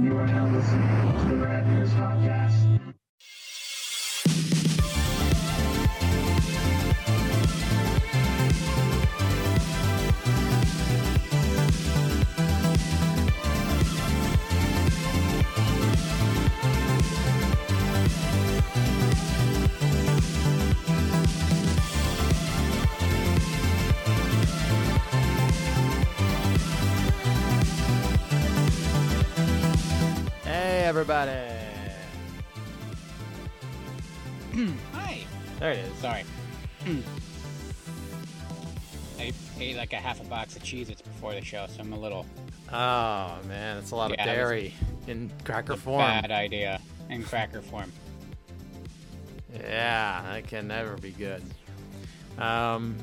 You are now listening to the Rad Podcast. Everybody. Hi. There it is. Sorry. I ate like a half a box of Cheez-Its before the show, so I'm a little Oh, man, that's a lot Yeah, of dairy in cracker form. bad idea in cracker form. Yeah, that can never be good. Um,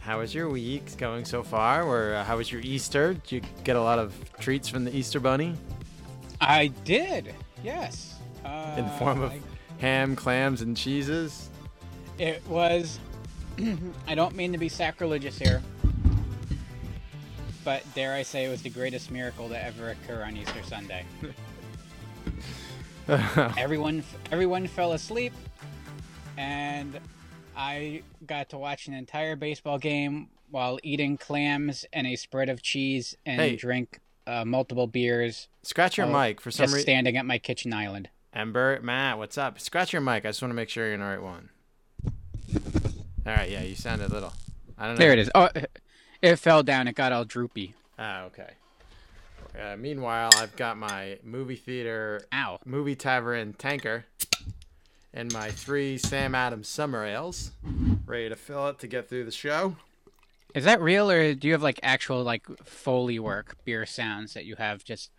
how was your week going so far? Or uh, how was your Easter? Did you get a lot of treats from the Easter Bunny I did. Yes. Uh, in the form of I- ham, clams, and cheeses? it was. I don't mean to be sacrilegious here, but dare I say it was the greatest miracle to ever occur on Easter Sunday. everyone everyone fell asleep and i got to watch an entire baseball game while eating clams and a spread of cheese and Hey. drink uh, multiple beers Scratch your Oh, mic for some reason. standing at my kitchen island Ember, Matt, what's up? Scratch your mic. I just want to make sure you're in the right one. All right, yeah, you sounded a little. I don't know. there it is oh it fell down it got all droopy Ah, okay. Uh, meanwhile, I've got my movie theater, ow movie tavern tanker, and my three Sam Adams summer ales, ready to fill it to get through the show. is that real or do you have like actual like foley work beer sounds that you have just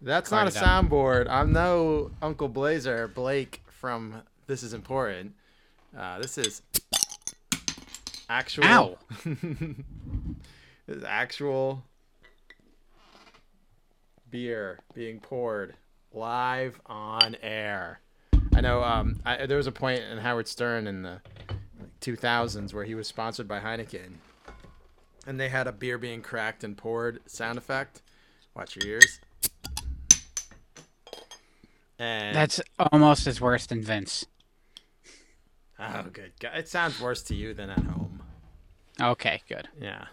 That's not a soundboard. I'm no Uncle Blazer Blake from This Is Important. Uh, this is actual. Ow. this is actual beer being poured live on air. I know. Um, I, there was a point in Howard Stern in the 2000s where he was sponsored by Heineken, and they had a beer being cracked and poured sound effect. Watch your ears. And that's almost as worse than vince oh, good. God. It sounds worse to you than at home. okay good Yeah,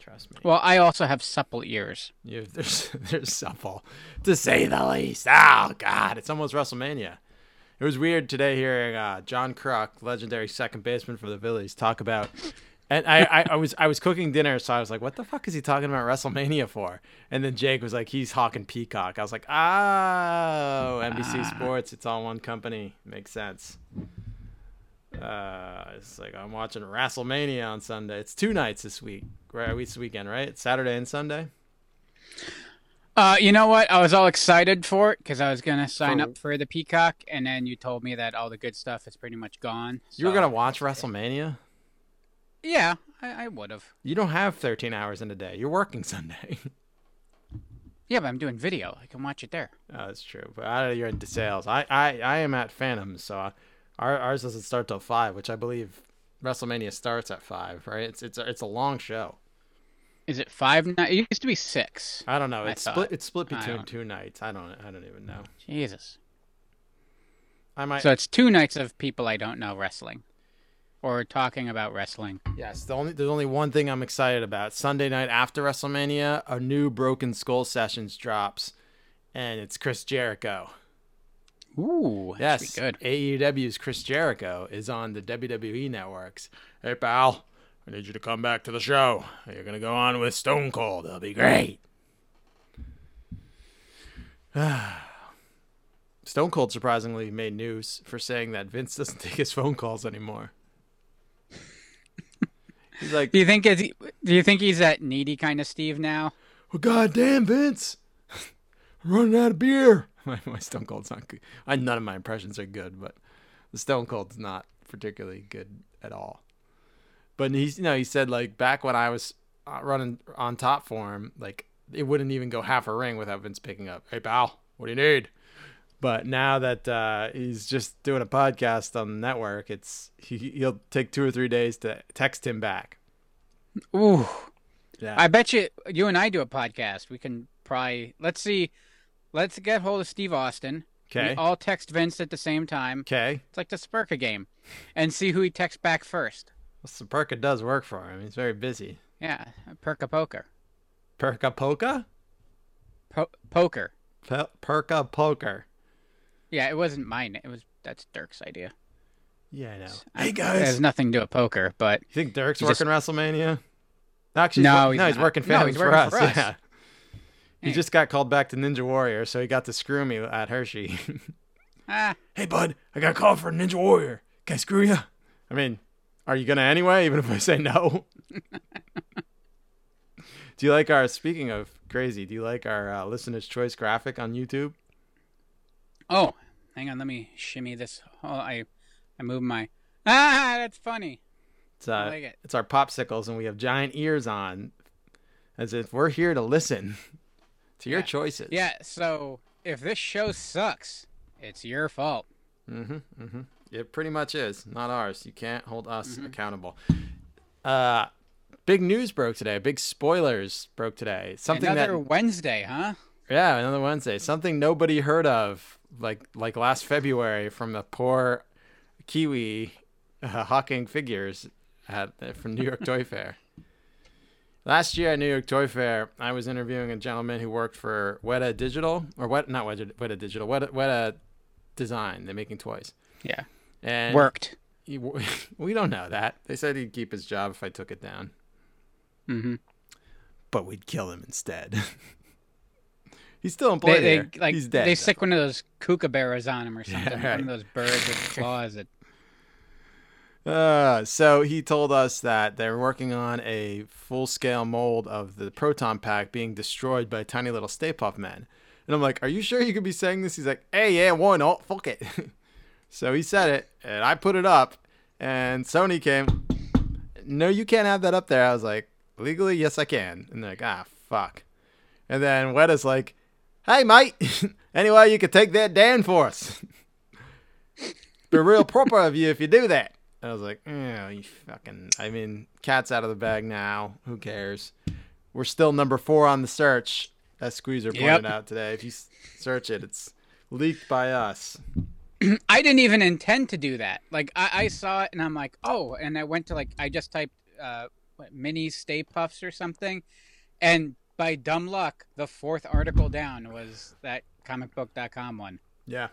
trust me. well i also have supple ears You, there's there's supple, to say the least. Oh God, it's almost WrestleMania. It was weird today hearing uh, John Kruk, legendary second baseman for the Phillies, talk about. And I, I, I was I was cooking dinner, so I was like, "What the fuck is he talking about WrestleMania for?" And then Jake was like, "He's hawking Peacock." I was like, "Oh, NBC Sports, it's all one company. Makes sense." Uh, it's like I'm watching WrestleMania on Sunday. It's two nights this week, right? This weekend, right? It's Saturday and Sunday. Uh, you know what? I was all excited for it because I was gonna sign For- up for the Peacock, and then you told me that all the good stuff is pretty much gone. You were gonna watch WrestleMania? Yeah, I, I would have. You don't have 13 hours in a day. You're working Sunday. Yeah, but I'm doing video. I can watch it there. oh, that's true. But I, you're into sales. I, I, I am at Phantoms, so I, our, ours doesn't start till five, which I believe WrestleMania starts at five. Right? It's it's a, it's a long show. Is it five? Night? It used to be six. I don't know. It's split. It's split between two nights. I don't. I don't even know. Jesus. I might. So it's two nights of people I don't know wrestling, or talking about wrestling. Yes, the only there's only one thing I'm excited about. Sunday night after WrestleMania, a new Broken Skull Sessions drops, and it's Chris Jericho. Ooh, Yes, good. AEW's Chris Jericho is on the WWE networks. Hey pal, I need you to come back to the show. You're gonna go on with Stone Cold. It'll be great. Stone Cold surprisingly made news for saying that Vince doesn't take his phone calls anymore. He's like, Do you think is he, Do you think he's that needy kind of Steve now? well, goddamn, Vince, I'm running out of beer. My, my Stone Cold's not good. I, none of my impressions are good, but the Stone Cold's not particularly good at all. But he's, you know, he said like back when I was uh, running on top for him, like it wouldn't even go half a ring without Vince picking up. Hey pal, what do you need? But now that uh, he's just doing a podcast on the network, it's he, he'll take two or three days to text him back. Ooh, Yeah, I bet you you and I do a podcast. We can probably let's see. let's get hold of Steve Austin. Okay. We all text Vince at the same time. Okay. It's like the Spurka game, and see who he texts back first. Well, Saperka does work for him. He's very busy. Yeah, Perka Poker. Perka Polka? Po- poker. Pe- Perka Poker. Yeah, it wasn't mine. It was that's Dirk's idea. Yeah, I know. I- Hey It guys, has nothing to do with poker, but you think Dirk's he just- working WrestleMania? Actually, No, he's, he's no, he's not. working No, family he's for, working us. for us. Yeah. He just got called back to Ninja Warrior, so he got to screw me at Hershey. ah, hey, bud, I got called for Ninja Warrior. Can I screw you? I mean, are you gonna anyway? Even if I say no. do you like our? Speaking of crazy, do you like our uh, listener's choice graphic on YouTube? oh, hang on, let me shimmy this. Oh, I, I move my. Ah, that's funny. It's uh, I like it. it's our popsicles, and we have giant ears on, as if we're here to listen to your Yeah. choices. Yeah, so if this show sucks, it's your fault. Mm-hmm. Mm-hmm. It pretty much is. Not ours. You can't hold us Mm-hmm. accountable. Uh big news broke today. Big spoilers broke today. Something Another that Wednesday, huh? Yeah, another Wednesday. Something nobody heard of like like last February from the poor Kiwi uh, hawking figures at from New York Toy Fair. Last year at New York Toy Fair, I was interviewing a gentleman who worked for Weta Digital or what? not Weta, Weta Digital, Weta, Weta Design. They're making toys. Yeah. And Worked. he, we don't know that. They said he'd keep his job if I took it down, Mm-hmm. but we'd kill him instead. He's still employed They, they like He's dead. they stick one of those kookaburras on him or something. right. One of those birds with claws. That, Uh, so he told us that they're working on a full-scale mold of the proton pack being destroyed by tiny little Stay Puft Men. And I'm like, "Are you sure you could be saying this?" He's like, "Hey, yeah, why not? Fuck it." so he said it, and I put it up, and Sony came. No, you can't have that up there. I was like, legally, yes, I can. And they're like, ah, fuck. And then Weta's like, hey, mate, anyway, you could take that down for us. Be real proper of you if you do that. And I was like, oh, you fucking. I mean, cat's out of the bag now. Who cares? We're still number four on the search. As Squeezer pointed Yep. out today. If you search it, it's leaked by us. I didn't even intend to do that. Like I, I saw it and I'm like, oh, and I went to like I just typed uh, what, mini Stay Puffs or something, and by dumb luck, the fourth article down was that comicbook.com one. Yeah.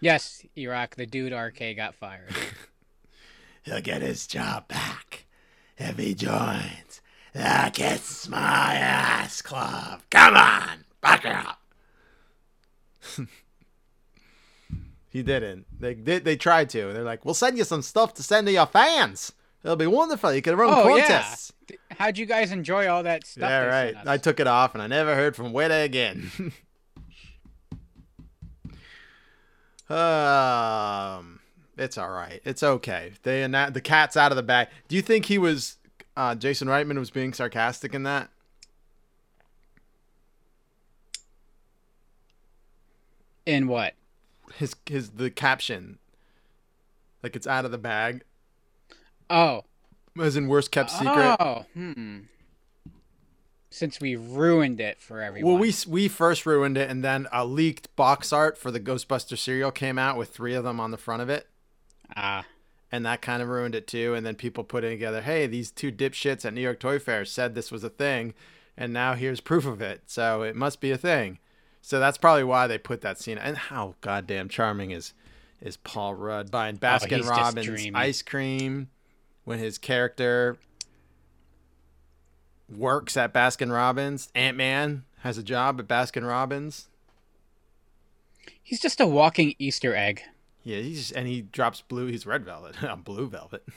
Yes, Iraq, the dude RK got fired. He'll get his job back if he joins the Kiss My Ass Club. Come on, back her up. he didn't. They did. They tried to. They're like, "We'll send you some stuff to send to your fans. It'll be wonderful. You can run Oh, yeah. Contests." How'd you guys enjoy all that stuff? Yeah, right. I took it off, and I never heard from Weta again. um, it's all right. It's okay. They the cat's out of the bag. Do you think he was uh, Jason Reitman was being sarcastic in that? In what? His his the caption, like it's out of the bag, Oh. As in worst kept secret. Oh. Hmm. Since we ruined it for everyone. Well, we we first ruined it, and then a leaked box art for the Ghostbuster cereal came out with three of them on the front of it. ah. and that kind of ruined it too. And then people putting together, hey, these two dipshits at New York Toy Fair said this was a thing, and now here's proof of it, so it must be a thing. So that's probably why they put that scene. And how goddamn charming is is Paul Rudd buying Baskin Oh, Robbins ice cream when his character works at Baskin Robbins. Ant Man has a job at Baskin Robbins. He's just a walking Easter egg. Yeah, he's just, and he drops blue. He's red velvet, blue velvet.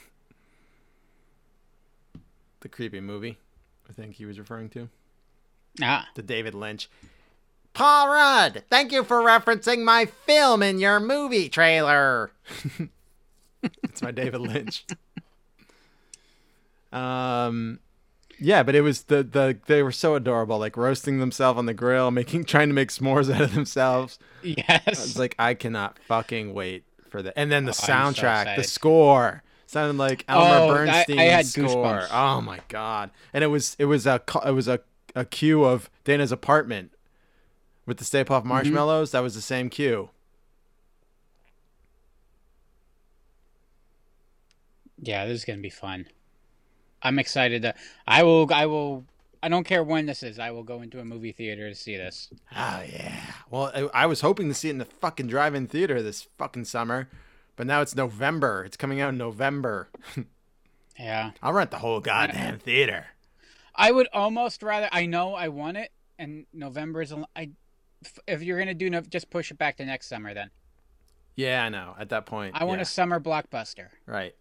The creepy movie, I think he was referring to Ah. the David Lynch. Paul Rudd, thank you for referencing my film in your movie trailer. it's my David Lynch. Um, yeah, but it was the the they were so adorable, like roasting themselves on the grill, making trying to make s'mores out of themselves. I Yes. was like, I cannot fucking wait for that. And then the Oh, I'm so soundtrack, the score sounded like Elmer Oh, I- I had score. goosebumps. Oh my god! And it was it was a it was a a cue of Dana's apartment with the Stay Puft marshmallows. That was the same cue. Yeah, this is gonna be fun. I'm excited to. I will. I will. I don't care when this is. I will go into a movie theater to see this. Oh yeah. Well, I, I was hoping to see it in the fucking drive-in theater this fucking summer, but now it's November. It's coming out in November. Yeah. I'll rent the whole goddamn theater. I would almost rather. I know I want it, and November is. I If you're gonna do, no, just push it back to next summer. Then Yeah, I know. At that point, I want yeah. a summer blockbuster. right.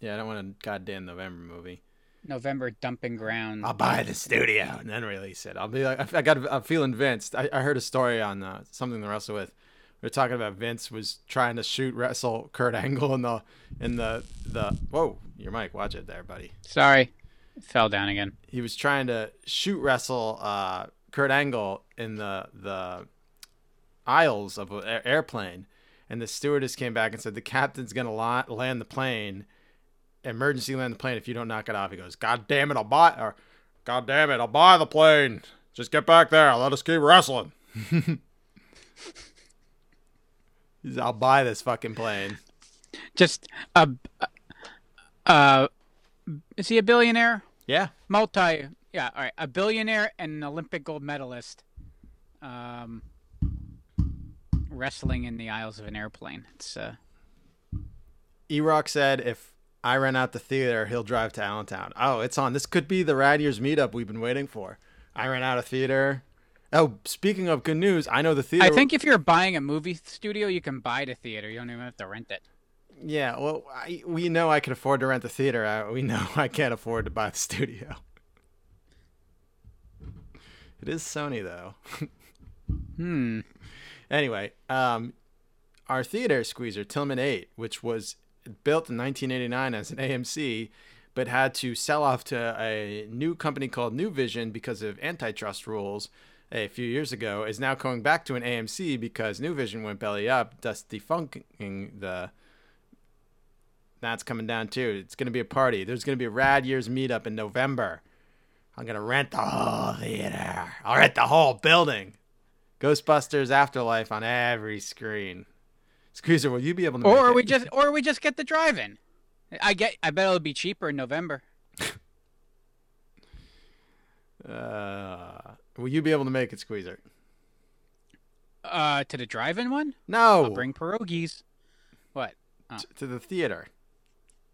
Yeah, I don't want a goddamn November movie. November dumping ground. I'll buy the studio and then release it. I'll be like, I got, I'm feeling Vince. I, I heard a story on uh, something to wrestle with. We were talking about Vince was trying to shoot wrestle Kurt Angle in the, in the, the. Whoa, your mic. Watch it there, buddy. Sorry, fell down again. He was trying to shoot wrestle uh, Kurt Angle in the the aisles of an air- airplane, and the stewardess came back and said the captain's gonna la- land the plane, emergency land the plane if you don't knock it off. He goes, God damn it, I'll buy or God damn it, I'll buy the plane. Just get back there. Let us keep wrestling. I'll buy this fucking plane. Just a. Uh, is he a billionaire? Yeah. Multi. Yeah. All right. A billionaire and an Olympic gold medalist. Um. Wrestling in the aisles of an airplane. It's uh. E-Rock said if I rent out the theater, he'll drive to Allentown. Oh, it's on. This could be the Rad Years meetup we've been waiting for. I rent out a theater. Oh, speaking of good news, I know the theater. I think if you're buying a movie studio, you can buy the theater. You don't even have to rent it. Yeah, well, I, we know I can afford to rent the theater. Uh, we know I can't afford to buy the studio. It is Sony though. Hmm. Anyway, um, our theater squeezer Tilghman Eight, which was built in 1989 as an AMC, but had to sell off to a new company called New Vision because of antitrust rules a few years ago, is now going back to an AMC because New Vision went belly up, thus defunking the. That's coming down too. It's gonna be a party. There's gonna be a Rad Years meetup in November. I'm gonna rent the whole theater. I'll rent the whole building. Ghostbusters Afterlife on every screen. Squeezer, will you be able to? Or make we it? just, or we just get the drive-in. I get. I bet it'll be cheaper in November. Uh, will you be able to make it, Squeezer? Uh, to the drive-in one. No. I'll bring pierogies. What? t- to the theater.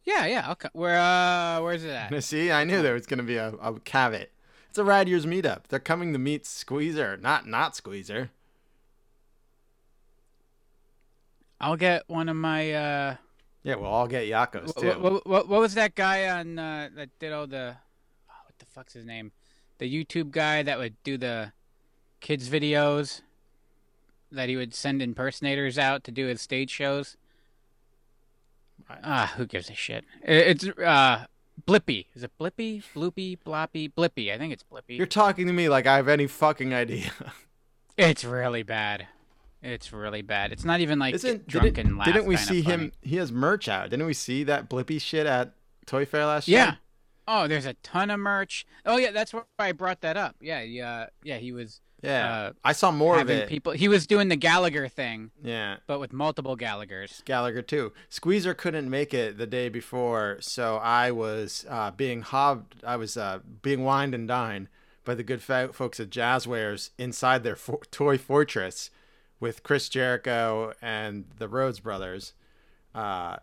Yeah, yeah. I'll where? Uh, where's it at? See, I knew there was gonna be a, a caveat. It's a Rad Years meetup. They're coming to meet Squeezer, not not Squeezer. I'll get one of my. uh Yeah, we'll all get Yakos too. what, what, what, what was that guy on uh, that did all the? Oh, what the fuck's his name? The YouTube guy that would do the kids videos. That he would send impersonators out to do his stage shows. Ah, who gives a shit? It's uh, Blippi. Is it Blippi? Bloopy? Bloppy? Blippi. I think it's Blippi. You're talking to me like I have any fucking idea. It's really bad. It's really bad. It's not even like Isn't drunken didn't, laugh. didn't we see funny. him? He has merch out. Didn't we see that Blippi shit at Toy Fair last year? Yeah. Oh, there's a ton of merch. Oh yeah, that's why I brought that up. Yeah, yeah, yeah. He was Yeah. uh, I saw more of it. people. He was doing the Gallagher thing, yeah. but with multiple Gallaghers. Gallagher too. Squeezer couldn't make it the day before, so I was uh, being hobbed. I was uh, being wined and dined by the good folks at Jazzwares inside their for- toy fortress with Chris Jericho and the Rhodes brothers. Uh,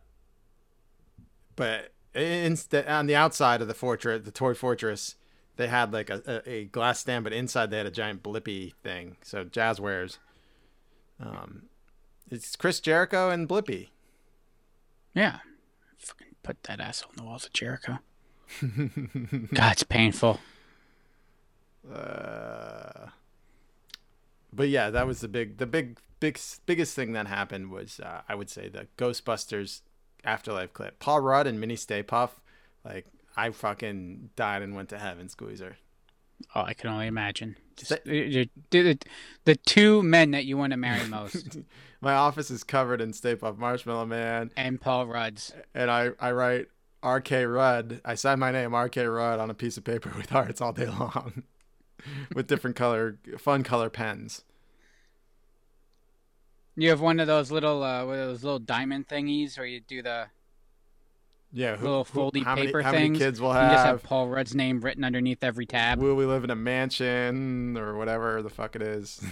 but instead, on the outside of the fortress, the toy fortress, they had like a, a, glass stand, but inside they had a giant Blippi thing. So Jazzwares. Um, it's Chris Jericho and Blippi. Yeah. Fucking put that asshole on the walls of Jericho. God, it's painful. Uh, but yeah, that was the big, the big, big, biggest thing that happened was uh, I would say the Ghostbusters Afterlife clip. Paul Rudd and Minnie Stay Puft, like I fucking died and went to heaven, Squeezer. Oh, I can only imagine. Just, the, the, the two men that you want to marry most, My office is covered in Stay Puft Marshmallow Man, and Paul Rudd's. and I I write R.K. Rudd. I sign my name R.K. Rudd on a piece of paper with hearts all day long, with different color, fun color pens. You have one of those little, uh, one of those little diamond thingies where you do the Yeah, who, little who- foldy how many, paper how things. many kids will have? you just have? Paul Rudd's name written underneath every tab. Will we live in a mansion or whatever the fuck it is?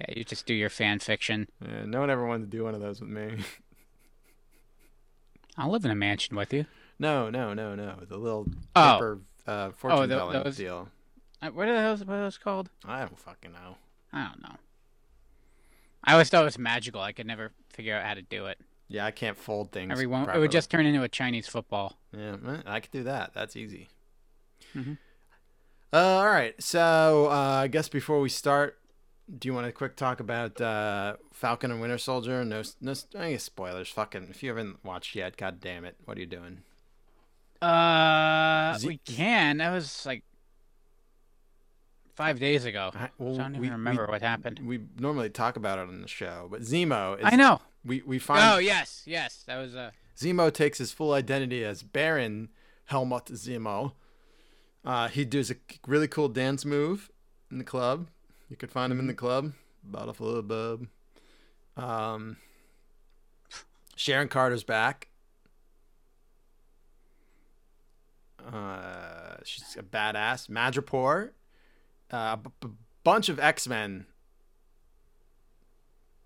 Yeah, you just do your fan fiction. yeah, no one ever wanted to do one of those with me. I'll live in a mansion with you. No, no, no, no. The little Oh. paper uh, fortune tho- telling those- deal. Uh, What are those? What are those called? I don't fucking know. I don't know. I always thought it was magical. I could never figure out how to do it. Yeah, I can't fold things. Everyone, it would just turn into a Chinese football. Yeah, I could do that. That's easy. Mhm. Uh, all right. So uh, I guess before we start, do you want to quick talk about uh, Falcon and Winter Soldier? No, no, I guess spoilers. Fucking, if you haven't watched yet, god damn it, what are you doing? Uh, Z- we can. That was like five days ago. I, I don't even we- remember we, what happened. We normally talk about it on the show, but Zemo is. I know. We we find Oh yes, yes. That was a. Zemo takes his full identity as Baron Helmut Zemo. Uh, he does a really cool dance move in the club. You could find him in the club. Bottle full of bub. Um, Sharon Carter's back. Uh, she's a badass. Madripoor. Uh, a b- b- bunch of X Men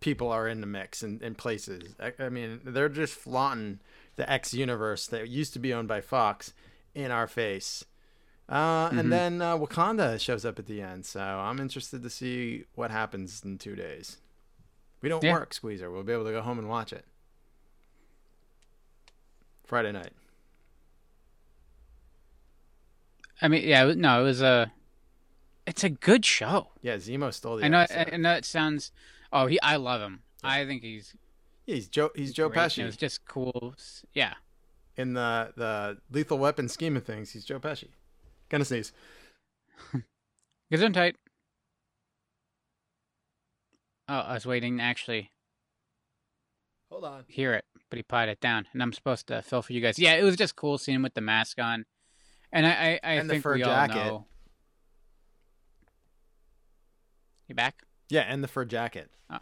people are in the mix and in, places. I, I mean, they're just flaunting the X universe that used to be owned by Fox in our face. Uh, Mhm. And then uh, Wakanda shows up at the end, so I'm interested to see what happens in two days. We don't Yeah. work, Squeezer. We'll be able to go home and watch it Friday night. I mean, yeah, no, it was a. It's a good show. Yeah, Zemo stole the. I know. I, episode. I know it sounds. Oh, he. I love him. I think he's. Yeah, he's Joe. He's Joe great, Pesci It was just cool. Yeah. in the the Lethal Weapon scheme of things. He's Joe Pesci. Gonna sneeze. Gesundheit. Oh, I was waiting actually Hold on. hear it, but he potted it down, and I'm supposed to fill for you guys. Yeah, it was just cool seeing him with the mask on, and I, I, I And the think fur we jacket. all know. You back? Yeah, and the fur jacket. Oh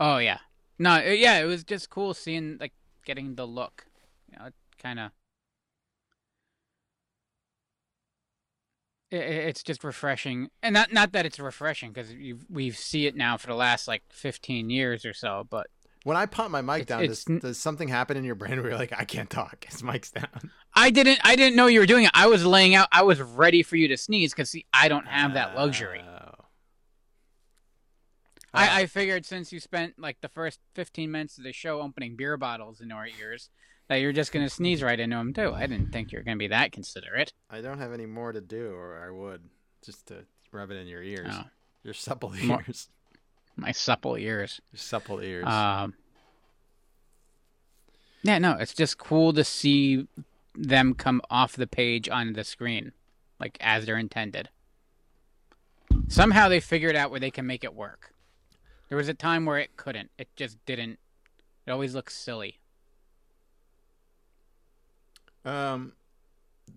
Oh yeah, no, uh, yeah, it was just cool seeing like getting the look. You know, kind of. It's just refreshing, and not not that it's refreshing because we've see it now for the last like 15 years or so. But When I put my mic It's- down, it's does, does something happen in your brain where you're like, I can't talk? His mic's down. I didn't I didn't know you were doing it. I was laying out. I was ready for you to sneeze because see, I don't have that luxury. I, I figured since you spent like the first 15 minutes of the show opening beer bottles into our ears, that you're just gonna sneeze right into them too. I didn't think you were gonna be that considerate. I don't have any more to do, or I would just to rub it in your ears. Oh, Your supple More- ears. my supple ears. Your supple ears. Um, yeah, no, it's just cool to see them come off the page onto the screen, like as they're intended. Somehow they figured out where they can make it work. There was a time where it couldn't. It just didn't. It always looks silly. um,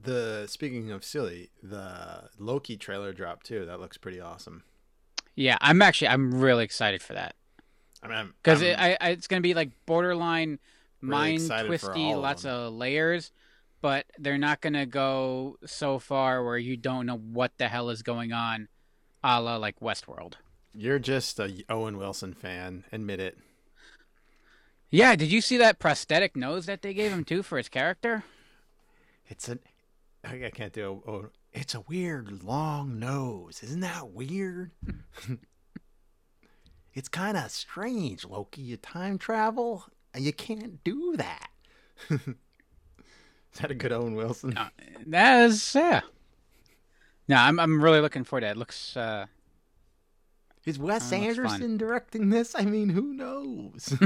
the speaking of silly, the Loki trailer dropped too. That looks pretty awesome. Yeah, I'm actually I'm really excited for that I mean, because it, I, I, it's gonna be like borderline Really mind twisty, of lots of layers, but they're not gonna go so far where you don't know what the hell is going on, a la like Westworld. You're just a Owen Wilson fan. Admit it. Yeah, did you see that prosthetic nose that they gave him too for his character? It's a. I I can't do. A, oh, it's a weird long nose. Isn't that weird? it's kind of strange, Loki. You time travel, and you can't do that. Is that a good Owen Wilson? No, that is yeah. No, I'm I'm really looking forward to it. It looks uh Is Wes Oh. Anderson directing this? I mean, who knows?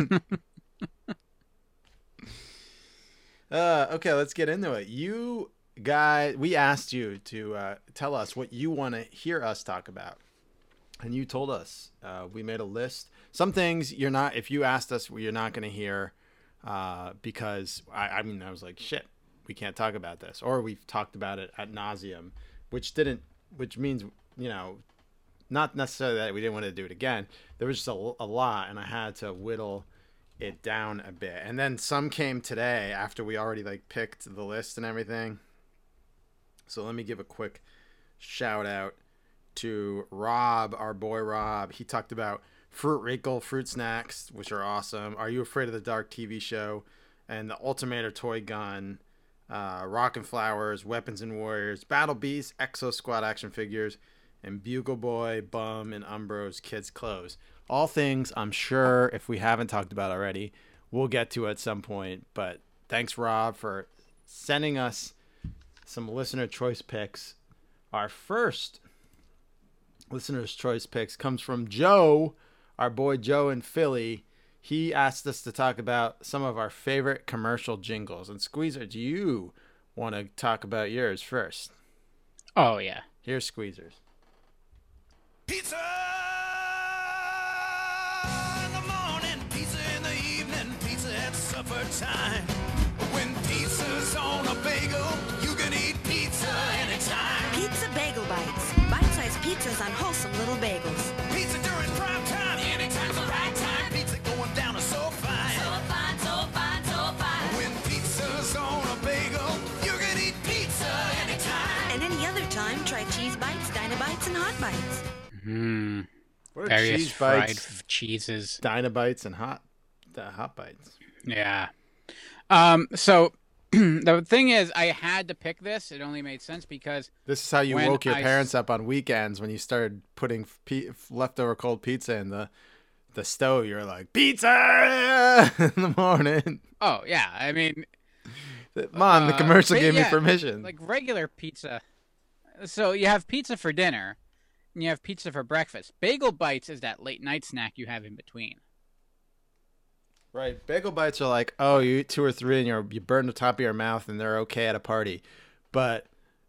uh, okay, let's get into it. You guys, we asked you to uh, tell us what you want to hear us talk about, and you told us. Uh, we made a list. Some things you're not. If you asked us, you're not going to hear, uh, because I, I mean, I was like, shit, we can't talk about this, or we've talked about it at nauseum, which didn't, which means you know not necessarily that we didn't want to do it again. There was just a, a lot, and I had to whittle it down a bit. And then some came today after we already like picked the list and everything. So let me give a quick shout out to Rob, our boy Rob. He talked about Fruit Wrinkle fruit snacks, which are awesome. Are you afraid of the dark TV show? And the Ultimator toy gun, uh, and Flowers, Weapons and Warriors, Battle Beasts, Exo Squad action figures, and Bugle Boy, Bum, and Umbro's kids' clothes. All things I'm sure if we haven't talked about already, we'll get to at some point. But thanks, Rob, for sending us some listener choice picks. Our first listener's choice picks comes from Joe, our boy Joe in Philly. He asked us to talk about some of our favorite commercial jingles. And Squeezer, do you want to talk about yours first? Oh yeah. Here's Squeezers. Pizza in the morning, pizza in the evening, pizza at supper time. When pizza's on a bagel, you can eat pizza anytime. Pizza Bagel Bites. Bite-sized pizzas on wholesome little bagels. Pizza during prime time, anytime's the right time. Pizza going down is so fine. So fine, so fine, so fine. When pizza's on a bagel, you can eat pizza anytime. And any other time, try Cheese Bites, Dynabites, and Hot Bites. Hmm. What are Various cheese fried bites, f- cheeses. Dynabites, and hot, the hot bites? Yeah. Um. So the thing is, I had to pick this. It only made sense because This is how you woke your I parents up on weekends when you started putting pe- leftover cold pizza in the the stove. You're like pizza in the morning. oh yeah, I mean Mom, the Uh, commercial but gave me permission. like regular pizza. So you have pizza for dinner, and you have pizza for breakfast. Bagel bites is that late night snack you have in between. Right. Bagel bites are like, oh, you eat two or three and you you burn the top of your mouth and they're okay at a party. But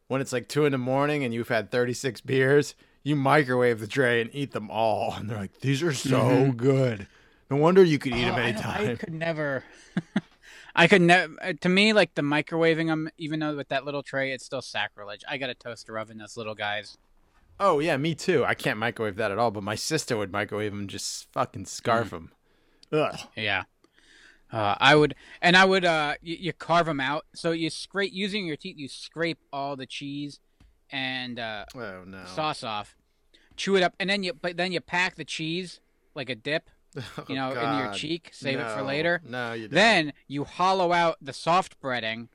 when it's like two in the morning and you've had 36 beers, you microwave the tray and eat them all. And they're like, these are so mm-hmm. good. No wonder you could eat oh, them Oh, I, don't- anytime. I could never. I could never. To me, like the microwaving them, even though with that little tray, it's still sacrilege. I got a toaster oven, those little guys. Oh, yeah, me too. I can't microwave that at all, but my sister would microwave them, just fucking scarf Mm. them. Ugh. Yeah. Uh, I would, and I would. Uh, you, you carve them out. So you scrape using your teeth. You scrape all the cheese and uh, Oh, no. sauce off, chew it up, and then you. But then you pack the cheese like a dip, you know, in your cheek. Save it for later. No, you don't. Then you hollow out the soft breading,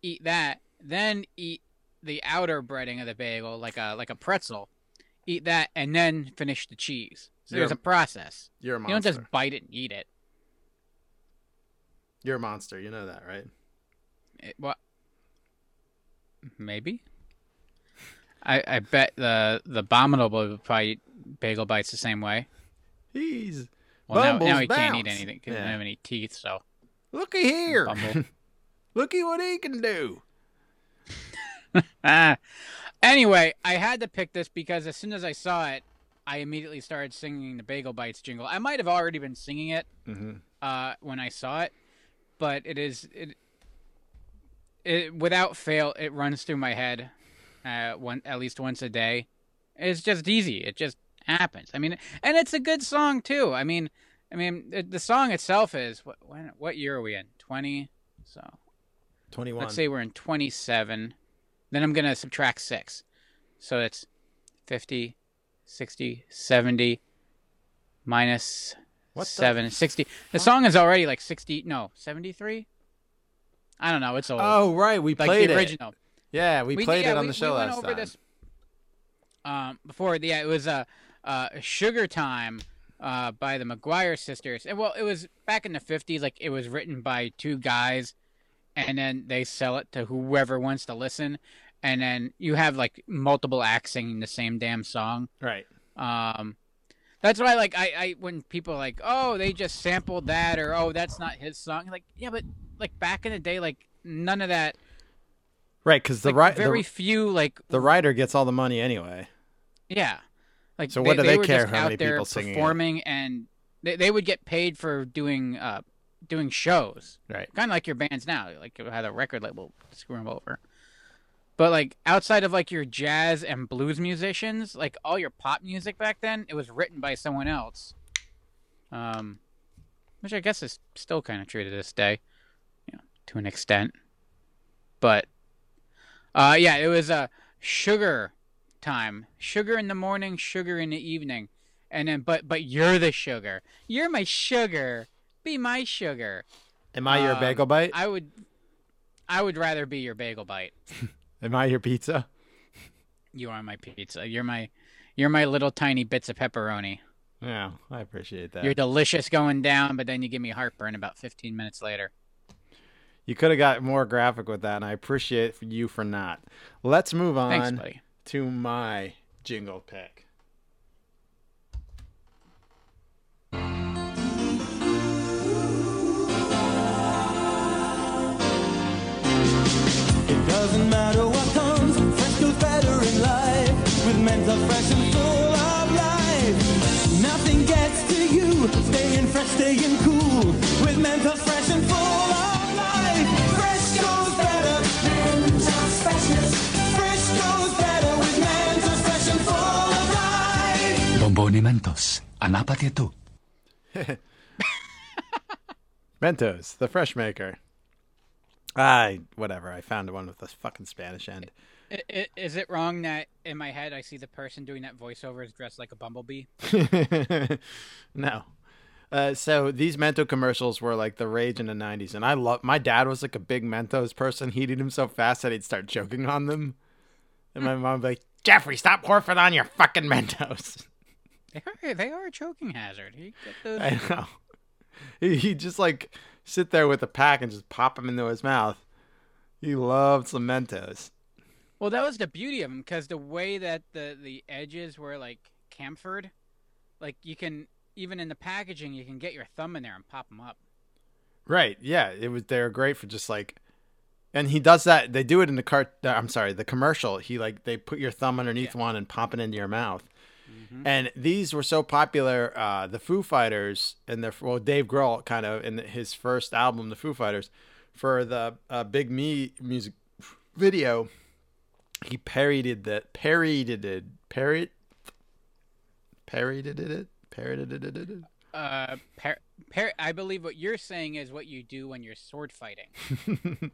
eat that, then eat the outer breading of the bagel like a like a pretzel. Eat that and then finish the cheese. So there's a process. You're a monster. You don't just bite it and eat it. You're a monster. You know that, right? it what? Maybe. I I bet the the abominable would probably bagel bites the same way. He's. Well, now, now he can't eat bounce. anything. 'cause He doesn't have any teeth, so Looky here. Looky what he can do. Ah. Anyway, I had to pick this because as soon as I saw it, I immediately started singing the Bagel Bites jingle. I might have already been singing it Mm-hmm. uh, when I saw it, but it is it, it without fail it runs through my head, uh, one at least once a day. It's just easy. It just happens. I mean, and it's a good song too. I mean, I mean the, the song itself is what when, what year are we in? Twenty. So 21. let's say we're in 27 then i'm going to subtract 6 so it's 50 60 70 minus What the 7 60 the song is already like 60 no 73 i don't know it's old. Oh, right. We like played the it. original. Yeah, we, We- played yeah, it on we- the show we went last over time. this um before yeah it was uh uh sugar time uh by the mcguire sisters. And well it was back in the 50s like it was written by two guys and then they sell it to whoever wants to listen and then you have like multiple acts singing the same damn song Right. um that's why like I, I when people are like oh they just sampled that or oh that's not his song like yeah but like back in the day like none of that Right, because the, like, ri- very the, few like the writer gets all the money anyway. Yeah. Like So what do they were care how out many there people singing it? performing and they, they would get paid for doing uh doing shows. Right. Kind of like your bands now, like you had a record label screw them over. But like outside of like your jazz and blues musicians, like all your pop music back then, it was written by someone else. Um, which I guess is still kind of true to this day, you know, to an extent. But uh, yeah, it was a uh, sugar time, sugar in the morning, sugar in the evening, and then but but you're the sugar. You're my sugar. Be my sugar. Am I your Um, bagel bite? I would, I would rather be your bagel bite. Am I your pizza? You are my pizza. You're my, you're my little tiny bits of pepperoni. Yeah, I appreciate that. You're delicious going down, but then you give me heartburn about 15 minutes later. You could have got more graphic with that, and I appreciate you for not. Let's move on Thanks, to my jingle pick. staying cool with Mentos fresh and full of life. Fresh goes better, Mentos freshness. Fresh goes better with Mentos fresh and full of life. Bomboni Mentos, anapati tu. Mentos, the fresh maker. I whatever. I found one with a fucking Spanish end. Is it wrong that in my head I see the person doing that voiceover is dressed like a bumblebee? no. Uh, so these Mentos commercials were like the rage in the '90s, and I love. My dad was like a big Mentos person. He'd eat them so fast that he'd start choking on them, and my mom would be like, "Jeffrey, stop horfing on your fucking Mentos." They are, they are a choking hazard. Those. I know. He he'd just like sit there with a pack and just pop them into his mouth. He loved some Mentos. Well, that was the beauty of them because the way that the the edges were like chamfered, like you can even in the packaging you can get your thumb in there and pop them up. Right. Yeah. It was. They're great for just like, and he does that. They do it in the cart. uh, I'm sorry, the commercial. He like they put your thumb underneath one and pop it into your mouth. And these were so popular. Uh, the Foo Fighters and their well, Dave Grohl kind of in his first album, the Foo Fighters, for the uh, Big Me music video, he parodied that parodied it parrot parodied it it. Uh, par- par- I believe what you're saying is what you do when you're sword fighting.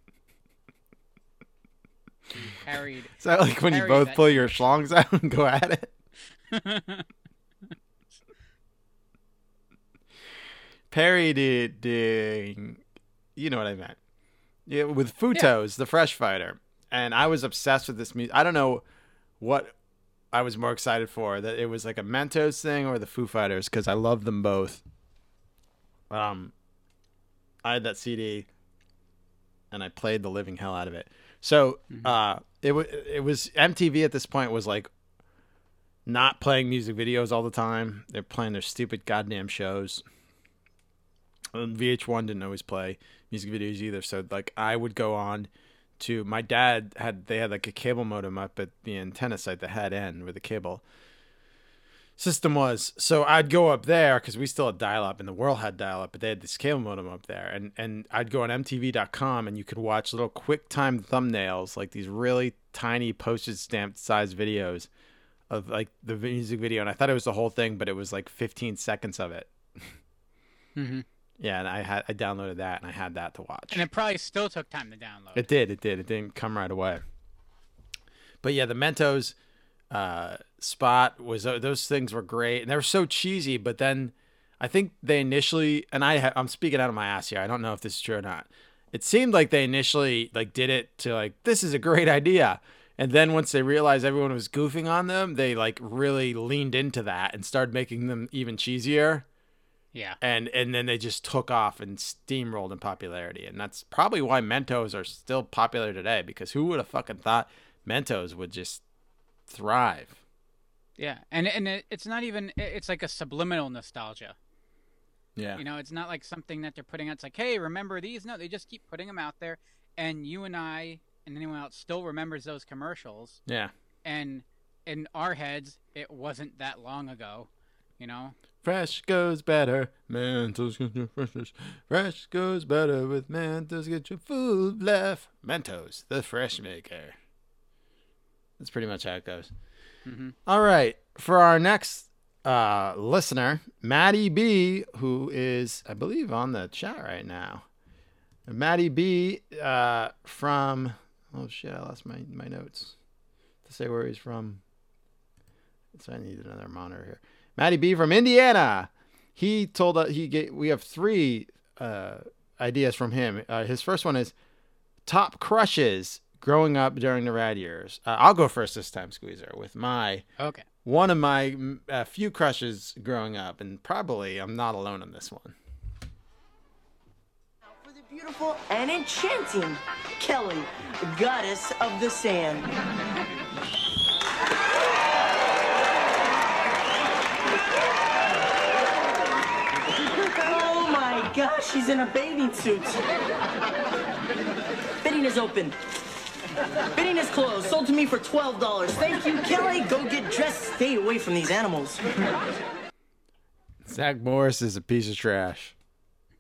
You Parried. Is that like when you both pull your schlongs out and go at it? Parodying, you know what I meant. Yeah, with Futos, the Fresh Fighter, and I was obsessed with this music. I don't know what I was more excited for that it was like a Mentos thing or the Foo Fighters because I love them both. Um, I had that CD, and I played the living hell out of it. So, uh, it was it was MTV at this point was like not playing music videos all the time. They're playing their stupid goddamn shows. And VH1 didn't always play music videos either. So like I would go on to my dad had they had like a cable modem up at the antenna site, the head end where the cable system was. So I'd go up there because we still had dial up and the world had dial up, but they had this cable modem up there. And and I'd go on MTV.com and you could watch little quick time thumbnails, like these really tiny postage stamp size videos of like the music video. And I thought it was the whole thing, but it was like 15 seconds of it. Mhm. Yeah, and I had I downloaded that and I had that to watch. And it probably still took time to download. It did. It did. It didn't come right away. But yeah, the Mentos uh, spot was uh, those things were great, and they were so cheesy. But then I think they initially, and I ha- I'm speaking out of my ass here. I don't know if this is true or not. It seemed like they initially like did it to like this is a great idea, and then once they realized everyone was goofing on them, they like really leaned into that and started making them even cheesier yeah. and and then they just took off and steamrolled in popularity and that's probably why mentos are still popular today because who would have fucking thought mentos would just thrive Yeah. And and it, it's not even it's like a subliminal nostalgia. yeah You know, it's not like something that they're putting out. It's like, hey, remember these? No, they just keep putting them out there, and you and I and anyone else still remembers those commercials. yeah And in our heads, it wasn't that long ago. You know, fresh goes better mentos get your freshness fresh goes better with mentos get your food left mentos the fresh maker That's pretty much how it goes. All right. For our next uh, listener, Maddie B, who is, I believe, on the chat right now. Maddie B uh, from, oh shit, I lost my, my notes to say where he's from. So I need another monitor here. Maddie B from Indiana. He told us he get, we have three uh, ideas from him. Uh, his first one is top crushes growing up during the rad years. Uh, I'll go first this time, Squeezer, with my Okay. one of my uh, few crushes growing up, and probably I'm not alone on this one. For the beautiful and enchanting Kelly, goddess of the sand. Oh my gosh, she's in a bathing suit. Bidding is open. Bidding is closed. Sold to me for $12. Thank you, Kelly. Go get dressed. Stay away from these animals. Zach Morris is a piece of trash.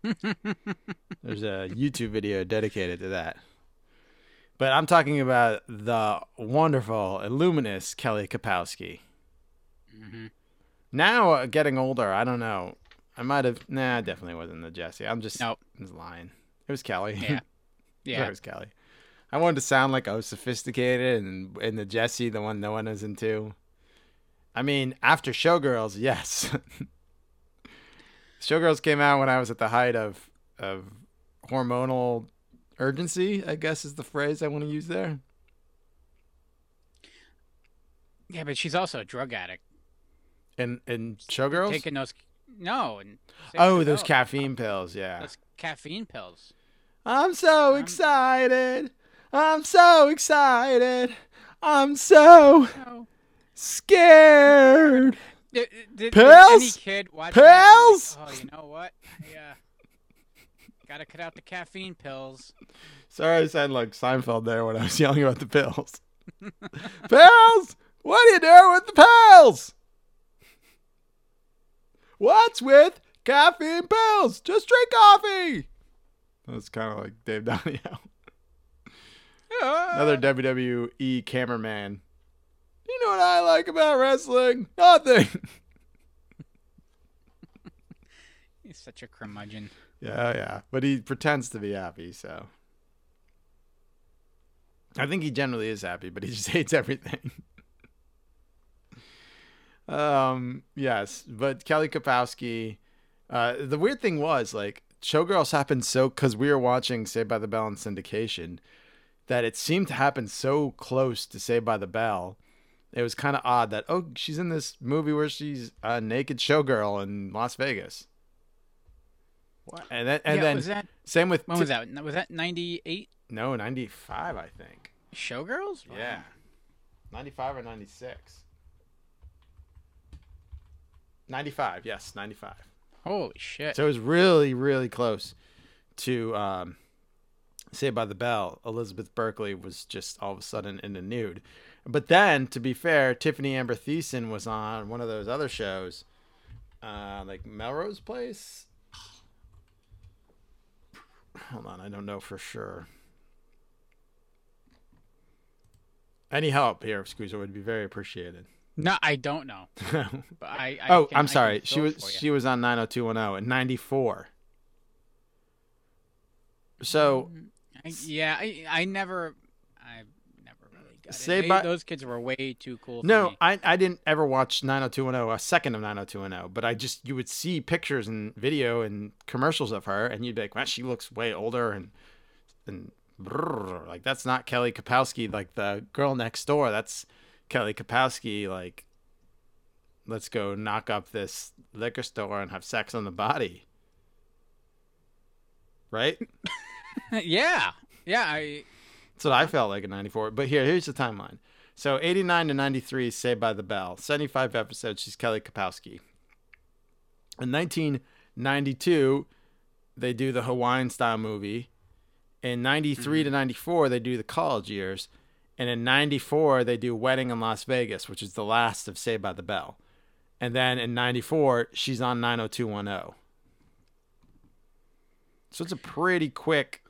There's a YouTube video dedicated to that. But I'm talking about the wonderful, illuminous Kelly Kapowski. Now, uh, getting older, I don't know. I might have. Nah, it definitely wasn't the Jessie. I'm just. Nope. I was lying. It was Kelly. Yeah. Yeah. it was Kelly. I wanted to sound like I was sophisticated and and the Jessie, the one no one is into. I mean, after Showgirls, yes. Showgirls came out when I was at the height of of hormonal urgency, I guess is the phrase I want to use there. Yeah, but she's also a drug addict. And and Showgirls? Taking those. No. Oh, those caffeine pills, yeah. Those caffeine pills. I'm so um, excited. I'm so excited. I'm so Oh. scared. Did, did, Pills? Did any kid watch that and be Pills? like, oh, you know what? Yeah. Gotta cut out the caffeine pills. Sorry, I sounded like Seinfeld there when I was yelling about the pills. pills? What are you doing with the pills? What's with caffeine pills? Just drink coffee. That's kind of like Dave Donio. Another WWE cameraman. You know what I like about wrestling? Nothing. He's such a curmudgeon. Yeah, yeah. But he pretends to be happy, so. I think he generally is happy, but he just hates everything. Um, yes, but Kelly Kapowski. Uh, the weird thing was like Showgirls happened so because we were watching Saved by the Bell in syndication that it seemed to happen so close to Saved by the Bell. It was kind of odd that oh she's in this movie where she's a naked showgirl in Las Vegas. What? And then and yeah, then that same with when Ti- was that? Was that ninety eight? no, 95, I think. Showgirls? Wow. Yeah. 95 or 96? 95, yes, 95. Holy shit. So it was really, really close to um, Saved by the Bell. Elizabeth Berkley was just all of a sudden in the nude. But then, to be fair, Tiffani Amber Thiessen was on one of those other shows, uh, like Melrose Place. Hold on, I don't know for sure. Any help here, Squeezer, would be very appreciated. No, I don't know. But I, I oh, can- I'm sorry. She was it for you. she was on 90210 in 94. So, mm, I, yeah, I, I never, I never really got Say it. They- by- those kids were way too cool. For no. I I didn't ever watch 90210, a second of 90210, but I just you would see pictures and video and commercials of her and you'd be like, "Wow, she looks way older and and brrr, like that's not Kelly Kapowski like the girl next door. That's Kelly Kapowski like let's go knock up this liquor store and have sex on the body." Right? yeah, yeah. I That's what I felt like in 94. But here, here's the timeline. So 89 to 93 is Saved by the Bell. 75 episodes, she's Kelly Kapowski. In 1992, they do the Hawaiian style movie. In 93 mm-hmm. to 94, they do the college years. And in 94, they do Wedding in Las Vegas, which is the last of Saved by the Bell. And then in 94, she's on 90210. So it's a pretty quick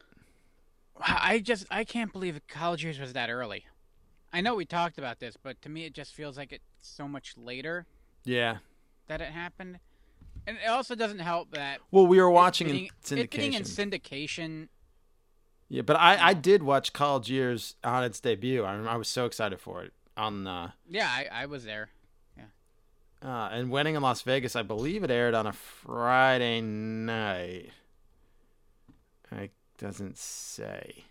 I just I can't believe college years was that early. I know we talked about this, but to me it just feels like it's so much later Yeah. that it happened. And it also doesn't help that Well, we were watching it being, in it being in syndication. Yeah, but I, I did watch College Years on its debut. I, I was so excited for it on uh, Yeah, I, I was there. uh and Wedding in Las Vegas. I believe it aired on a Friday night. It doesn't say.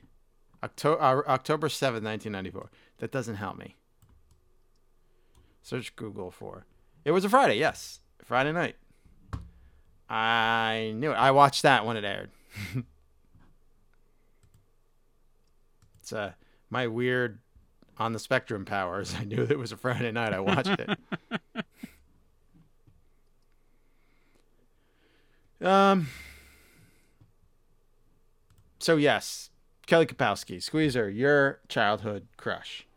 October uh, October seventh, nineteen ninety four. That doesn't help me. Search Google for. It was a Friday. Yes, Friday night. I knew it. I watched that when it aired. it's uh, my weird on the spectrum powers. I knew it was a Friday night. I watched it. um. So yes, Kelly Kapowski, Squeezer, your childhood crush.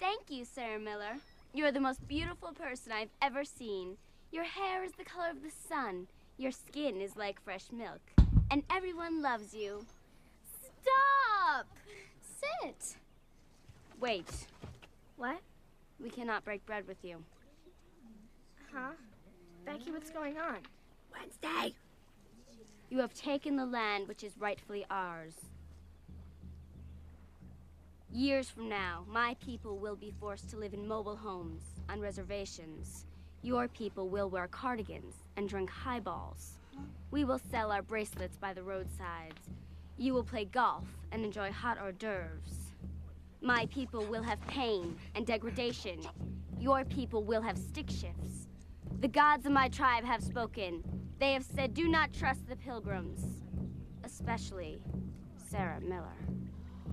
Thank you, Sarah Miller. You're the most beautiful person I've ever seen. Your hair is the color of the sun. Your skin is like fresh milk. And everyone loves you. Stop! Sit. Wait. What? We cannot break bread with you. Huh? Becky, what's going on? Wednesday! You have taken the land which is rightfully ours. Years from now, my people will be forced to live in mobile homes, on reservations. Your people will wear cardigans and drink highballs. We will sell our bracelets by the roadsides. You will play golf and enjoy hot hors d'oeuvres. My people will have pain and degradation. Your people will have stick shifts. The gods of my tribe have spoken. They have said, do not trust the pilgrims. Especially Sarah Miller.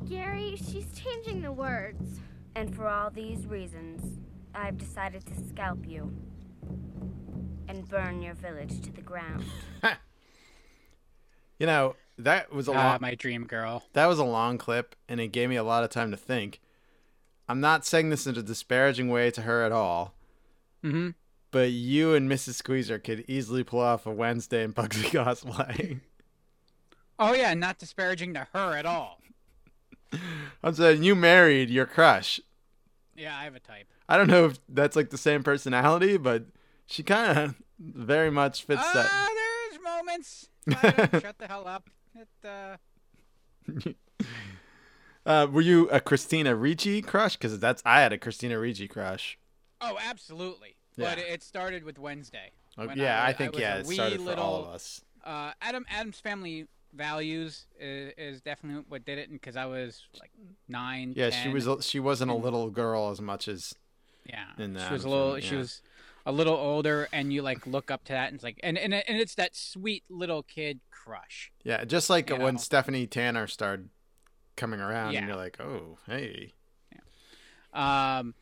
Gary, she's changing the words. And for all these reasons, I've decided to scalp you and burn your village to the ground. You know that was a Ah, long my dream girl. that was a long clip, and it gave me a lot of time to think. I'm not saying this in a disparaging way to her at all, Mm-hmm. but you and Mrs. Squeezer could easily pull off a Wednesday in Pugsley cosplay. Oh yeah, not disparaging to her at all. I'm saying you married your crush. Yeah, I have a type. I don't know if that's like the same personality, but she kind of very much fits Ah, that. there's moments. Shut the hell up. It, uh, Uh, were you a Christina Ricci crush? Because that's I had a Christina Ricci crush. oh, absolutely. Yeah. But it started with Wednesday. Oh, yeah, I, was- think was yeah, it started for all of us. Uh, Adam Addams Family values is, is definitely what did it, because I was like nine. Yeah, she was a- she wasn't a little girl as much as Yeah, in the she was a little. Family, She was a little older, and you like look up to that, and it's like, and and, and it's that sweet little kid crush. yeah, just like You when know? Stephanie Tanner started coming around, Yeah. and you're like, oh, hey, yeah. Um,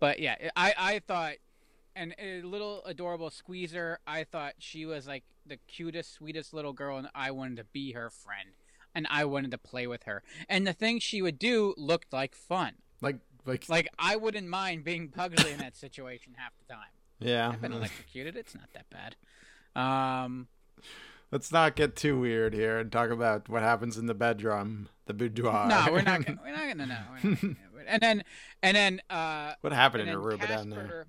but yeah, I I thought, and a little adorable squeezer. I thought she was like the cutest, sweetest little girl, and I wanted to be her friend, and I wanted to play with her. And the things she would do looked like fun. like like, Like I wouldn't mind being Pugsley in that situation half the time. Yeah. I've been electrocuted. It's not that bad. Um, Let's not get too weird here and talk about what happens in the bedroom, the boudoir. no, we're not. Gonna, we're not gonna know. We're not gonna- and then, and then, uh, what happened in Aruba down there?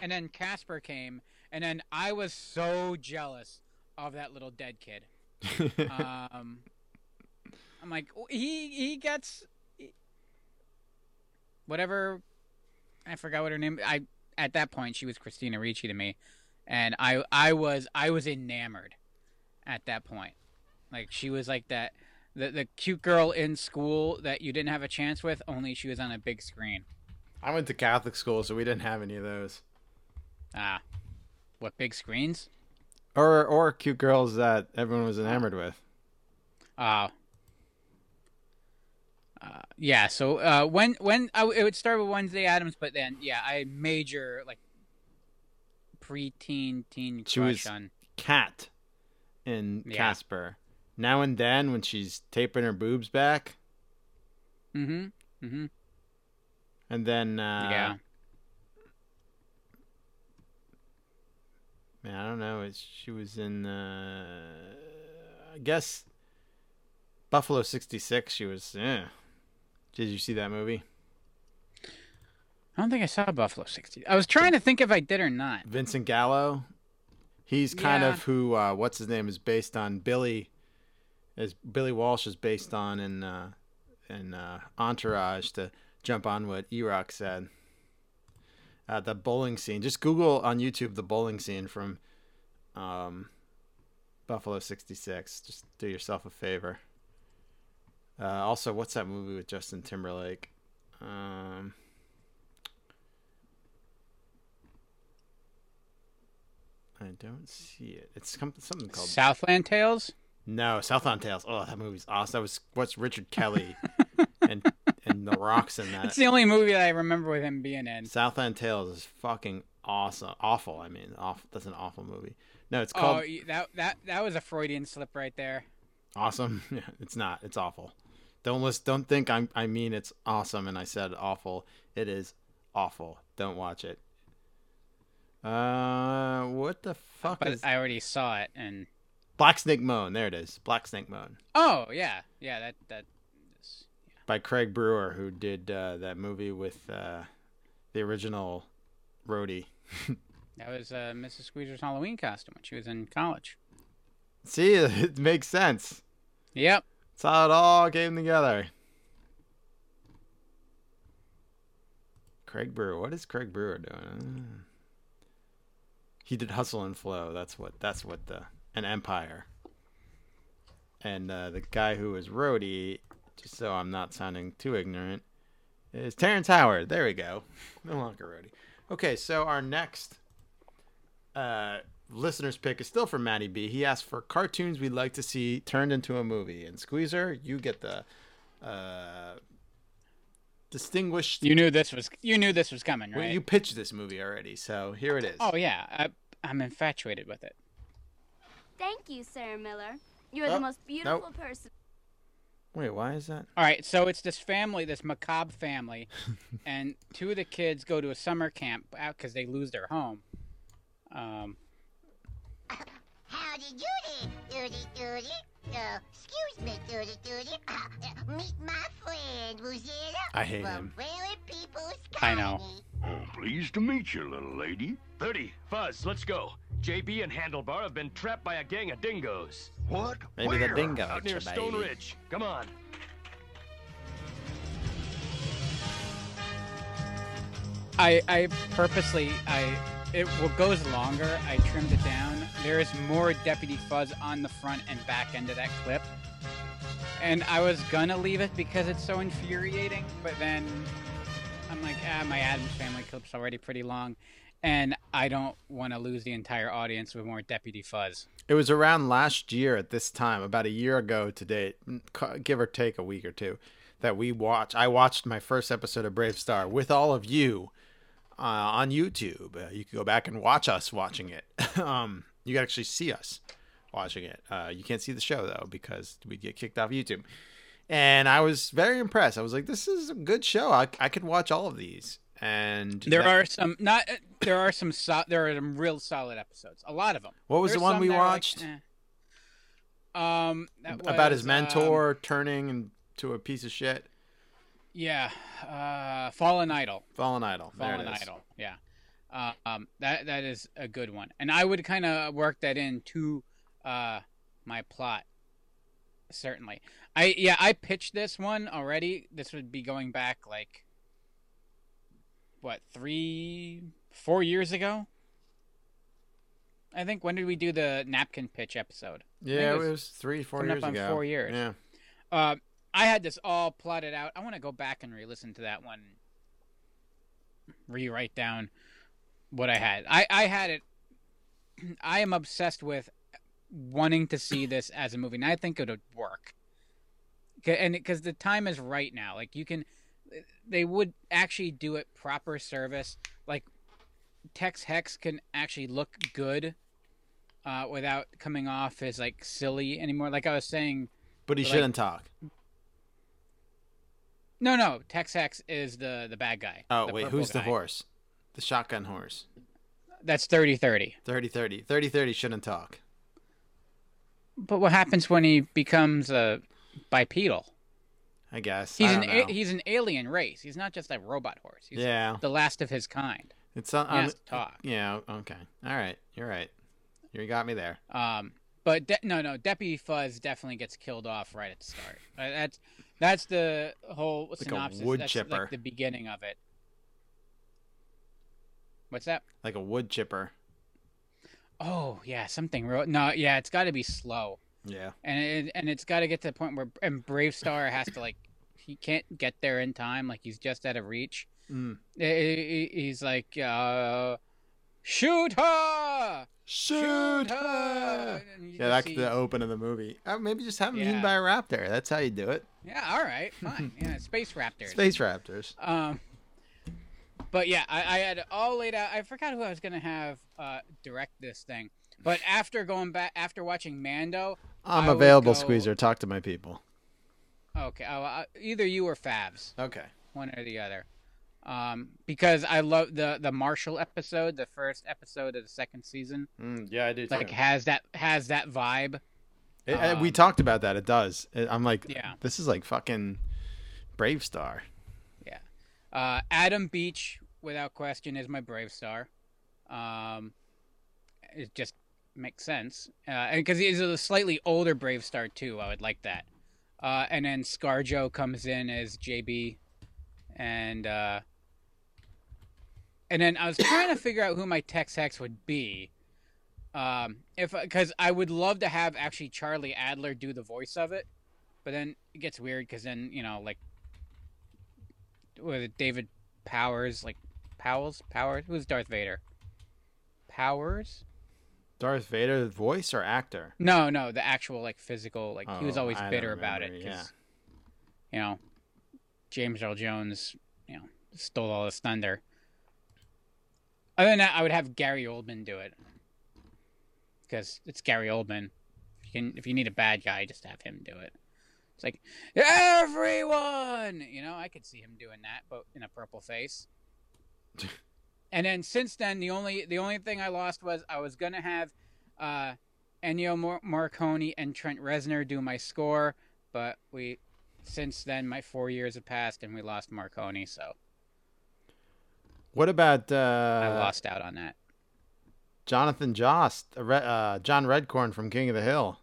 And then Casper came, and then I was so jealous of that little dead kid. Um, I'm like, he he gets whatever. I forgot what her name. I at that point she was Christina Ricci to me, and I I was I was enamored at that point. Like she was like that. The, the cute girl in school that you didn't have a chance with, only she was on a big screen. I went to Catholic school, so we didn't have any of those. Ah, what big screens? Or or cute girls that everyone was enamored with. Uh, uh yeah. So uh, when when I, it would start with Wednesday Addams, but then yeah, I major like preteen teen She crush was- on. Kat in Yeah. Casper. Now and then, when she's taping her boobs back, Mm-hmm. Mm-hmm. and then uh, yeah. Man, I don't know. It's, she was in. Uh, I guess Buffalo '66. She was. Yeah. Did you see that movie? I don't think I saw Buffalo 60. I was trying to think if I did or not. Vincent Gallo. He's kind Yeah. of who. Uh, what's his name is based on Billy. As Billy Walsh is based on in uh, in uh, Entourage to jump on what Erock said. Uh, the bowling scene. Just Google on YouTube the bowling scene from um, Buffalo '66. Just do yourself a favor. Uh, also, what's that movie with Justin Timberlake? Um, I don't see it. It's something called Southland Tales? no Southland Tales. Oh, that movie's awesome. That was what's Richard Kelly and and the rocks in that. It's the only movie that I remember with him being in. Southland Tales is fucking awesome. Awful. I mean, awful. That's an awful movie. No, it's Oh, called y- that that that was a Freudian slip right there. awesome. Yeah, it's not. It's awful. Don't listen. Don't think I'm. I mean, it's awesome, and I said awful. It is awful. Don't watch it. Uh, what the fuck But is I already saw it and Black Snake Moan? There it is. Black Snake Moan Oh, yeah. Yeah, that that is, by Craig Brewer, who did uh, that movie with uh, the original Rhodey. that was uh, Mrs. Squeezer's Halloween costume when she was in college. See, it makes sense. Yep. It's how it all came together. Craig Brewer. What is Craig Brewer doing? Uh, He did Hustle and Flow. That's what. That's what the an Empire. And uh, the guy who was Rhodey, just so I'm not sounding too ignorant, is Terrence Howard. There we go. No longer Rhodey. Okay, so our next uh, listener's pick is still from Matty B. He asked for cartoons we'd like to see turned into a movie. And Squeezer, you get the uh, distinguished. You knew this was you knew this was coming, Well, right? you pitched this movie already, so here it is. Oh yeah, I, I'm infatuated with it. Thank you, Sarah Miller. You're Oh, the most beautiful nope. person. Wait, why is that? All right, so it's this family, this macabre family, and two of the kids go to a summer camp out because they lose their home. Um, Howdy doody, doody doody. Uh, excuse me, doody doody. Meet my friend, Rosetta. I hate from him. Prairie People's I know. Colony. Oh, pleased to meet you, little lady. 30, Fuzz, let's go. JB and Handlebar have been trapped by a gang of dingoes. What? Maybe the Where? dingo. Out near baby. Stone Ridge. Come on. I I purposely I it goes longer. I trimmed it down. There is more Deputy Fuzz on the front and back end of that clip, and I was gonna leave it because it's so infuriating. But then I'm like, ah, my Addams Family clip's already pretty long, and I don't want to lose the entire audience with more Deputy Fuzz. It was around last year at this time, about a year ago to date, give or take a week or two, that we watched. I watched my first episode of BraveStarr with all of you uh, on YouTube. Uh, you can go back and watch us watching it. um, you can actually see us watching it. Uh, you can't see the show though because we get kicked off YouTube. And I was very impressed. I was like, "This is a good show. I, I could watch all of these." And There that- are some not. There are some. So, there are some real solid episodes. A lot of them. What was the one we are like, watched? eh. Um, that about his mentor um, turning into a piece of shit. Yeah, uh, Fallen Idol. Fallen Idol. Fallen it. Idol. Yeah. Uh, um, that that is a good one, and I would kind of work that into uh my plot. Certainly, I yeah I pitched this one already. This would be going back like what three, four years ago. I think when did we do the napkin pitch episode? I think Yeah, it was three, four years up on ago. four years. Yeah. Uh, I had this all plotted out. I want to go back and re-listen to that one, rewrite down what I had. I I had it. I am obsessed with wanting to see this as a movie, and I think it would work. And because the time is right now, like you can, they would actually do it proper service. Like Tex Hex can actually look good uh, without coming off as like silly anymore. Like I was saying, But he like- shouldn't talk. No, no, Tex Hex is the the bad guy. Oh, wait, who's the horse? The shotgun horse. That's 30-30. 30 30. 30 30 shouldn't talk. But what happens when he becomes a bipedal. I guess He's I an a- he's an alien race. He's not just a robot horse. He's Yeah. the last of his kind. It's on. He has to talk. Yeah. Okay. All right. You're right. You got me there. Um, but de- no, no, Deputy Fuzz definitely gets killed off right at the start. Uh, that's that's the whole a synopsis. wood that's chipper. like the beginning of it. What's that? Like a wood chipper. Oh yeah, something real. No, yeah, it's got to be slow, Yeah. and it, and it's got to get to the point where and BraveStarr has to like he can't get there in time. Like he's just out of reach. Mm. He's like, uh, shoot her, Shoot her. Yeah, just that's see- the open of the movie. Uh, maybe just have him eaten Yeah. by a raptor. That's how you do it. Yeah, all right, fine. Yeah, space raptors. Space raptors. Um, but yeah, I, I had it all laid out. I forgot who I was gonna have uh, direct this thing. But after going back, after watching Mando, I'm I available, go- Squeezer. Talk to my people. Okay, oh, uh, either you or Favs, Okay. one or the other. Um, because I love the the Marshall episode, the first episode of the second season. Mm, yeah, I do. Like too. has that has that vibe. It- uh, we Um, talked about that. It does. I'm like, Yeah. this is like fucking Brave Star. Yeah. Uh, Adam Beach, without question, is my BraveStarr. Um, it just makes sense. Uh, and because he's a slightly older BraveStarr too, I would like that. Uh, and then ScarJo comes in as JB, and uh, and then I was trying to figure out who my Tex Hex would be. Um, if because I would love to have actually Charlie Adler do the voice of it, but then it gets weird because then you know like with David Powers, like Powell's Powers. Who's Darth Vader? Powers? Darth Vader, voice or actor? No, no, the actual like physical. Like he was Oh, always I bitter about it because you know James Earl Jones, you know, stole all his thunder. Other than that, I would have Gary Oldman do it because it's Gary Oldman. If you can, if you need a bad guy, just have him do it. It's like everyone, you know. I could see him doing that, but in a purple face. and then since then, the only the only thing I lost was I was gonna have uh, Ennio Mor- Morricone and Trent Reznor do my score, but we since then my four years have passed and we lost Marconi, so What about I uh, lost out on that. Jonathan Joss, uh, John Redcorn from King of the Hill?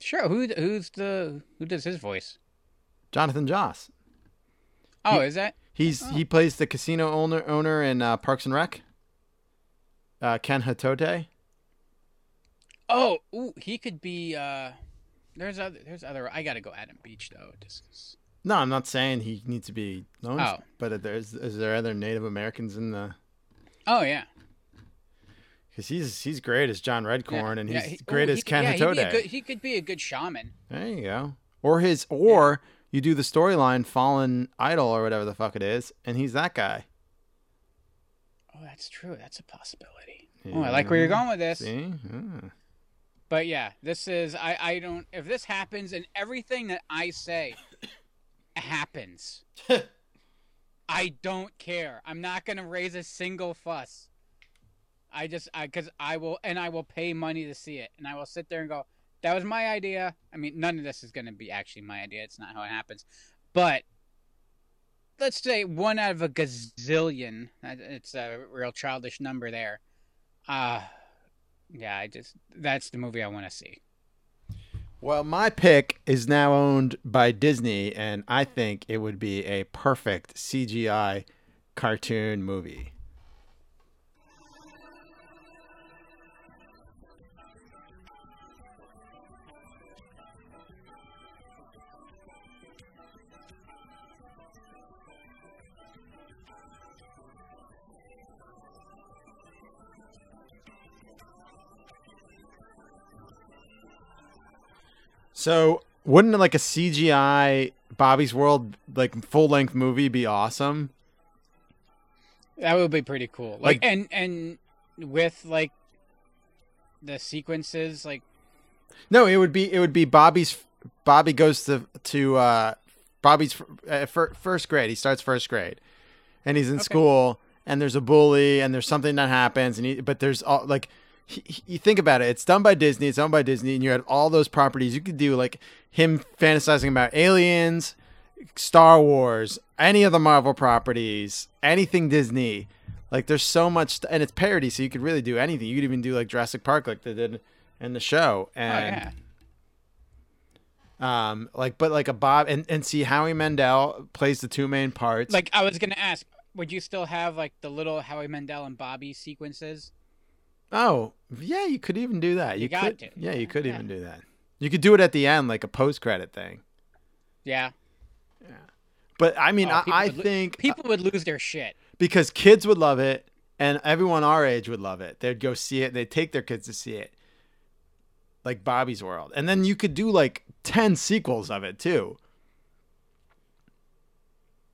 Sure, who who's the who does his voice? Jonathan Joss. Oh, He- is that? He's he plays the casino owner owner in uh, Parks and Rec. Uh, Ken Hotate. Oh, ooh, he could be. uh There's other. There's other. I gotta go Adam Beach though. Just No, I'm not saying he needs to be known. Oh. But there's is there other Native Americans in the? Oh yeah. Because he's he's great as John Redcorn, Yeah, and yeah, he's he- oh, great ooh, as he Ken yeah, he'd be a Hotate. good- He could be a good shaman. There you go. Or his or you do the storyline Fallen Idol or whatever the fuck it is, and he's that guy. Oh, that's true. That's a possibility. Oh, I like where you're going with this. See? Yeah. But yeah, this is I I don't if this happens and everything that I say happens. I don't care. I'm not going to raise a single fuss. I just I cuz I will and I will pay money to see it and I will sit there and go that was my idea. I mean, none of this is going to be actually my idea. It's not how it happens. But let's say one out of a gazillion. that- It's a real childish number there. Uh yeah, I just that's the movie I want to see. Well, my pick is now owned by Disney, and I think it would be a perfect CGI cartoon movie. So, wouldn't like a CGI Bobby's World like full length movie be awesome? That would be pretty cool. Like- Like, and and with like the sequences, like No, it would be it would be Bobby's Bobby goes to to uh Bobby's uh, fir- first grade. He starts first grade, and he's in school, and there's a bully, and there's something that happens, and he but there's all like he- he- you think about it. It's done by Disney. It's owned by Disney, and you had all those properties. You could do like him fantasizing about aliens, Star Wars, any of the Marvel properties, anything Disney. Like there's so much, and it's parody, so you could really do anything. You could even do like Jurassic Park, like they did in the show, Oh, and yeah. um, like but like a Bob and and see Howie Mandel plays the two main parts. Like I was gonna ask, would you still have like the little Howie Mandel and Bobby sequences? Oh, yeah, you could even do that. You You, got could, to. Yeah, you could even do that. You could do it at the end, like a post-credit thing. Yeah. Yeah. But I mean, Oh, I, I lo- think people would lose their shit. because kids would love it, and everyone our age would love it. They'd go see it. They'd take their kids to see it, like Bobby's World, and then you could do like ten sequels of it too.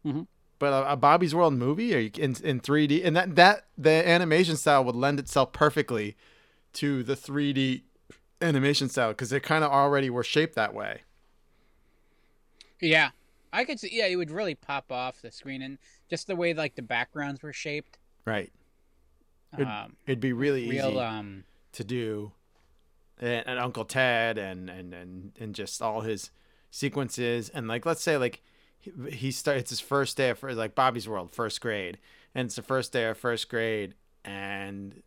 Mhm. But a, a Bobby's World movie, or in in 3D, and that that the animation style would lend itself perfectly to the 3D animation style because they kind of already were shaped that way. Yeah, I could see. Yeah, it would really pop off the screen and just the way like the backgrounds were shaped. Right. It'd, Um, it'd be really real, easy um, to do, and, and Uncle Ted and, and and and just all his sequences and like let's say like he, starts it's his first day of like Bobby's World first grade and it's the first day of first grade and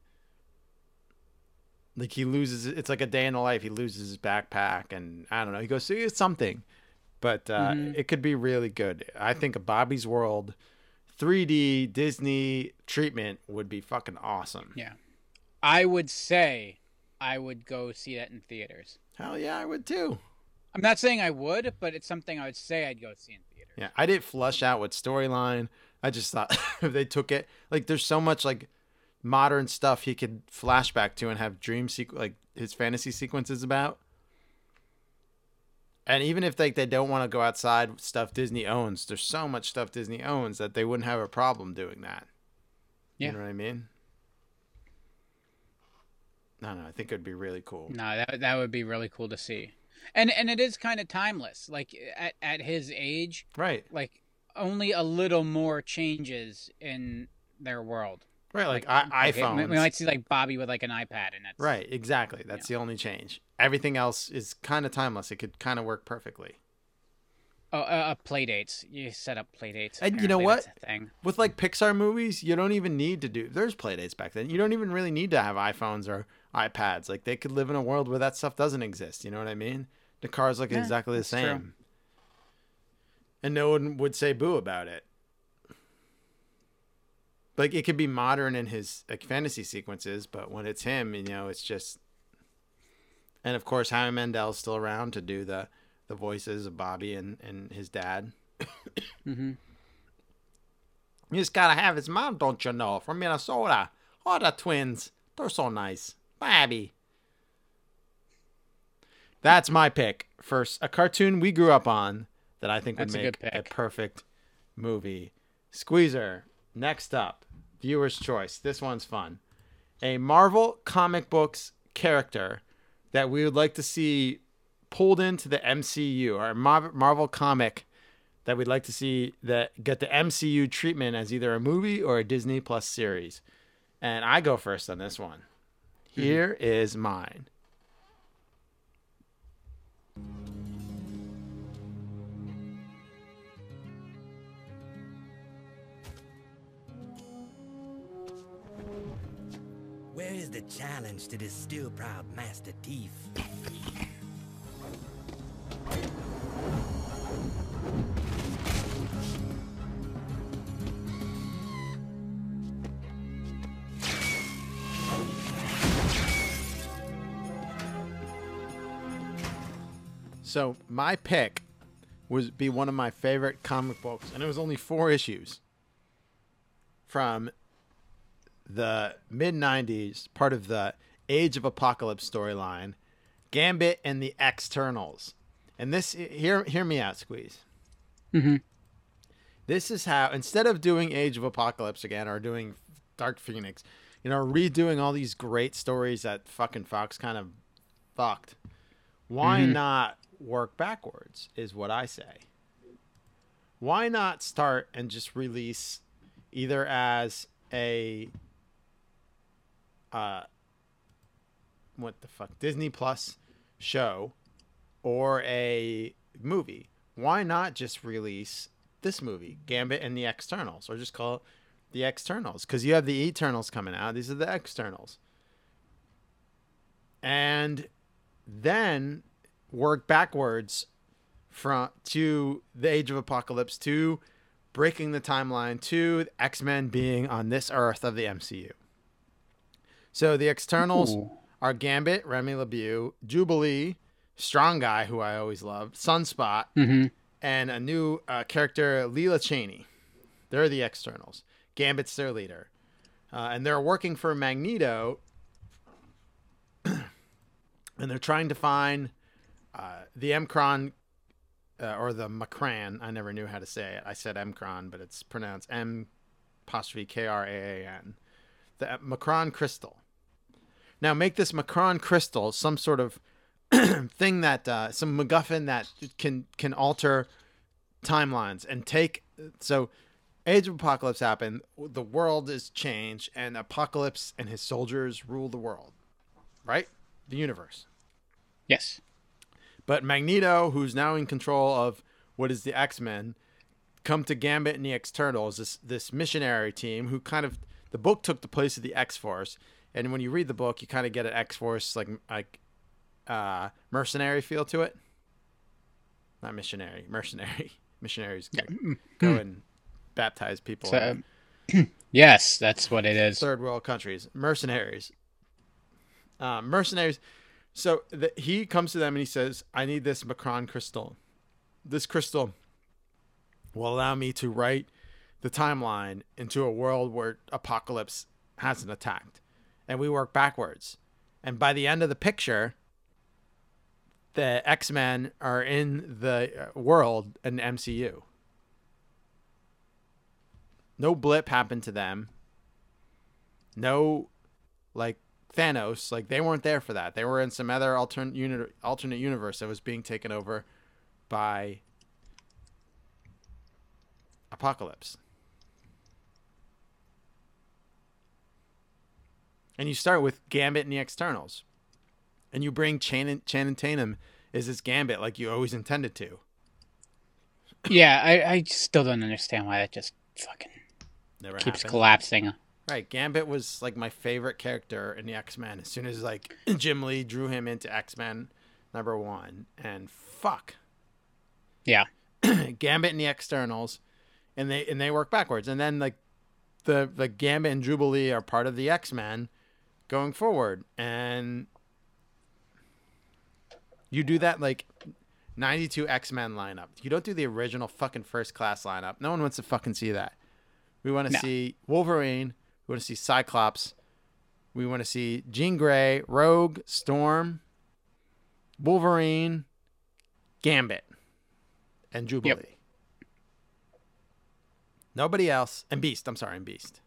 like he loses it's like a day in the life he loses his backpack and I don't know he goes see it's something but uh, Mhm. it could be really good I think a Bobby's World 3D Disney treatment would be fucking awesome. Yeah. I would say I would go see that in theaters. Hell yeah, I would too. I'm not saying I would, but it's something I would say I'd go see in. Yeah, I didn't flush out what storyline. I just thought if they took it, like, there's so much like modern stuff he could flashback to and have dream sequ- like his fantasy sequences about. And even if like they don't want to go outside stuff Disney owns, there's so much stuff Disney owns that they wouldn't have a problem doing that. Yeah. You know what I mean? No, no, I think it'd be really cool. No, that that would be really cool to see. And and it is kind of timeless. Like at at his age, Right. like only a little more changes in their world. Right, like, i okay, we- We might see like Bobby with like an iPad, and that's Right, exactly. That's the only change. Everything else is kind of timeless. It could kind of work perfectly. Oh, uh, uh, play dates. You set up play dates. And you know what? thing. With like Pixar movies, you don't even need to do. There's play dates back then. You don't even really need to have iPhones or iPads. Like they could live in a world where that stuff doesn't exist. You know what I mean? The cars look Yeah, exactly the that's true. same, and no one would say boo about it. Like it could be modern in his like fantasy sequences, but when it's him, you know, it's just. And of course, Howie Mandel's still around to do the the voices of Bobby and and his dad. Mm-hmm. You just gotta have his mom, don't you know, from Minnesota. Oh, the twins. They're so nice. Bobby. That's my pick for a cartoon we grew up on that I think would That's make good a, perfect movie. Squeezer. Next up, viewer's choice. This one's fun. A Marvel comic books character that we would like to see pulled into the MCU or a Mar- Marvel comic that we'd like to see that get the MCU treatment as either a movie or a Disney Plus series. And I go first on this one. Mm-hmm. Here is mine. Where is the challenge to this still proud Master Thief? So my pick would be one of my favorite comic books, and it was only four issues from the mid '90s, part of the Age of Apocalypse storyline, Gambit and the Externals. And this, hear hear me out, Squeeze. Mm-hmm. This is how instead of doing Age of Apocalypse again or doing Dark Phoenix, you know, redoing all these great stories that fucking Fox kind of fucked. Why Mhm. not work backwards? Is what I say. Why not start and just release either as a uh, what the fuck Disney Plus show or a movie. Why not just release this movie, Gambit and the Externals, or just call it the Externals? Because you have the Eternals coming out. These are the Externals, and then work backwards from to the Age of Apocalypse to breaking the timeline to X Men being on this Earth of the MCU. So the externals Ooh. are Gambit, Remy LeBeau, Jubilee, Strong Guy, who I always love, Sunspot, Mhm. and a new uh, character, Leela Cheney. They're the externals. Gambit's their leader. Uh, and they're working for Magneto, and they're trying to find uh, the Mcron uh, or the Macran. I never knew how to say it. I said Mcron, but it's pronounced M apostrophe K R A A N. The Macron crystal. Now make this Macron crystal some sort of thing that uh, some MacGuffin that can can alter timelines and take. So, Age of Apocalypse happened. The world is changed, and Apocalypse and his soldiers rule the world. Right, the universe. Yes. But Magneto, who's now in control of what is the X Men, come to Gambit and the Externals, this this missionary team who kind of the book took the place of the X Force, and when you read the book, you kind of get an X Force like like uh, mercenary feel to it. Not missionary, mercenary. Missionaries go, go and baptize people. So- in yes, that's what it is. third world countries. Mercenaries. Uh, mercenaries. So the, he comes to them and he says, "I need this Macron crystal. This crystal will allow me to write the timeline into a world where apocalypse hasn't attacked." And we work backwards. And by the end of the picture, the X Men are in the uh, world in MCU. No blip happened to them. No, like Thanos, like they weren't there for that. They were in some other alternate uni- alternate universe that was being taken over by Apocalypse. And you start with Gambit and the Externals. And you bring Channing, Channing Tatum as this Gambit like you always intended to. yeah, I, I still don't understand why that just fucking Never keeps happened. collapsing. Right, Gambit was like my favorite character in the X Men. As soon as like Jim Lee drew him into X Men number one, and fuck, Yeah. Gambit and the Externals, and they and they work backwards, and then like the the Gambit and Jubilee are part of the X Men going forward, and you do that like. 92 X-Men lineup. You don't do the original fucking first class lineup. No one wants to fucking see that. We want to No. see Wolverine. We want to see Cyclops. We want to see Jean Grey, Rogue, Storm, Wolverine, Gambit, and Jubilee. Nobody else. And Beast. I'm sorry, and Beast.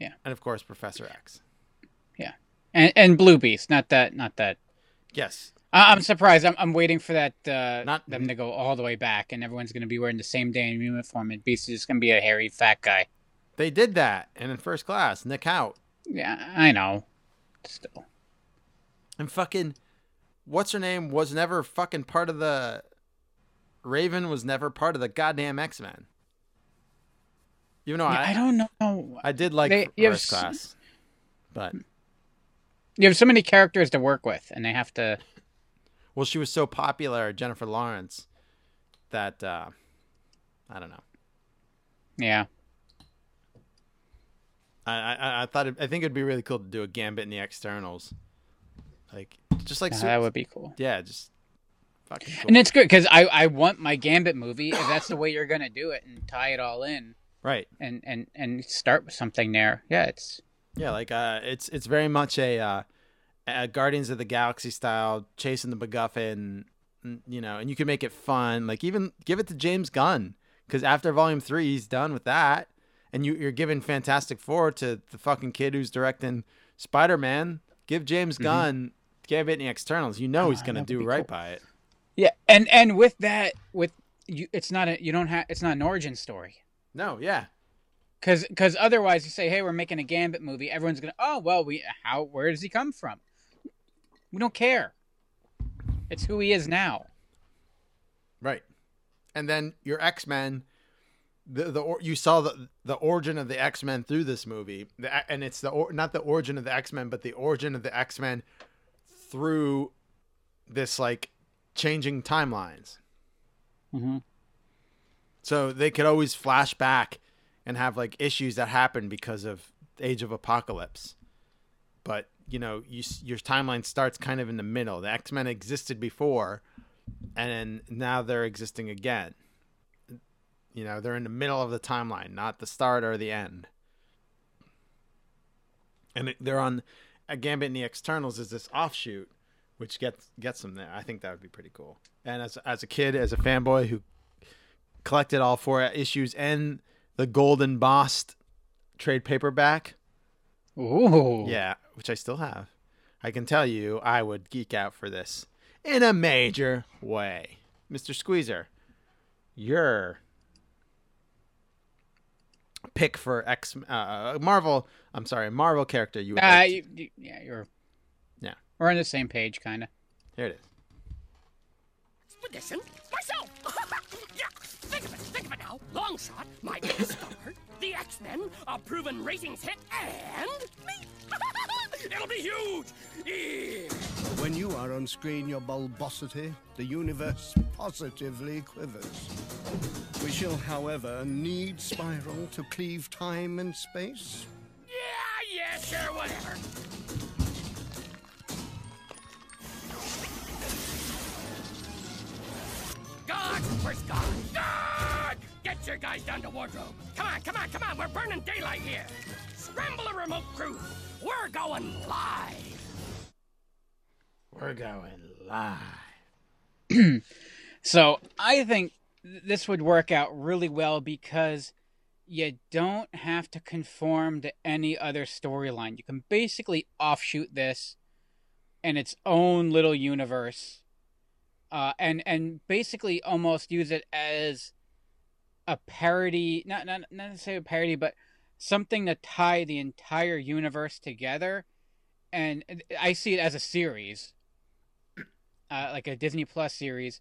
Yeah. And of course, Professor X. Yeah. And and Blue Beast, not that not that Yes. I- I'm surprised. I'm, I'm waiting for that uh, Not them to go all the way back, and everyone's going to be wearing the same damn uniform, and Beast is just going to be a hairy fat guy. They did that, and in first class, Nick Hoult. Yeah, I know. Still, And fucking, what's her name was never fucking part of the. Raven was never part of the goddamn X Men. Even though Yeah, I, I don't know. I did like They- you have first class, but you have so many characters to work with, and they have to. well, she was so popular, Jennifer Lawrence, that uh, I don't know. Yeah. I, I I thought it, I think it'd be really cool to do a Gambit in the externals, like just like that would be cool. Yeah, just fucking cool. And it's good because I, I want my Gambit movie if that's the way you're gonna do it and tie it all in. Right. And and and start with something there. Yeah, it's Yeah, like uh, it's it's very much a, uh, a Guardians of the Galaxy style, chasing the MacGuffin, you know, and you can make it fun. Like even give it to James Gunn because after Volume Three, he's done with that, and you you're giving Fantastic Four to the fucking kid who's directing Spider Man. Give James Mhm. Gunn, give it in the externals. You know he's gonna that do right cool. by it. yeah. And and with that, with you, it's not a you don't have it's not an origin story. No, yeah, Because because otherwise you say, hey, we're making a Gambit movie. Everyone's gonna, oh well, we how where does he come from? We don't care. It's who he is now. Right. And then your X Men, the the or- you saw the the origin of the X Men through this movie, the, and it's the or, not the origin of the X Men, but the origin of the X Men through this like changing timelines. Mm-hmm. So they could always flash back and have like issues that happen because of Age of Apocalypse. But you know, you, your timeline starts kind of in the middle. The X Men existed before, and now they're existing again. You know, they're in the middle of the timeline, not the start or the end. And they're on a Gambit in the Externals is this offshoot, which gets gets them there. I think that would be pretty cool. And as as a kid, as a fanboy who collected all four issues and the Golden Boss trade paperback. Ooh. Yeah, which I still have. I can tell you, I would geek out for this in a major way. Mr. Squeezer, your pick for X uh, Marvel. I'm sorry, Marvel character. You would Uh, like to- you, you- yeah, you're. Yeah. We're on the same page, kind of. Here it is. Expedition myself. yeah, think of it, think of it now. Long shot, my big star, the X-Men, a proven ratings hit, and me. It'll be huge. Yeah. When you are on screen, your bulbosity, the universe positively quivers. We shall, however, need Spiral to cleave time and space. Yeah, yeah, sure, whatever. God, where's God? God! Get your guys down to wardrobe. Come on, come on, come on. We're burning daylight here. Scramble a remote crew. We're going live. We're going live. So I think th- this would work out really well because you don't have to conform to any other storyline. You can basically offshoot this in its own little universe, uh, and and basically almost use it as a parody, not not not necessarily a parody, but something to tie the entire universe together. And I see it as a series, uh, like a Disney Plus series,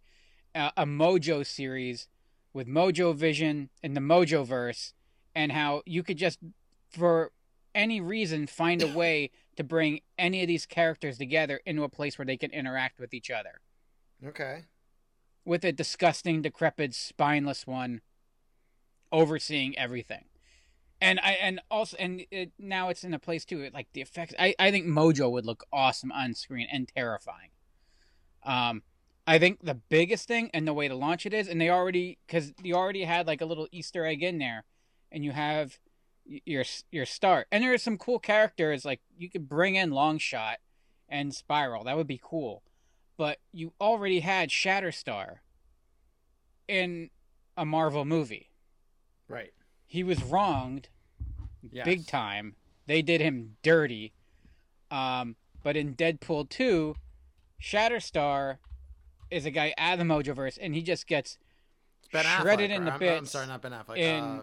uh, a Mojo series with Mojo Vision and the Mojo verse, and how you could just, for any reason, find a way to bring any of these characters together into a place where they can interact with each other. Okay. With a disgusting, decrepit, spineless one overseeing everything. And I and also and it, now it's in a place too. Like the effects, I I think Mojo would look awesome on screen and terrifying. Um, I think the biggest thing and the way to launch it is, and they already because you already had like a little Easter egg in there, and you have your your start, and there are some cool characters like you could bring in Longshot and Spiral. That would be cool, but you already had Shatterstar in a Marvel movie. Right. He was wronged Yes. big time. They did him dirty. Um, but in Deadpool 2, Shatterstar is a guy of the Mojoverse, and he just gets Ben shredded Affleck, in the I'm- bits. I'm sorry, not Ben Affleck, In uh,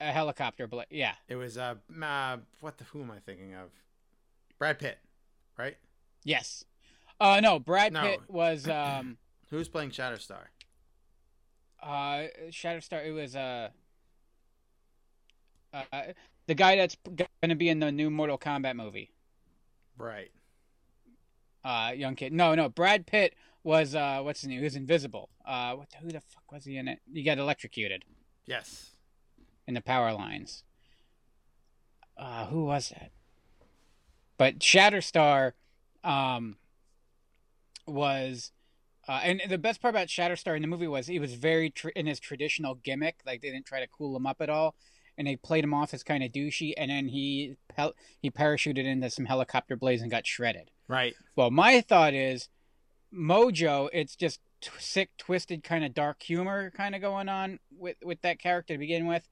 a helicopter blade. Yeah. It was uh, uh what the who am I thinking of? Brad Pitt, right? Yes. Uh, no, Brad No. Pitt was um, Who's playing Shatterstar? uh, Shatterstar. It was uh, uh, the guy that's going to be in the new Mortal Kombat movie. Right. uh young kid. No, no, Brad Pitt was uh what's his name? He was invisible. Uh what who the fuck was he in it? He got electrocuted Yes. in the power lines. Uh who was that? But Shatterstar um was uh, and the best part about Shatterstar in the movie was he was very tr- in his traditional gimmick. Like they didn't try to cool him up at all, and they played him off as kind of douchey. And then he pel- he parachuted into some helicopter blades and got shredded. Right. Well, my thought is Mojo. It's just t- sick, twisted, kind of dark humor, kind of going on with with that character to begin with,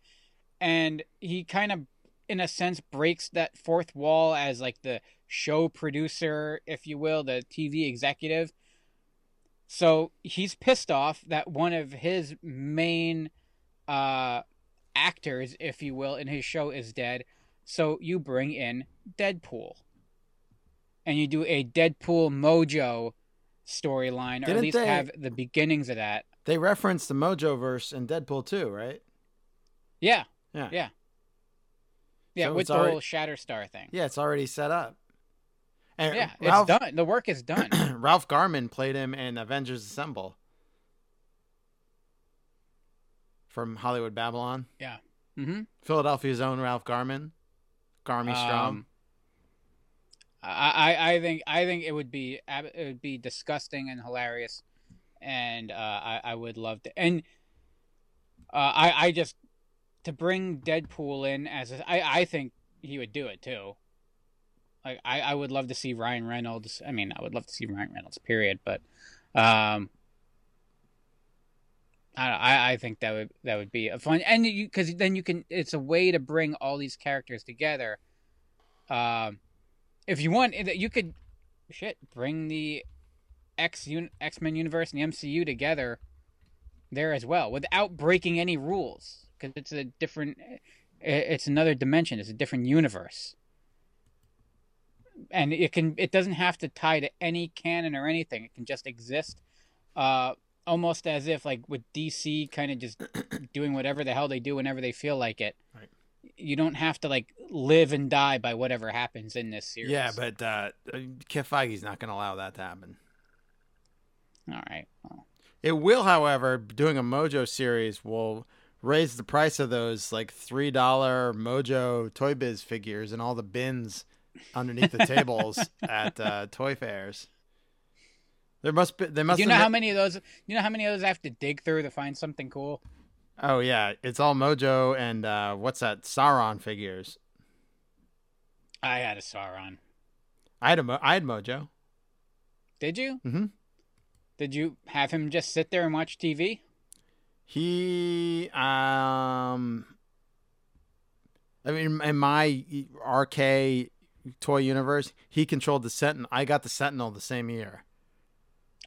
and he kind of, in a sense, breaks that fourth wall as like the show producer, if you will, the TV executive. So he's pissed off that one of his main uh, actors, if you will, in his show is dead. So you bring in Deadpool and you do a Deadpool Mojo storyline, or at least they- have the beginnings of that. They referenced the Mojo verse in Deadpool 2, right? Yeah, Yeah. yeah, yeah, So with the already- whole Shatterstar thing. Yeah, it's already set up. And Yeah, Ralph, it's done. The work is done. Ralph Garman played him in Avengers Assemble from Hollywood Babylon. yeah. Mm-hmm. Philadelphia's own Ralph Garman. Garmy Strom. I, I think I think it would be it would be disgusting and hilarious, and uh, I I would love to and uh, I I just to bring Deadpool in as a, I I think he would do it too. Like I I would love to see Ryan Reynolds. I mean I would love to see Ryan Reynolds. Period. But um. I, I I think that would that would be a fun and you because then you can it's a way to bring all these characters together. Um, if you want, you could shit bring the X X Men universe and the MCU together there as well without breaking any rules because it's a different, it's another dimension. It's a different universe, and it can it doesn't have to tie to any canon or anything. It can just exist. Uh, almost as if like with DC kind of just doing whatever the hell they do whenever they feel like it. Right. You don't have to like live and die by whatever happens in this series. Yeah, but uh, Kevin Feige's not going to allow that to happen. all right. Well, It will, however, doing a Mojo series will raise the price of those like three dollar Mojo Toy Biz figures and all the bins underneath the tables at uh, toy fairs. There must be. They must. do you know how ma- many of those? You know how many of those I have to dig through to find something cool? Oh yeah, it's all Mojo and uh, what's that? Sauron figures. I had a Sauron. I had a Mo- I had Mojo. Did you? Mm-hmm. Did you have him just sit there and watch TV? He um. I mean, in my RK toy universe, he controlled the Sentinel. I got the Sentinel the same year.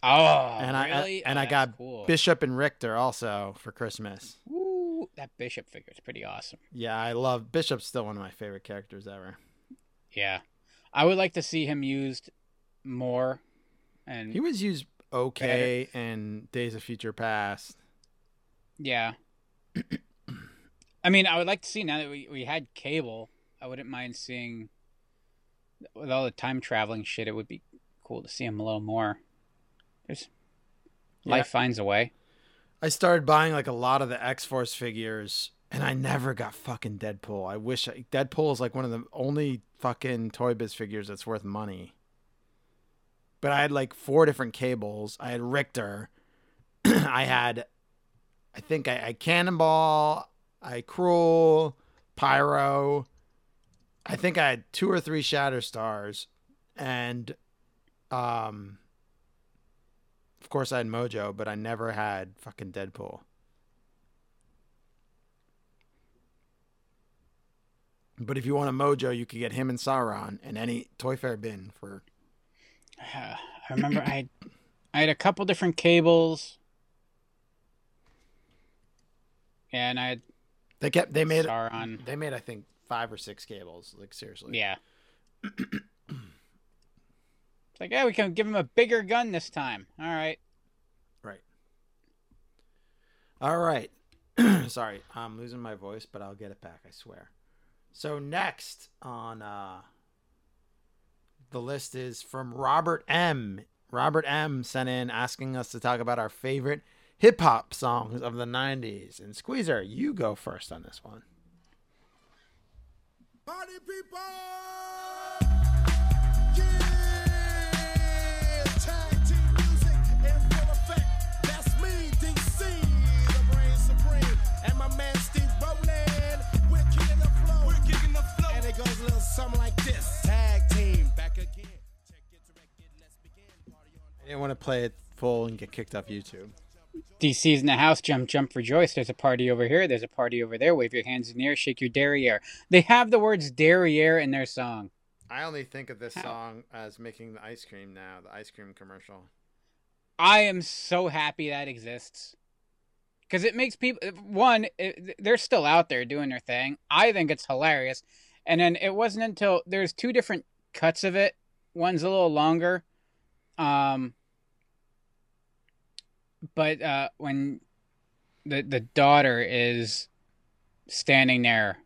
Oh, and I uh, really? and Oh, I got cool. Bishop and Rictor also for Christmas. Ooh, that Bishop figure is pretty awesome. Yeah, I love Bishop's still one of my favorite characters ever. Yeah, I would like to see him used more. And He was used okay in Days of Future Past. Yeah. I mean, I would like to see now that we, we had cable. I wouldn't mind seeing with all the time traveling shit. It would be cool to see him a little more. There's Yeah. life finds a way. I started buying like a lot of the X Force figures, and I never got fucking Deadpool. I wish I, Deadpool is like one of the only fucking Toy Biz figures that's worth money. But I had like four different cables. I had Rictor. I had, I think I, I Cannonball. I Krule, Pyro. I think I had two or three Shatter Stars, and um, of course, I had Mojo, but I never had fucking Deadpool. But if you want a Mojo, you could get him and Sauron in any Toy Fair bin for. I remember I had, I had a couple different cables. And I They kept. They made. Sauron. They made. I think five or six cables. Like seriously. Yeah. it's like, yeah, we can give him a bigger gun this time. All right. Right. All right. Sorry, I'm losing my voice, but I'll get it back. I swear. So next on uh, the list is from Robert M. Robert M. sent in asking us to talk about our favorite hip hop songs of the '90s. And Squeezer, you go first on this one. Party people! Something like this. Tag team, back again. I didn't want to play it full and get kicked off YouTube. DC's in the house. Jump, jump, rejoice. There's a party over here. There's a party over there. Wave your hands in the air. Shake your derriere. They have the words derriere in their song. I only think of this song as making the ice cream now, the ice cream commercial. I am so happy that exists because it makes people one it, they're still out there doing their thing. I think it's hilarious, and then it wasn't until there's two different cuts of it. one's a little longer. Um, but uh, when the the daughter is standing there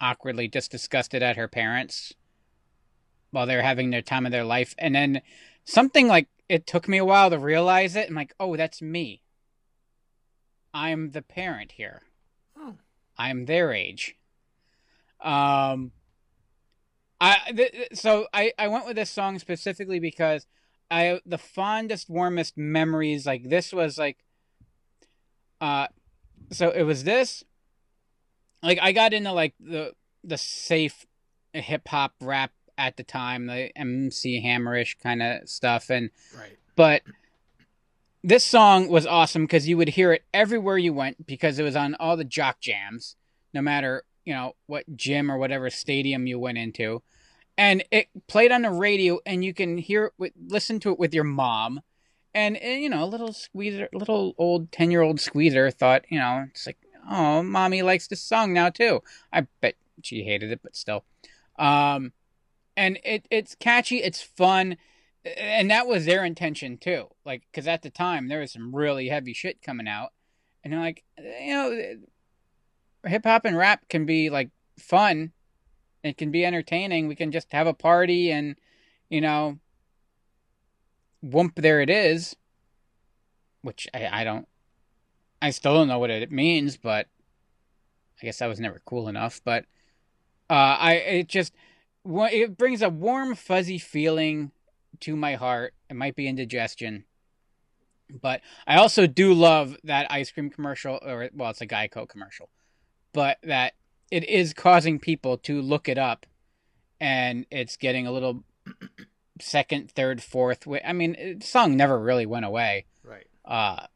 awkwardly, just disgusted at her parents while they're having their time of their life, and then something like it took me a while to realize it. I'm like, oh, that's me. I'm the parent here. Oh. I'm their age. Um, I th- so I I went with this song specifically because I the fondest warmest memories like this was like uh so it was this like I got into like the the safe hip hop rap at the time the MC Hammerish kind of stuff and Right. but this song was awesome because you would hear it everywhere you went because it was on all the jock jams, no matter you know what gym or whatever stadium you went into, and it played on the radio, and you can hear it, with, listen to it with your mom, and, and you know, a little squeezer, little old ten year old squeezer thought, you know, it's like, oh, mommy likes this song now too. I bet she hated it, but still, um, and it it's catchy, it's fun eh, and that was their intention too. Like because at the time there was some really heavy shit coming out. And they're like eh, you know hip hop and rap can be like fun it can be entertaining we can just have a party and you know whoomp there it is which i, I don't i still don't know what it means but i guess i was never cool enough but uh i it just it brings a warm fuzzy feeling to my heart. It might be indigestion. But I also do love that ice cream commercial, or well, it's a Geico commercial, but that it is causing people to look it up, and it's getting a little second, third, fourth. I mean, the song never really went away. Right. Uh,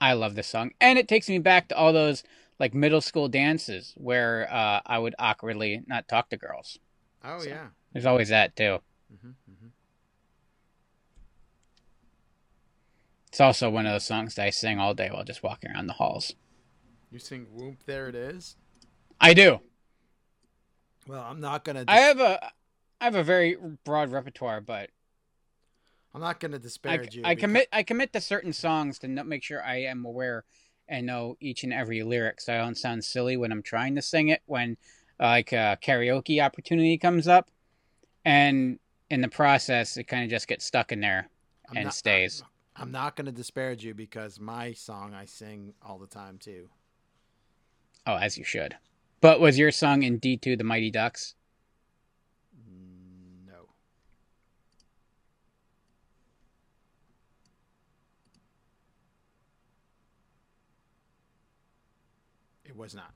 I love this song, and it takes me back to all those like middle school dances where uh, I would awkwardly not talk to girls. Oh So, yeah. There's always that too. Mm-hmm, mm-hmm. It's also one of those songs that I sing all day while just walking around the halls. You sing "Whoop." There it is. I do. Well, I'm not gonna. I have a I have a very broad repertoire, but I'm not gonna I, disparage you. I because- commit I commit to certain songs to make sure I am aware and know each and every lyric, so I don't sound silly when I'm trying to sing it. When uh, like a karaoke opportunity comes up, and in the process, it kind of just gets stuck in there I'm and not- stays. I'm not gonna disparage you because my song I sing all the time too. Oh, as you should. But was your song in D two the Mighty Ducks? No. It was not.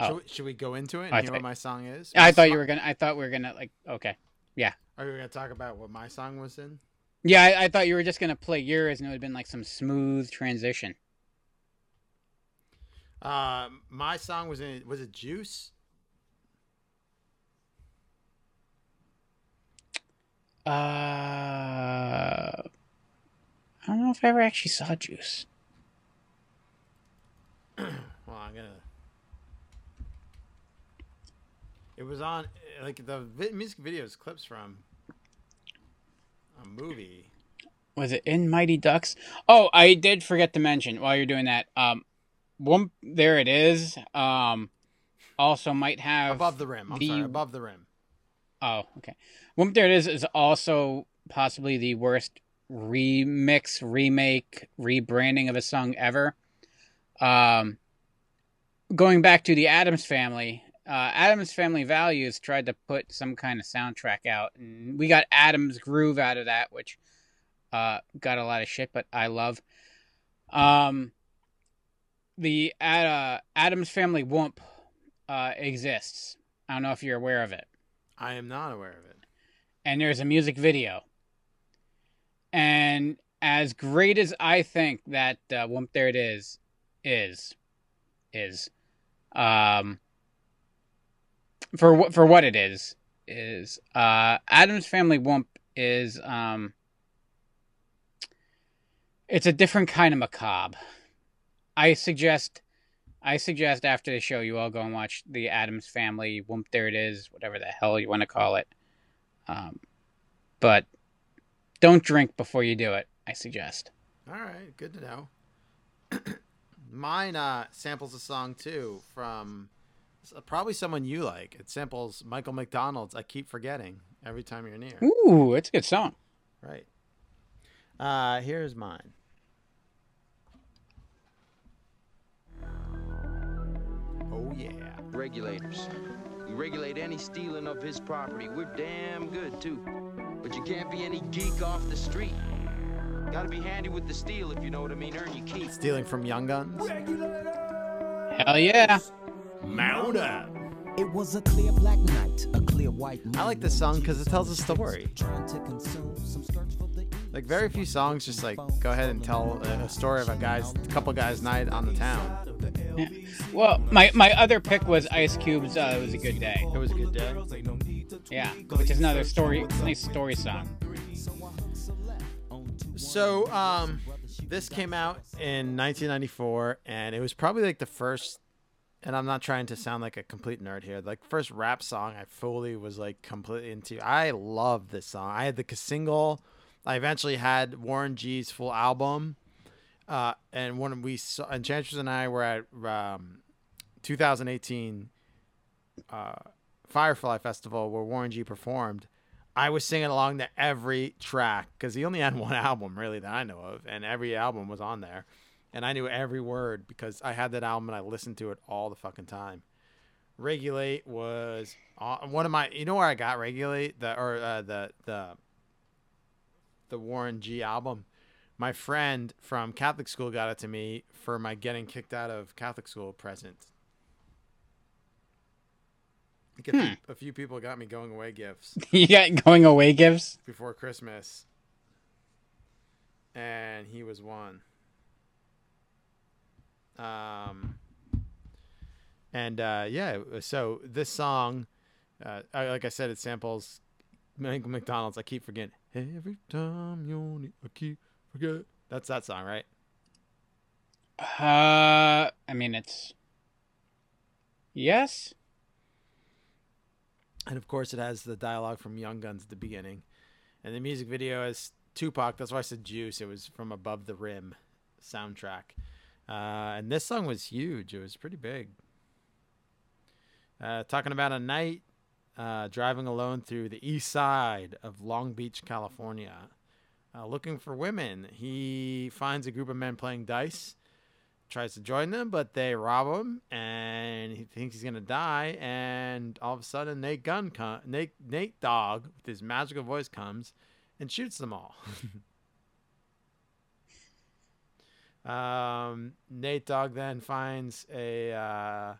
Oh. Should, we, should we go into it and I hear what my song is? I thought song- you were gonna. I thought we were gonna like. Okay, yeah, Are we gonna talk about what my song was in? yeah. I, I thought you were just gonna play yours, and it would have been like some smooth transition. Uh, my song was in. Was it Juice? Uh, I don't know if I ever actually saw Juice. well, I'm gonna. It was on like the vi- music videos clips from a movie. Was it in Mighty Ducks? Oh, I did forget to mention while you're doing that. Um, one there it is. Um, also might have Above the rim. I'm sorry, above the rim. Oh, okay. Whoop There It Is is also possibly the worst remix, remake, rebranding of a song ever. Um, going back to the Addams Family, uh, Addams Family Values tried to put some kind of soundtrack out, and we got Addams Groove out of that, which uh, got a lot of shit, but I love. Um, the uh, Addams Family Whoop uh, exists. I don't know if you're aware of it I am not aware of it. and there's a music video. And as great as I think that uh, Whoop There It Is is, is, um, for what for what it is is uh, Addams Family Whoop is um, it's a different kind of macabre. I suggest. I suggest after the show you all go and watch the Addams Family Whoop There It Is, whatever the hell you want to call it. Um, but don't drink before you do it. I suggest. All right, good to know. Mine uh, samples a song too from probably someone you like. It samples Michael McDonald's "I Keep Forgetting" every time you're near. Ooh, it's a good song. Right. Uh, here's mine. Oh yeah. Regulators. We regulate any stealing of his property. We're damn good too. But you can't be any geek off the street. Gotta be handy with the steel if you know what I mean. Earn your keep. Stealing from Young Guns. Hell yeah. Mount up. It was a clear black night, a clear white night. I like this song because it tells a story. Like very few songs just like go ahead and tell a, a story of a guy's, a couple guys' night on the town. Yeah. Well, my my other pick was Ice Cube's uh, "It Was a Good Day." It was a good day. Yeah, which is another story, nice story song. So, um, this came out in 1994, and it was probably like the first. And I'm not trying to sound like a complete nerd here. Like first rap song I fully was like completely into. I love this song. I had the single. I eventually had Warren G's full album. Uh, and when we saw, Enchantress and I were at um, 2018 uh, Firefly Festival where Warren G performed. I was singing along to every track because he only had one album really that I know of, and every album was on there, and I knew every word because I had that album and I listened to it all the fucking time. Regulate was uh, one of my. You know where I got Regulate the or uh, the the the Warren G album. My friend from Catholic school got it to me for my getting kicked out of Catholic school present. Think a, few, a few people got me going away gifts you got going away gifts. before Christmas, and he was one. Um, and uh, yeah, so this song, uh, like I said, it samples Michael McDonald's. I keep forgetting. Every time you need, I keep forget. That's that song, right? Uh, I mean it's yes. And of course, it has the dialogue from Young Guns at the beginning, and the music video is Tupac. That's why I said Juice. It was from Above the Rim soundtrack, uh, and this song was huge. It was pretty big. Uh, talking about a night uh, driving alone through the east side of Long Beach, California, uh, looking for women. He finds a group of men playing dice tries to join them, but they rob him, and he thinks he's gonna die. And all of a sudden, Nate Gunn, com- Nate Nate Dogg, with his magical voice, comes and shoots them all. um, Nate Dogg then finds a. Uh,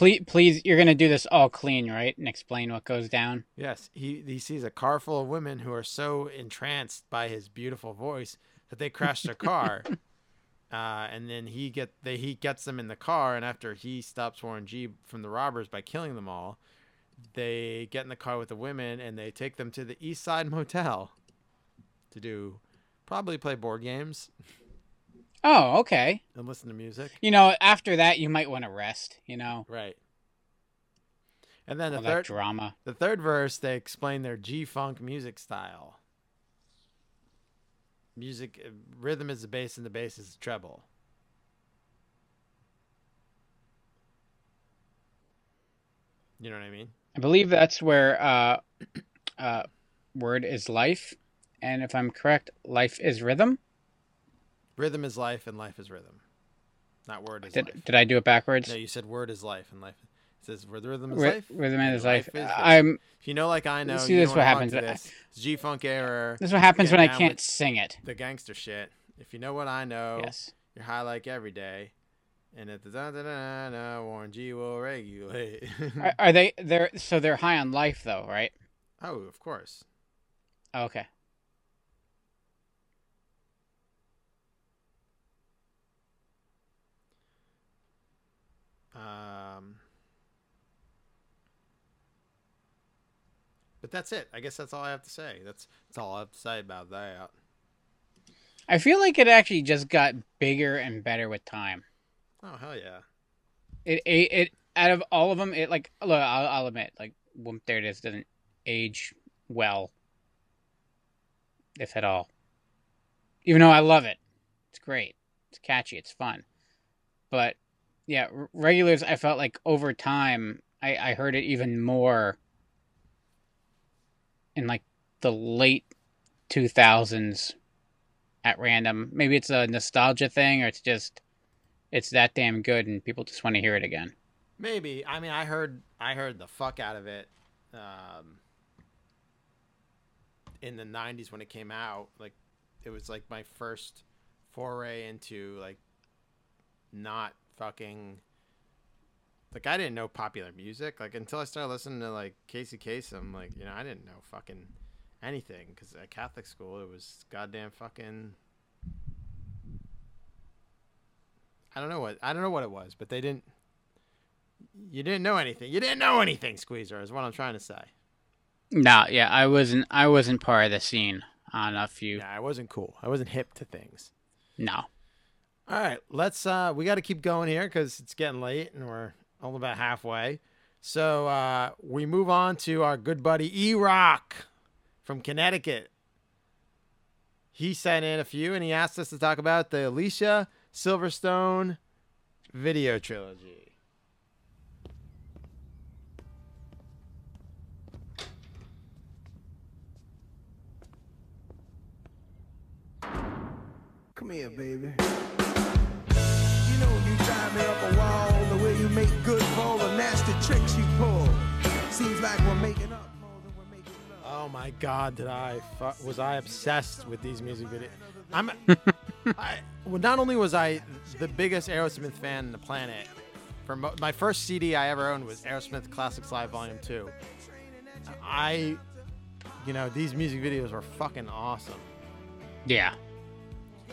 Please, please, you're gonna do this all clean, right? And explain what goes down. Yes, he he sees a car full of women who are so entranced by his beautiful voice that they crash their car. uh, and then he get they he gets them in the car, and after he stops Warren G from the robbers by killing them all, they get in the car with the women and they take them to the East Side Motel to do probably play board games Oh, okay. and listen to music. You know, after that, you might want to rest. You know, Right. And then the all third drama. The third verse, they explain their G funk music style. Music, uh, rhythm is the bass, and the bass is the treble. You know what I mean? I believe that's where uh, uh, word is life, and if I'm correct, life is rhythm. Rhythm is life, and life is rhythm. Not word is Did life. did I do it backwards? No, you said word is life, and life. It says rhythm is Ry- life. rhythm is life. rhythm. I'm- If you know, like I know, See, this what happens This G funk era. This is what happens when I can't sing it. The gangster shit. If you know what I know, Yes. you're high like every day. And at the da da da da, Warren G will regulate. Are, are they? They're so they're high on life though, right? oh, of course. Okay. Um, but that's it. I guess that's all I have to say. That's that's all I have to say about that. I feel like it actually just got bigger and better with time. Oh hell yeah! It it, it out of all of them, it like look, I'll, I'll admit, like Whoop There It Is doesn't age well, if at all. Even though I love it, it's great, it's catchy, it's fun. But yeah, regulars. I felt like over time, I, I heard it even more in like the late two thousands at random. Maybe it's a nostalgia thing, or it's just it's that damn good, and people just want to hear it again. Maybe. I mean, I heard I heard the fuck out of it um, in the '90s when it came out. Like, it was like my first foray into like not fucking. Like I didn't know popular music like until I started listening to like Casey Kasem. Like you know I didn't know fucking anything because at Catholic school it was goddamn fucking. I don't know what I don't know what it was, but they didn't. You didn't know anything. You didn't know anything, Squeezer. Is what I'm trying to say. Nah, yeah, I wasn't. I wasn't part of the scene on a few. Yeah, I wasn't cool. I wasn't hip to things. No. All right, let's. uh We got to keep going here because it's getting late and we're only about halfway. So uh we move on to our good buddy E Rock from Connecticut. He sent in a few and he asked us to talk about the Alicia Silverstone video trilogy. Come here, baby. You know you drive me up a wall the way you make good for all the nasty tricks you pull. Seems like we're making up. Oh my God! Did I fu- was I obsessed with these music videos? I'm. I well, not only was I the biggest Aerosmith fan on the planet. For mo- my first CD I ever owned was Aerosmith Classics Live Volume Two. I, you know, these music videos were fucking awesome. Yeah.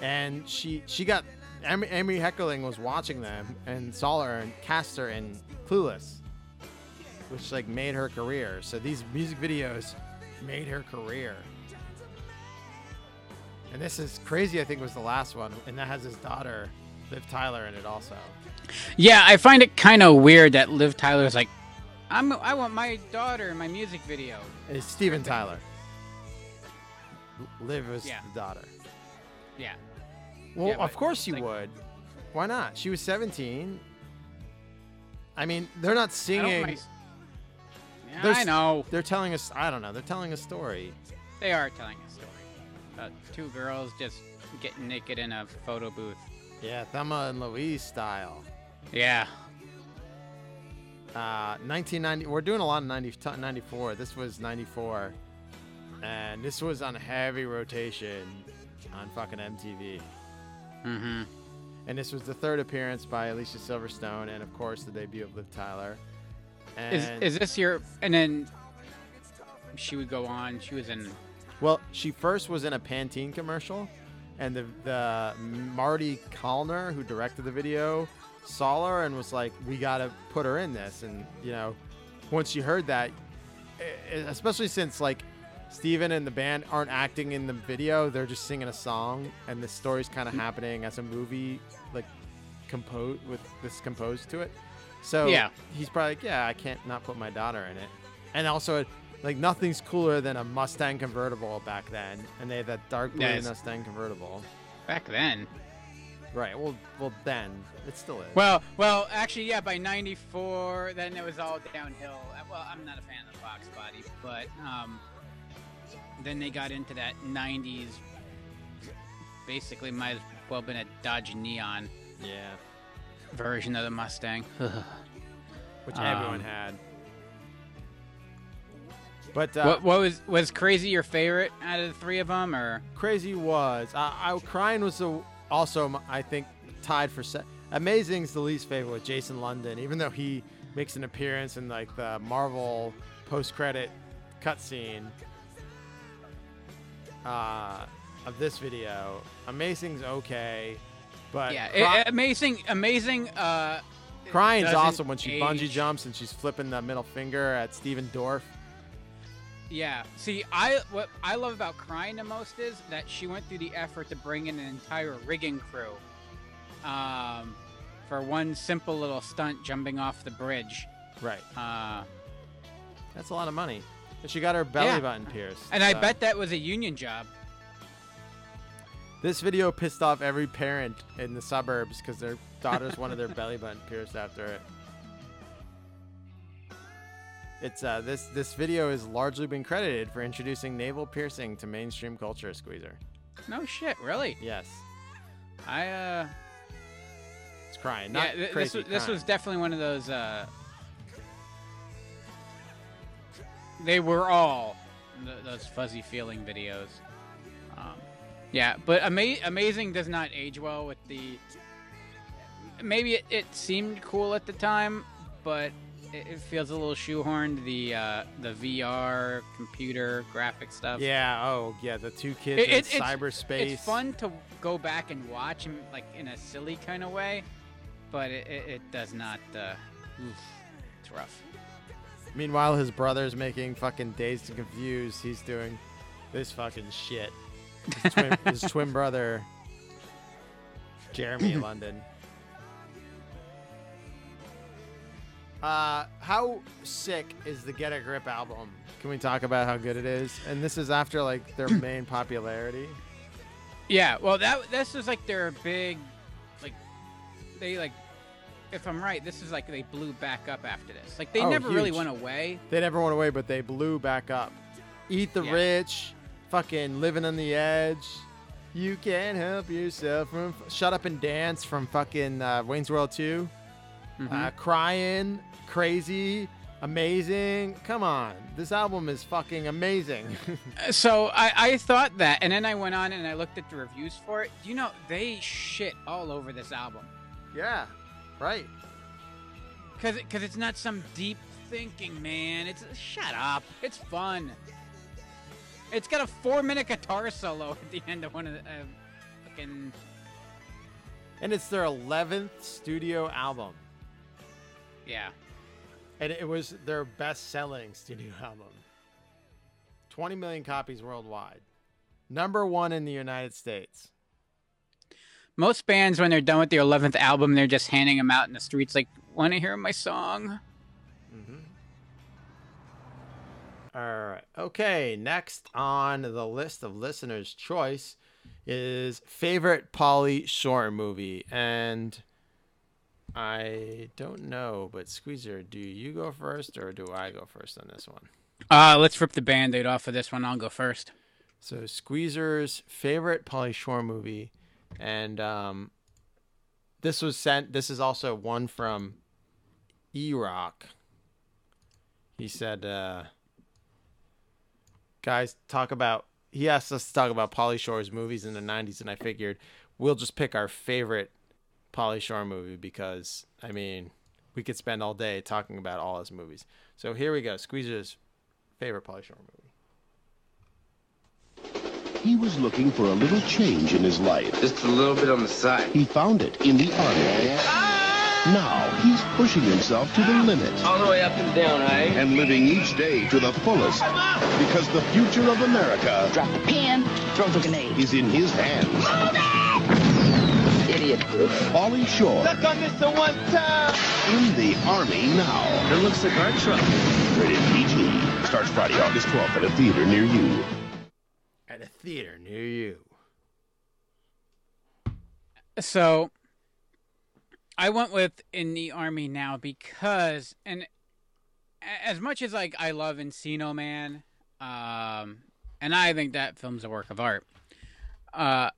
And she she got Amy, Amy Heckerling was watching them and saw her and cast her in Clueless, which like made her career. So these music videos made her career. And this is crazy. I think was the last one, and that has his daughter, Liv Tyler, in it also. Yeah, I find it kind of weird that Liv Tyler's like, I'm. I want my daughter in my music video. It's Steven Tyler. Liv was Yeah. the daughter. Yeah. Well, Yeah, of course you would. Why not? She was 17. I mean, they're not singing. my- Yeah, They're I know. They're telling us. I don't know. They're telling a story. They are telling a story about two girls just getting naked in a photo booth. Yeah, Thelma and Louise style. Yeah. Uh, 1990. We're doing a lot of 90, 94. This was 94, and this was on heavy rotation on fucking MTV. Mm-hmm. And this was the third appearance by Alicia Silverstone, and of course the debut of Liv Tyler. And Is is this your? And then she would go on. She was in. Well, she first was in a Pantene commercial, and the the Marty Callner, who directed the video, saw her and was like, "We gotta put her in this." And you know, once she heard that, especially since like Steven and the band aren't acting in the video, they're just singing a song, and the story's kind of happening as a movie, like composed with this composed to it. So Yeah. he's probably like, "Yeah, I can't not put my daughter in it." And also, like nothing's cooler than a Mustang convertible back then, and they had that dark blue Yes. Mustang convertible. Back then. Right. Well, well, then it still is. Well, well, actually, yeah. By '94, then it was all downhill. Uh, Well, I'm not a fan of the Fox body, but um, then they got into that '90s. Basically, might as well been a Dodge Neon. Yeah. Version of the Mustang. which everyone Um, had. But uh, what, what was was crazy your favorite out of the three of them, or crazy was uh, I crying was the, also I think tied for se- Amazing's the least favorite with Jason London, even though he makes an appearance in like the Marvel post credit cutscene uh, of this video. Amazing's okay, but yeah, Cry- it- amazing, amazing. Uh, Crying's awesome when she age. bungee jumps and she's flipping the middle finger at Stephen Dorff. Yeah. See, I what I love about crying the most is that she went through the effort to bring in an entire rigging crew, um, for one simple little stunt jumping off the bridge. Right. Uh, That's a lot of money. And she got her belly Yeah. button pierced. And I bet that was a union job. This video pissed off every parent in the suburbs because their daughters wanted their belly button pierced after it. It's uh this this video has largely been credited for introducing navel piercing to mainstream culture, Squeezer. No shit, really. Yes, I uh it's crying. Not yeah, th- this was, this was definitely one of those uh they were all th- those fuzzy feeling videos. Um, yeah, but ama- amazing does not age well with the maybe it, it seemed cool at the time, but it, it feels a little shoehorned the uh, the VR computer graphic stuff. Yeah. Oh, yeah. The two kids It- in it- it's- cyberspace. It's fun to go back and watch, and like in a silly kind of way, but it, it, it does not. Uh, oof, it's rough. Meanwhile, his brother's making fucking dazed and confused. He's doing this fucking shit. His twin, his twin brother, Jeremy London. Uh, how sick is the Get a Grip album? Can we talk about how good it is? And this is after like their main popularity. Yeah, well, that this was like their big, like, they like, if I'm right, this is like they blew back up after this. Like they Oh, never really went away. They never went away, but they blew back up. Eat the Yeah. rich, fucking living on the edge. You can't help yourself from Shut Up and Dance from fucking uh, Wayne's World 2. Mm-hmm. Uh, crying, crazy, amazing. Come on, this album is fucking amazing. So I, I thought that, and then I went on and I looked at the reviews for it. You know, they shit all over this album. yeah, right. Cause, cause it's not some deep thinking, man. It's shut up. It's fun. It's got a four-minute guitar solo at the end of one of the uh, fucking. And it's their 11th studio album. Yeah. And it was their best selling studio album. 20 million copies worldwide. Number one in the United States. Most bands, when they're done with their eleventh album, they're just handing them out in the streets, like, "Want to hear my song?" All right. Okay. Next on the list of listeners' choice is favorite Pauly Shore movie. And I don't know, but Squeezer, do you go first or do I go first on this one? Uh, let's rip the band-aid off of this one. I'll go first. So Squeezer's favorite Pauly Shore movie, and um, this was sent. This is also one from E Rock. He said, uh, "Guys, talk about." He asked us to talk about Pauly Shore's movies in the '90s, and I figured we'll just pick our favorite Pauly Shore movie because I mean we could spend all day talking about all his movies. So here we go. Squeezer's favorite Pauly Shore movie. He was looking for a little change in his life. Just a little bit on the side. He found it in the army. Now he's pushing himself to the limit. All the way up and down, eh? And living each day to the fullest. Because the future of America Drop the pen, throw the grenade. is in his hands. Idiot. Pauly Shore Suck on this the one time. in the army now. It looks like our truck. Rated PG. Starts Friday, August 12th at a theater near you. At a theater near you. So I went with in the army now because and as much as like I love Encino Man, um, and I think that film's a work of art. Uh,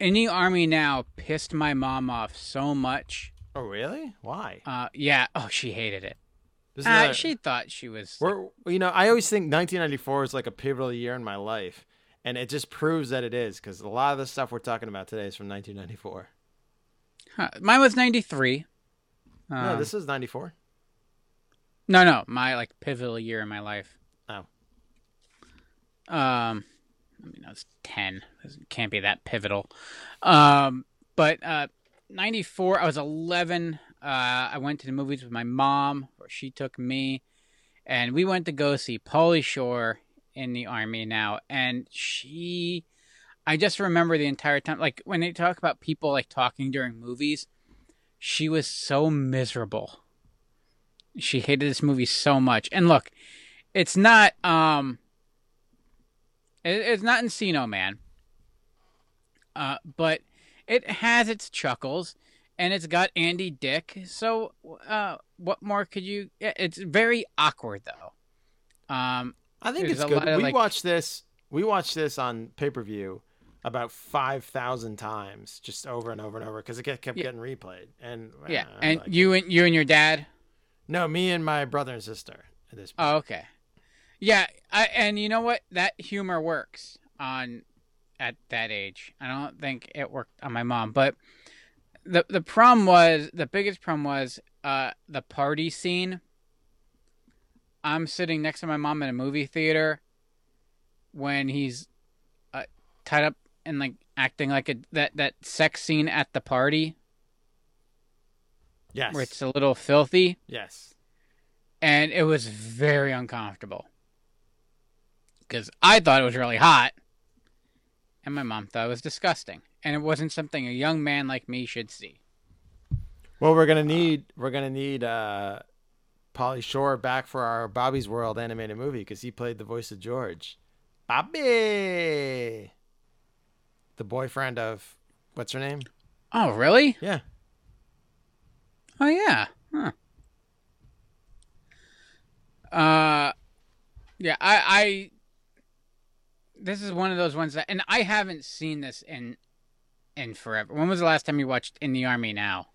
in the army now pissed my mom off so much. Oh really? Why? Uh, yeah. Oh, she hated it. Uh, she thought she was. We're, you know, I always think 1994 is like a pivotal year in my life, and it just proves that it is because a lot of the stuff we're talking about today is from 1994. Huh, mine was ninety three. no, Um, this is 94. No, no, my like pivotal year in my life. Oh. Um, I mean, I was ten. It can't be that pivotal. Um, but uh, ninety four. I was eleven. Uh, I went to the movies with my mom, or she took me, and we went to go see Pauly Shore in the army now, and she. I just remember the entire time, like when they talk about people like talking during movies, she was so miserable. She hated this movie so much. And look, it's not um it, it's not Encino Man. Uh but it has its chuckles and it's got Andy Dick. So uh what more could you it's very awkward though. Um I think there's it's good. of, We like- watched this. We watched this on pay per view about five thousand times, just over and over and over, because it kept Yeah. getting replayed. And Yeah, uh, and like- you and you and your dad. no, me and my brother and sister. At this point. Oh, okay. Yeah, I, and you know what? That humor works on at that age. I don't think it worked on my mom, but the the problem was the biggest problem was uh the party scene. I'm sitting next to my mom in a movie theater when he's uh, tied up and like acting like a that that sex scene at the party. Yes, where it's a little filthy. Yes. and it was very uncomfortable. Because I thought it was really hot, and my mom thought it was disgusting, and it wasn't something a young man like me should see. Well, we're gonna need we're gonna need uh, Pauly Shore back for our Bobby's World animated movie because he played the voice of George. Bobby, the boyfriend of what's her name? Oh, really? Yeah. Oh, yeah. Huh. Uh, yeah. I, I. This is one of those ones that, and I haven't seen this in, in forever. When was the last time you watched In the Army Now?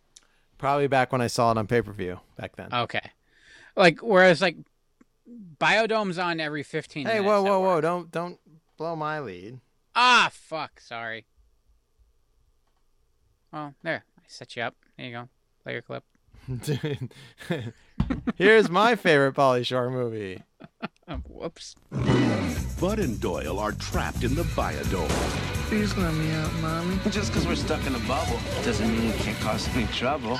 Probably back when I saw it on pay per view back then. Okay. Like whereas like Biodome's on every 15 hey, minutes. whoa, whoa, whoa! Don't don't blow my lead. Ah, fuck. Sorry. Oh, there. I set you up. There you go. Play your clip. Here's my favorite Pauly Shore movie. Whoops. Bud and Doyle are trapped in the biodome. Please let me out, mommy. Just because we're stuck in a bubble doesn't mean we can't cause any trouble.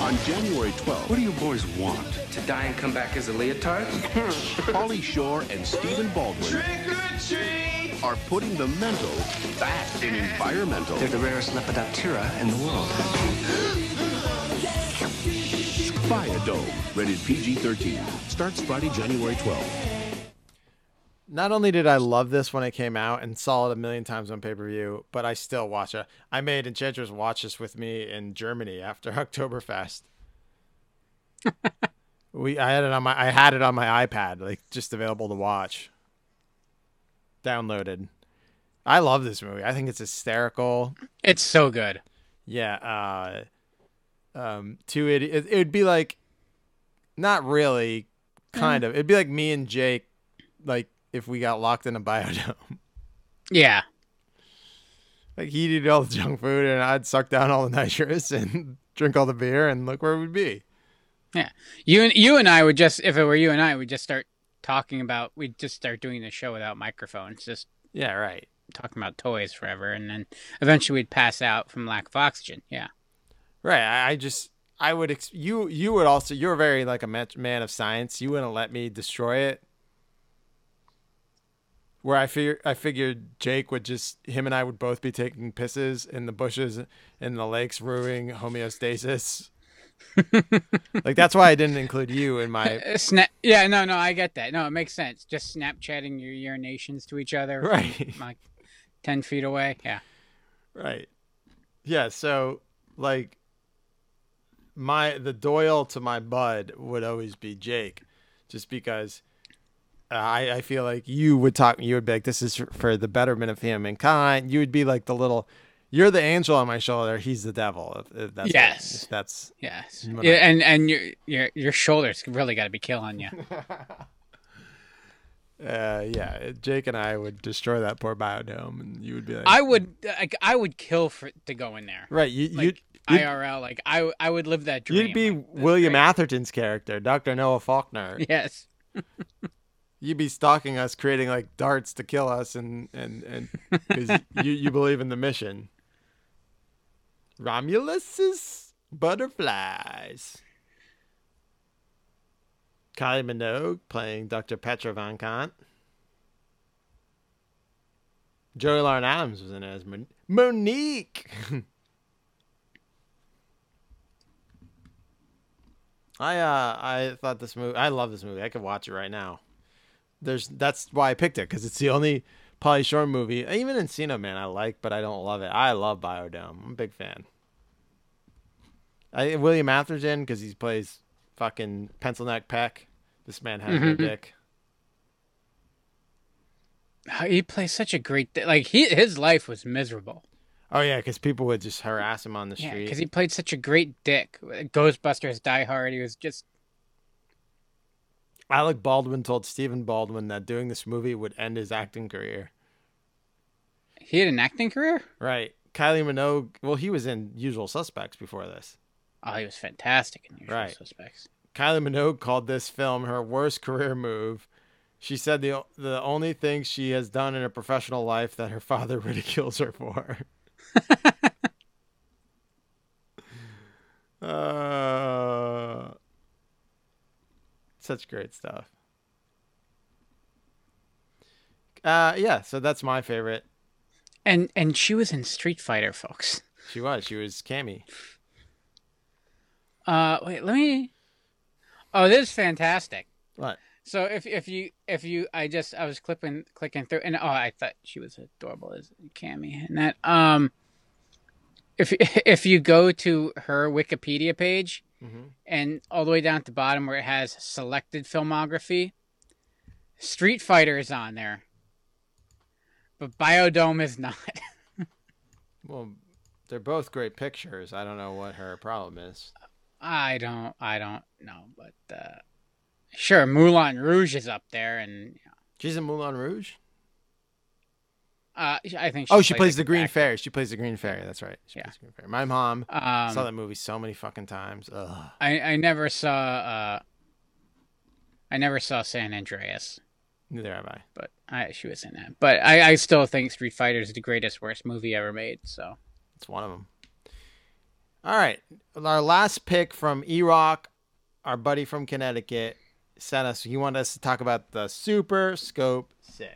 On January 12th, what do you boys want? To die and come back as a leotard? Pauly Shore and Stephen Baldwin are putting the mental back in environmental. They're the rarest Lepidoptera in the world. Biodome, rated PG-13. Starts Friday, January 12th. Not only did I love this when it came out and saw it a million times on pay per view, but I still watch it. I made Enchantress watch this with me in Germany after Oktoberfest. we I had it on my I had it on my iPad, like just available to watch. Downloaded. I love this movie. I think it's hysterical. It's so good. Yeah. Uh, um, two idi- it, it would be like, not really, kind of. It'd be like me and Jake, like if we got locked in a biodome. Yeah. Like he'd eat all the junk food and I'd suck down all the nitrous and drink all the beer and look where we'd be. Yeah. You and you and I would just if it were you and I—we'd just start talking about we'd just start doing the show without microphones, just Yeah, right. talking about toys forever and then eventually we'd pass out from lack of oxygen. Yeah. Right. I, I just I would ex- you you would also you're very like a man of science. You wouldn't let me destroy it. Where I figure I figured Jake would just him and I would both be taking pisses in the bushes in the lakes, ruining homeostasis. like that's why I didn't include you in my Uh, Snap. Yeah, no, no, I get that. No, it makes sense. Just Snapchatting your urinations to each other, Right. Like ten feet away. Yeah. Right. Yeah, so like my the Doyle to my bud would always be Jake, just because I I feel like you would talk you would be like this is for the betterment of humankind. You would be like the little you're the angel on my shoulder. He's the devil. If, if that's Yes. if that's Yes. Yeah, I- and and your your your shoulders really got to be killing you. uh, yeah. Jake and I would destroy that poor biodome, and you would be like I would like I would kill for to go in there. right. You Like, you'd, you'd IRL, like I I would live that dream. you'd be William Atherton's character, Doctor Noah Faulkner. Yes. you'd be stalking us, creating like darts to kill us, and and and because you you believe in the mission. Romulus's butterflies. Kylie Minogue playing Dr. Petra Von Kant. Joey Lauren Adams was in it as Mon- Monique. I uh I thought this movie. I love this movie. I could watch it right now. There's that's why I picked it because it's the only Pauly Shore movie. Even Encino Man I like, but I don't love it. I love Biodome. I'm a big fan. I William Atherton because he plays fucking pencil neck peck. This man has no Mhm. dick. He plays such a great like he his life was miserable. Oh yeah, because people would just harass him on the Yeah, street. because he played such a great dick. Ghostbusters, Die Hard. He was just Alec Baldwin told Stephen Baldwin that doing this movie would end his acting career. he had an acting career. Right. Kylie Minogue. Well, he was in Usual Suspects before this. Oh, he was fantastic in Usual Right. Suspects. Kylie Minogue called this film her worst career move. She said the the only thing she has done in her professional life that her father ridicules her for. uh, such great stuff. Uh, yeah, so that's my favorite. And and she was in Street Fighter, folks. She was. She was Cammy. Uh, wait, let me. Oh, this is fantastic. What? So if if you if you I just I was clicking clicking through and oh I thought she was adorable as Cammy and that um if if you go to her Wikipedia page Mhm. and all the way down at the bottom where it has selected filmography, Street Fighter is on there, but Biodome is not. Well, they're both great pictures. I don't know what her problem is. I don't I don't know, but uh, sure Moulin Rouge is up there and She's in Moulin Rouge. Uh I think oh, she plays like, the Green back- Fairy. She plays the Green Fairy. That's right. She plays the Green Fairy. My mom Um, saw that movie so many fucking times. Ugh. I I never saw uh I never saw San Andreas, Neither have I. but I she was in that. But I I still think Street Fighter is the greatest worst movie ever made. So It's one of them. All right. Our last pick from E Rock, our buddy from Connecticut, sent us. He wanted us to talk about the Super Scope 6.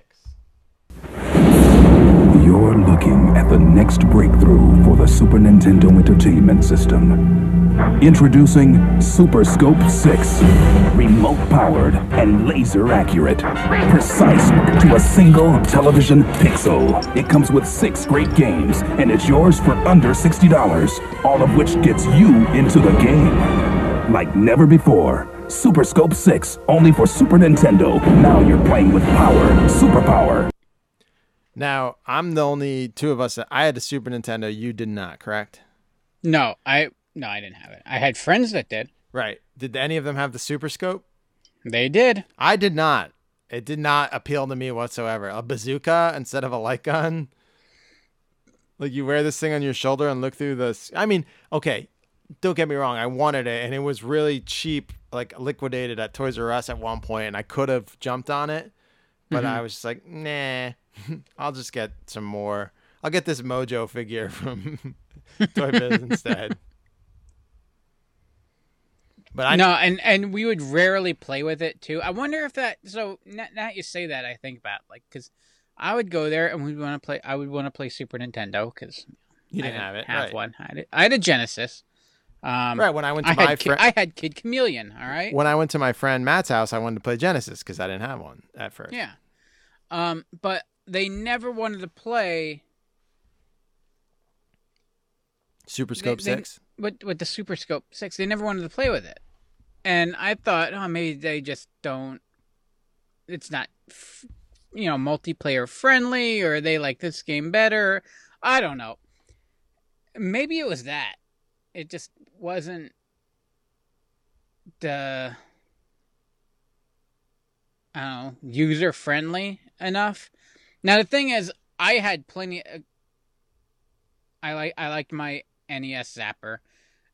You're looking at the next breakthrough for the Super Nintendo Entertainment System. Introducing Super Scope 6. Remote powered and laser accurate. Precise to a single television pixel. It comes with six great games, and it's yours for under $60, all of which gets you into the game. Like never before. Super Scope 6, only for Super Nintendo. Now you're playing with power, superpower. Now, I'm the only two of us that I had a Super Nintendo. You did not, correct? no, I no I didn't have it. I had friends that did. Right. Did any of them have the Super Scope? They did. I did not. It did not appeal to me whatsoever. A bazooka instead of a light gun. Like you wear this thing on your shoulder and look through this. I mean, okay, don't get me wrong. I wanted it, and it was really cheap, like liquidated at Toys R Us at one point, and I could have jumped on it, but Mhm. I was just like, nah. I'll just get some more. I'll get this Mojo figure from Toy Biz instead. But I no, and and we would rarely play with it too. I wonder if that. So now, now you say that, I think about like because I would go there and we'd want to play. I would want to play Super Nintendo because You didn't have it, right. one. I had, I had a Genesis. Um, Right, when I went to I my friend- I had Kid Chameleon. All right. when I went to my friend Matt's house, I wanted to play Genesis because I didn't have one at first. Yeah. Um, but they never wanted to play Super Scope they- Six. with with the Super Scope Six. They never wanted to play with it, and I thought, oh, maybe they just don't. It's not, f- you know, multiplayer friendly, or they like this game better. I don't know. Maybe it was that. It just wasn't the. I don't know, user friendly enough. Now the thing is, I had plenty. Of, I like I liked my NES Zapper.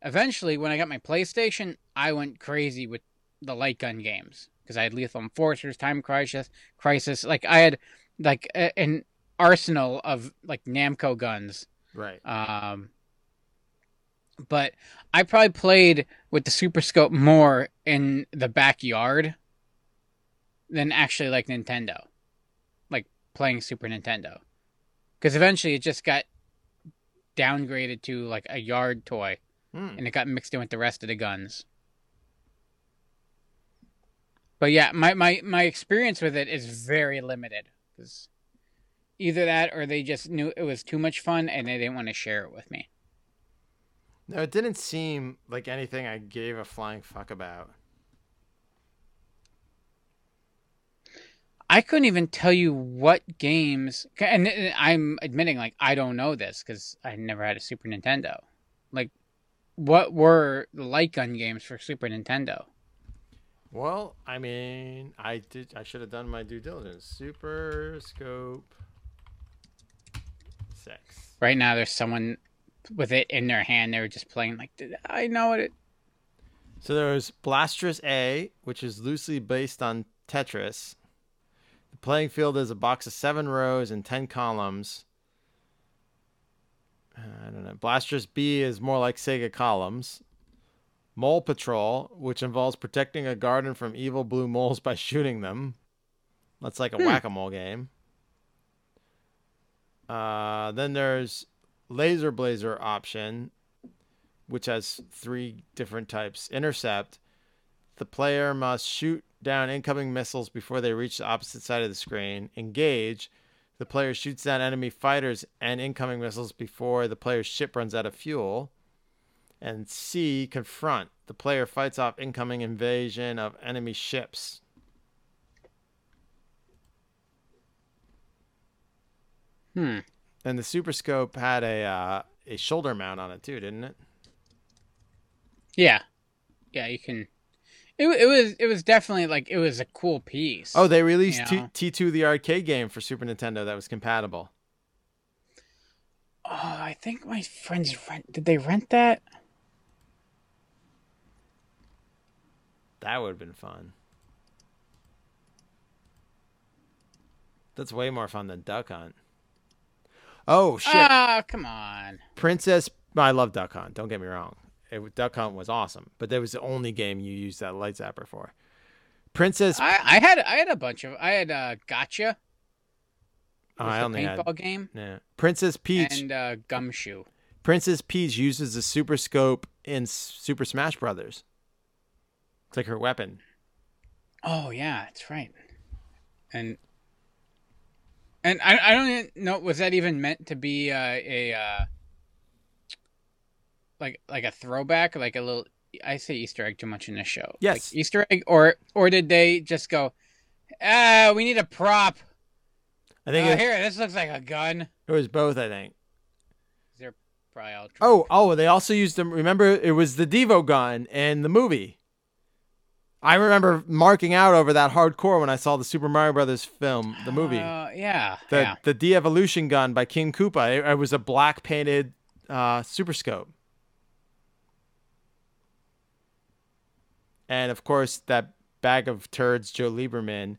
Eventually, when I got my PlayStation, I went crazy with the light gun games because I had Lethal Enforcers, Time Crisis, Crisis. Like I had like a, an arsenal of like Namco guns. Right. Um, but I probably played with the Super Scope more in the backyard than actually like Nintendo, playing Super Nintendo. Because eventually it just got downgraded to like a yard toy, Hmm. and it got mixed in with the rest of the guns. but yeah, my, my, my experience with it is very limited. Because either that or they just knew it was too much fun and they didn't want to share it with me. No, it didn't seem like anything I gave a flying fuck about. I couldn't even tell you what games, and and I'm admitting like I don't know this because I never had a Super Nintendo. Like, what were the light gun games for Super Nintendo? Well, I mean, I did. I should have done my due diligence. Super Scope Six. Right now, there's someone with it in their hand. They were just playing like did I know what it. So there's Blastris A, which is loosely based on Tetris. The playing field is a box of seven rows and ten columns. I don't know. Blastris B is more like Sega columns. Mole Patrol, which involves protecting a garden from evil blue moles by shooting them. That's like a Hmm. whack a mole game. Uh, then there's Laser Blazer option, which has three different types. Intercept. The player must shoot down incoming missiles before they reach the opposite side of the screen. Engage. The player shoots down enemy fighters and incoming missiles before the player's ship runs out of fuel. And C. Confront. The player fights off incoming invasion of enemy ships. Hmm. And the Super Scope had a uh, a shoulder mount on it too, didn't it? Yeah, yeah, you can. It, it was it was definitely like it was a cool piece. Oh, they released you T-? T2 the arcade game for Super Nintendo that was compatible. Oh, I think my friends rent. Did they rent that? That would have been fun. That's way more fun than Duck Hunt. Oh shit! Ah, come on. Princess, I love Duck Hunt. Don't get me wrong. It, Duck Hunt was awesome, but that was the only game you used that light zapper for. Princess, I, I had I had a bunch of I had uh, Gotcha. Oh, I only had paintball game. Yeah, Princess Peach. and uh, Gumshoe. Princess Peach uses the Super Scope in Super Smash Brothers. It's like her weapon. Oh yeah, that's right. And and I I don't even know was that even meant to be uh, a uh, like like a throwback, like a little. I say Easter egg too much in this show. Yes. Like Easter egg, or or did they just go? Ah, we need a prop. I think Uh, it, here, this looks like a gun. it was both. I think. They're probably all. Oh, oh, they also used them. Remember, it was the Devo gun in the movie. I remember marking out over that hardcore when I saw the Super Mario Brothers film, the movie. Uh, yeah, the yeah. the de-evolution gun by King Koopa. It, it was a black painted uh, Super Scope. And of course, that bag of turds, Joe Lieberman,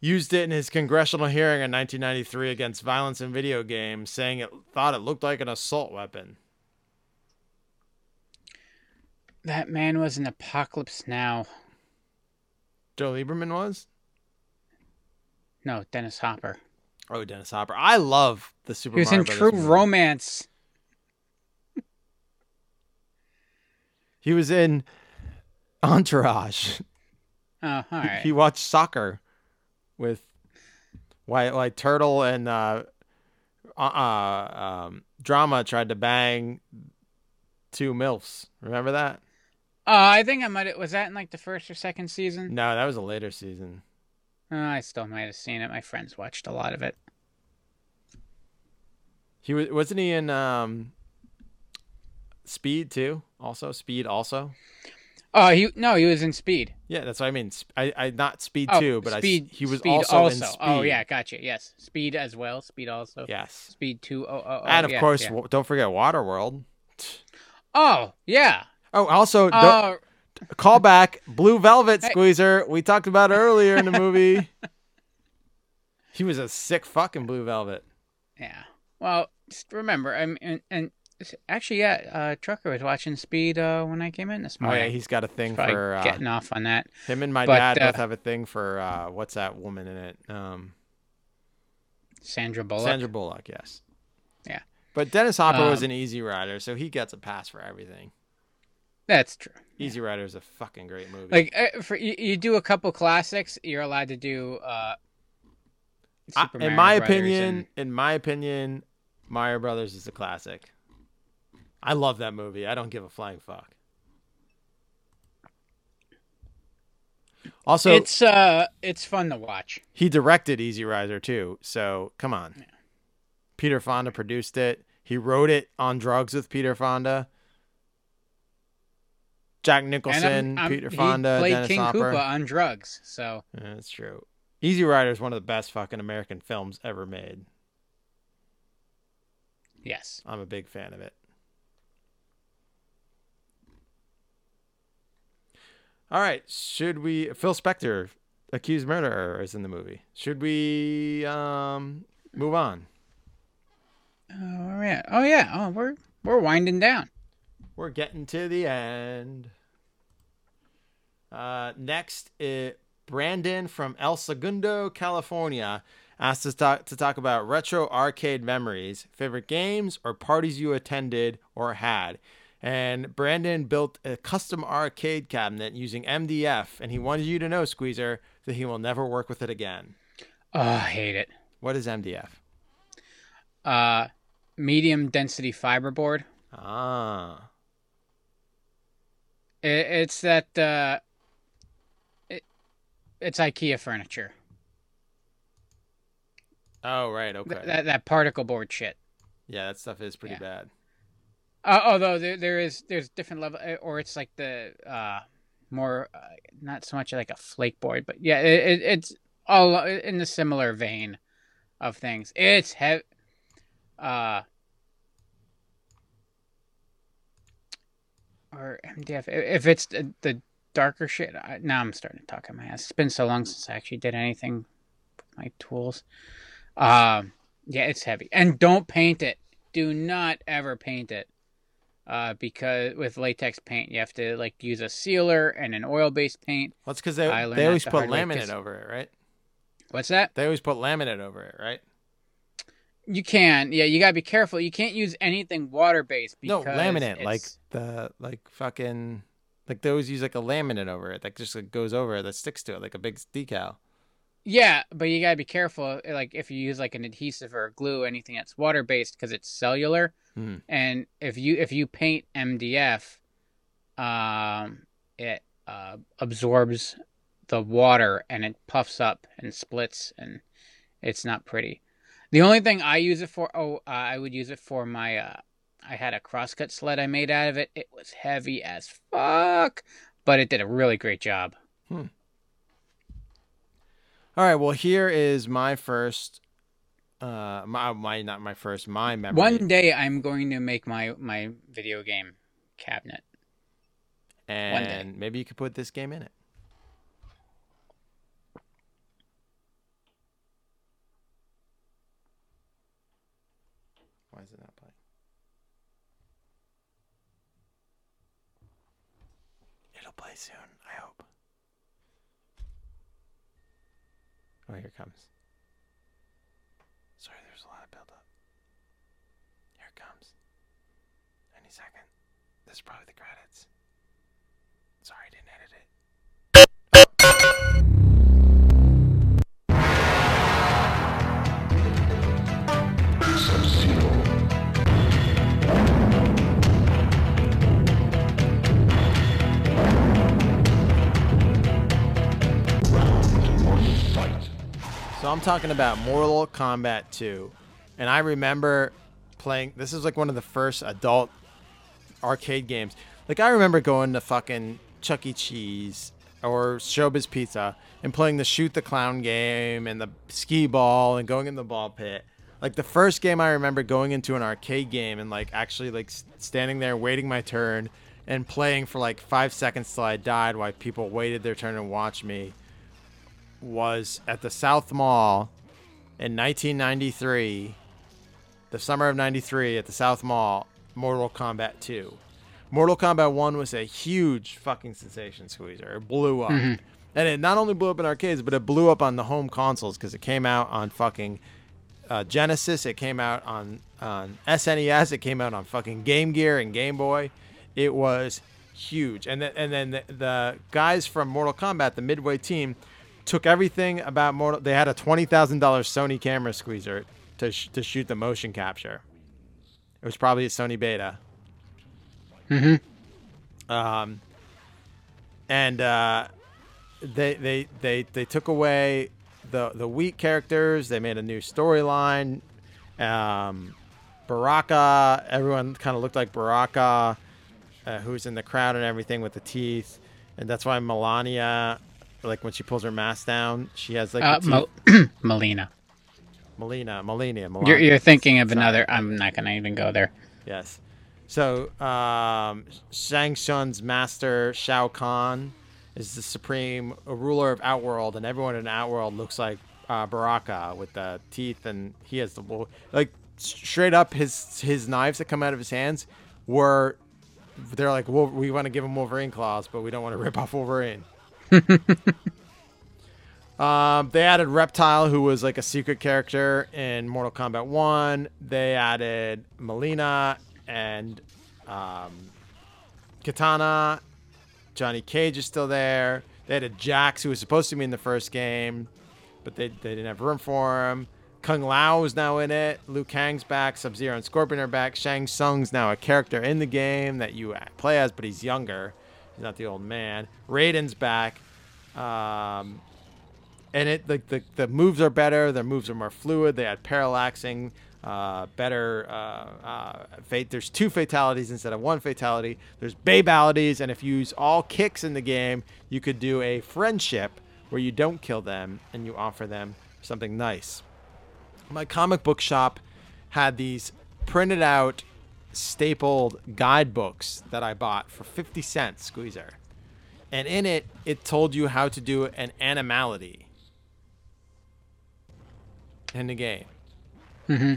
used it in his congressional hearing in 1993 against violence in video games, saying it thought it looked like an assault weapon. That man was an apocalypse now. Joe Lieberman was? No, Dennis Hopper. Oh, Dennis Hopper. I love the Super He was Mario in Brothers True movie. Romance. He was in Entourage. Oh, all He- He watched soccer with White Turtle and uh, uh, uh, um, Drama tried to bang two milfs. Remember that? Uh, I think I might. Was that in like the first or second season? No, that was a later season. Uh, I still might have seen it. My friends watched a lot of it. He was wasn't he in um, Speed too? Also Speed also. Oh, he no, he was in Speed. Yeah, that's what I mean. I, I not Speed Oh, two, but Speed. I he was Speed also, in oh, Speed. Oh yeah, gotcha. Yes, Speed as well. Speed also. Yes. Speed two. Oh, oh, oh and of yeah, course, yeah. w- don't forget Waterworld. Oh yeah. Oh, also, Oh. call back Blue Velvet Hey. Squeezer. We talked about earlier in the movie. he was a sick fucking Blue Velvet. Yeah. Well, just remember, I'm and, and actually, yeah, uh, Trucker was watching Speed uh, when I came in this Oh morning. yeah, he's got a thing for uh, getting off on that. Him and my But, dad uh, both have a thing for uh, what's that woman in it? Um, Sandra Bullock. Sandra Bullock. Yes. Yeah. But Dennis Hopper was Um, an easy rider, so he gets a pass for everything. That's true. Easy Rider is a fucking great movie. Like uh, for you, you do a couple classics, you're allowed to do. uh I- in my Brothers opinion, and- in my opinion, Mario Brothers is a classic. I love that movie. I don't give a flying fuck. Also, it's uh, it's fun to watch. he directed Easy Rider too. So come on. Peter Fonda produced it. He wrote it on drugs with Peter Fonda. Jack Nicholson, I'm- I'm- Peter he Fonda, played Dennis King Hopper. Koopa on drugs, so Yeah, that's true. Easy Rider is one of the best fucking American films ever made. yes. I'm a big fan of it. All right, should we? Phil Spector, accused murderer, is in the movie. Should we um move on? Oh yeah. Oh yeah. Oh, we're we're winding down. We're getting to the end. Uh, next, it, Brandon from El Segundo, California, asked us talk, to talk about retro arcade memories, favorite games, or parties you attended or had. And Brandon built a custom arcade cabinet using MDF, and he wanted you to know, Squeezer, that he will never work with it again. Oh, I hate it. What is MDF? Uh, medium density fiberboard. Ah. It, it's that. Uh, it, it's IKEA furniture. Oh, right. Okay. Th- that that particle board shit. yeah, that stuff is pretty bad. Uh, although there there is there's different level, uh, or it's like the uh more uh, not so much like a flake board, but yeah, it, it's all in the similar vein of things. It's heavy. Uh, or MDF. If it's the, the darker shit, I, now I'm starting to talk in my ass. It's been so long since I actually did anything with my tools. Um, yeah, it's heavy, and don't paint it. Do not ever paint it, uh, because with latex paint you have to like use a sealer and an oil-based paint. Well, that's because they, I they always the put laminate over it, right? What's that? They always put laminate over it, right? You can, yeah, you gotta be careful. You can't use anything water-based No, because laminate, like the like fucking like they always use like a laminate over it that just like, goes over it that sticks to it like a big decal. Yeah, but you gotta be careful. Like if you use like an adhesive or a glue, anything that's water based, because it's cellular. Hmm. And if you if you paint MDF, um, it uh, absorbs the water and it puffs up and splits, and it's not pretty. The only thing I use it for, oh, uh, I would use it for my. Uh, I had a crosscut sled I made out of it. It was heavy as fuck, but it did a really great job. Hmm. All right, well here is my first uh my my not my first my memory. One day I'm going to make my my video game cabinet. and maybe you could put this game in it. Why is it not playing? It'll play soon, I hope. Oh, here it comes. Sorry, there's a lot of buildup. Here it comes. Any second. This is probably the credits. Sorry, I didn't edit it. So I'm talking about Mortal Kombat 2. And I remember playing this is like one of the first adult arcade games. Like I remember going to fucking Chuck E. Cheese or Showbiz Pizza and playing the shoot the clown game and the skee ball and going in the ball pit. Like the first game I remember going into an arcade game and like actually like standing there waiting my turn and playing for like five seconds till I died while people waited their turn and watched me was at the South Mall in 1993, the summer of 93 at the South Mall, Mortal Kombat 2. Mortal Kombat 1 was a huge fucking sensation squeezer. It blew up. Mhm. And it not only blew up in arcades, but it blew up on the home consoles because it came out on fucking uh, Genesis. It came out on, on SNES. It came out on fucking Game Gear and Game Boy. It was huge. And then and then the, the guys from Mortal Kombat, the Midway team, took everything about Mortal. They had a twenty thousand dollars Sony camera squeezer to sh- to shoot the motion capture. It was probably a Sony Beta. Mm-hmm. Um, and uh, they they they they took away the the weak characters. They made a new storyline. Um, Baraka, everyone kind of looked like Baraka, uh, who's in the crowd and everything with the teeth, and that's why Melania, like when she pulls her mask down, she has like Uh, teeth. Mileena. Mileena, Melania, You're, you're thinking of Sorry. another. I'm not gonna even go there. Yes. So, um, Shang Tsung's master, Shao Kahn, is the supreme ruler of Outworld, and everyone in Outworld looks like uh, Baraka with the teeth, and he has the like straight up his his knives that come out of his hands were they're like Wol- we want to give him Wolverine claws, but we don't want to rip off Wolverine. Um, they added Reptile, who was like a secret character in Mortal Kombat 1. They added Mileena and um, Katana. Johnny Cage is still there. They added Jax, who was supposed to be in the first game, but they, they didn't have room for him. Kung Lao is now in it. Liu Kang's back. Sub Zero and Scorpion are back. Shang Tsung's now a character in the game that you play as, but he's younger. He's not the old man. Raiden's back. Um, and it the, the the moves are better. Their moves are more fluid. They had parallaxing, uh, better uh, uh, fate. There's two fatalities instead of one fatality. There's babalities, and if you use all kicks in the game, you could do a friendship where you don't kill them and you offer them something nice. My comic book shop had these printed out, stapled guidebooks that I bought for 50 cents, Squeezer. And in it, it told you how to do an animality in the game. Mm-hmm.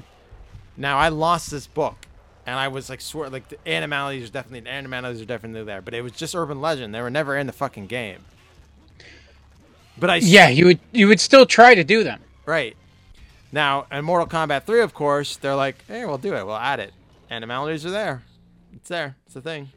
Now I lost this book, and I was like, swear, like the animalities are definitely the animalities are definitely there, but it was just urban legend. They were never in the fucking game. But I Yeah, you would you would still try to do them. right now in Mortal Kombat 3, of course, they're like, hey, we'll do it, we'll add it. Animalities are there. It's there. It's a thing.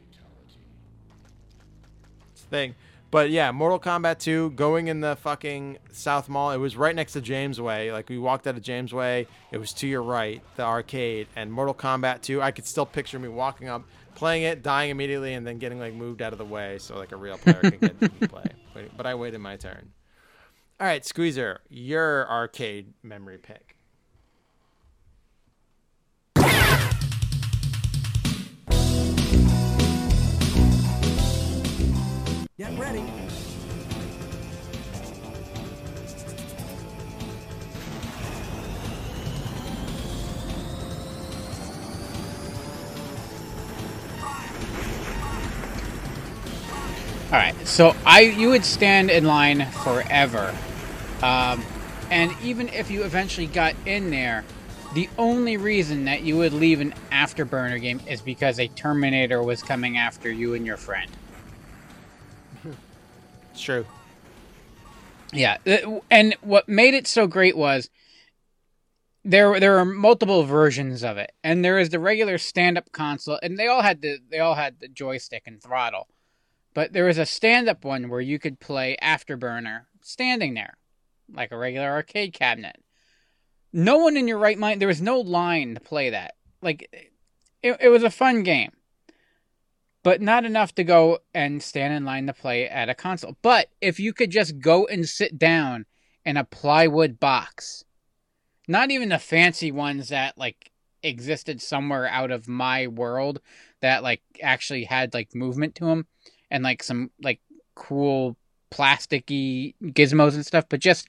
It's a thing. But yeah, Mortal Kombat 2, going in the fucking South Mall. It was right next to Jamesway. Like we walked out of Jamesway. It was to your right, the arcade. And Mortal Kombat 2, I could still picture me walking up, playing it, dying immediately, and then getting like moved out of the way so like a real player can get to play. But I waited my turn. All right, Squeezer, your arcade memory pick. Get ready. All right, so I you would stand in line forever, um, and even if you eventually got in there, the only reason that you would leave an afterburner game is because a Terminator was coming after you and your friend. It's true. Yeah, uh, and what made it so great was there there are multiple versions of it, and there is the regular stand-up console, and they all had the they all had the joystick and throttle, but there was a stand-up one where you could play Afterburner standing there, like a regular arcade cabinet. No one in your right mind. There was no line to play that. Like, it, it was a fun game but not enough to go and stand in line to play at a console. But if you could just go and sit down in a plywood box, not even the fancy ones that like existed somewhere out of my world that like actually had like movement to them and like some like cool plasticky gizmos and stuff, but just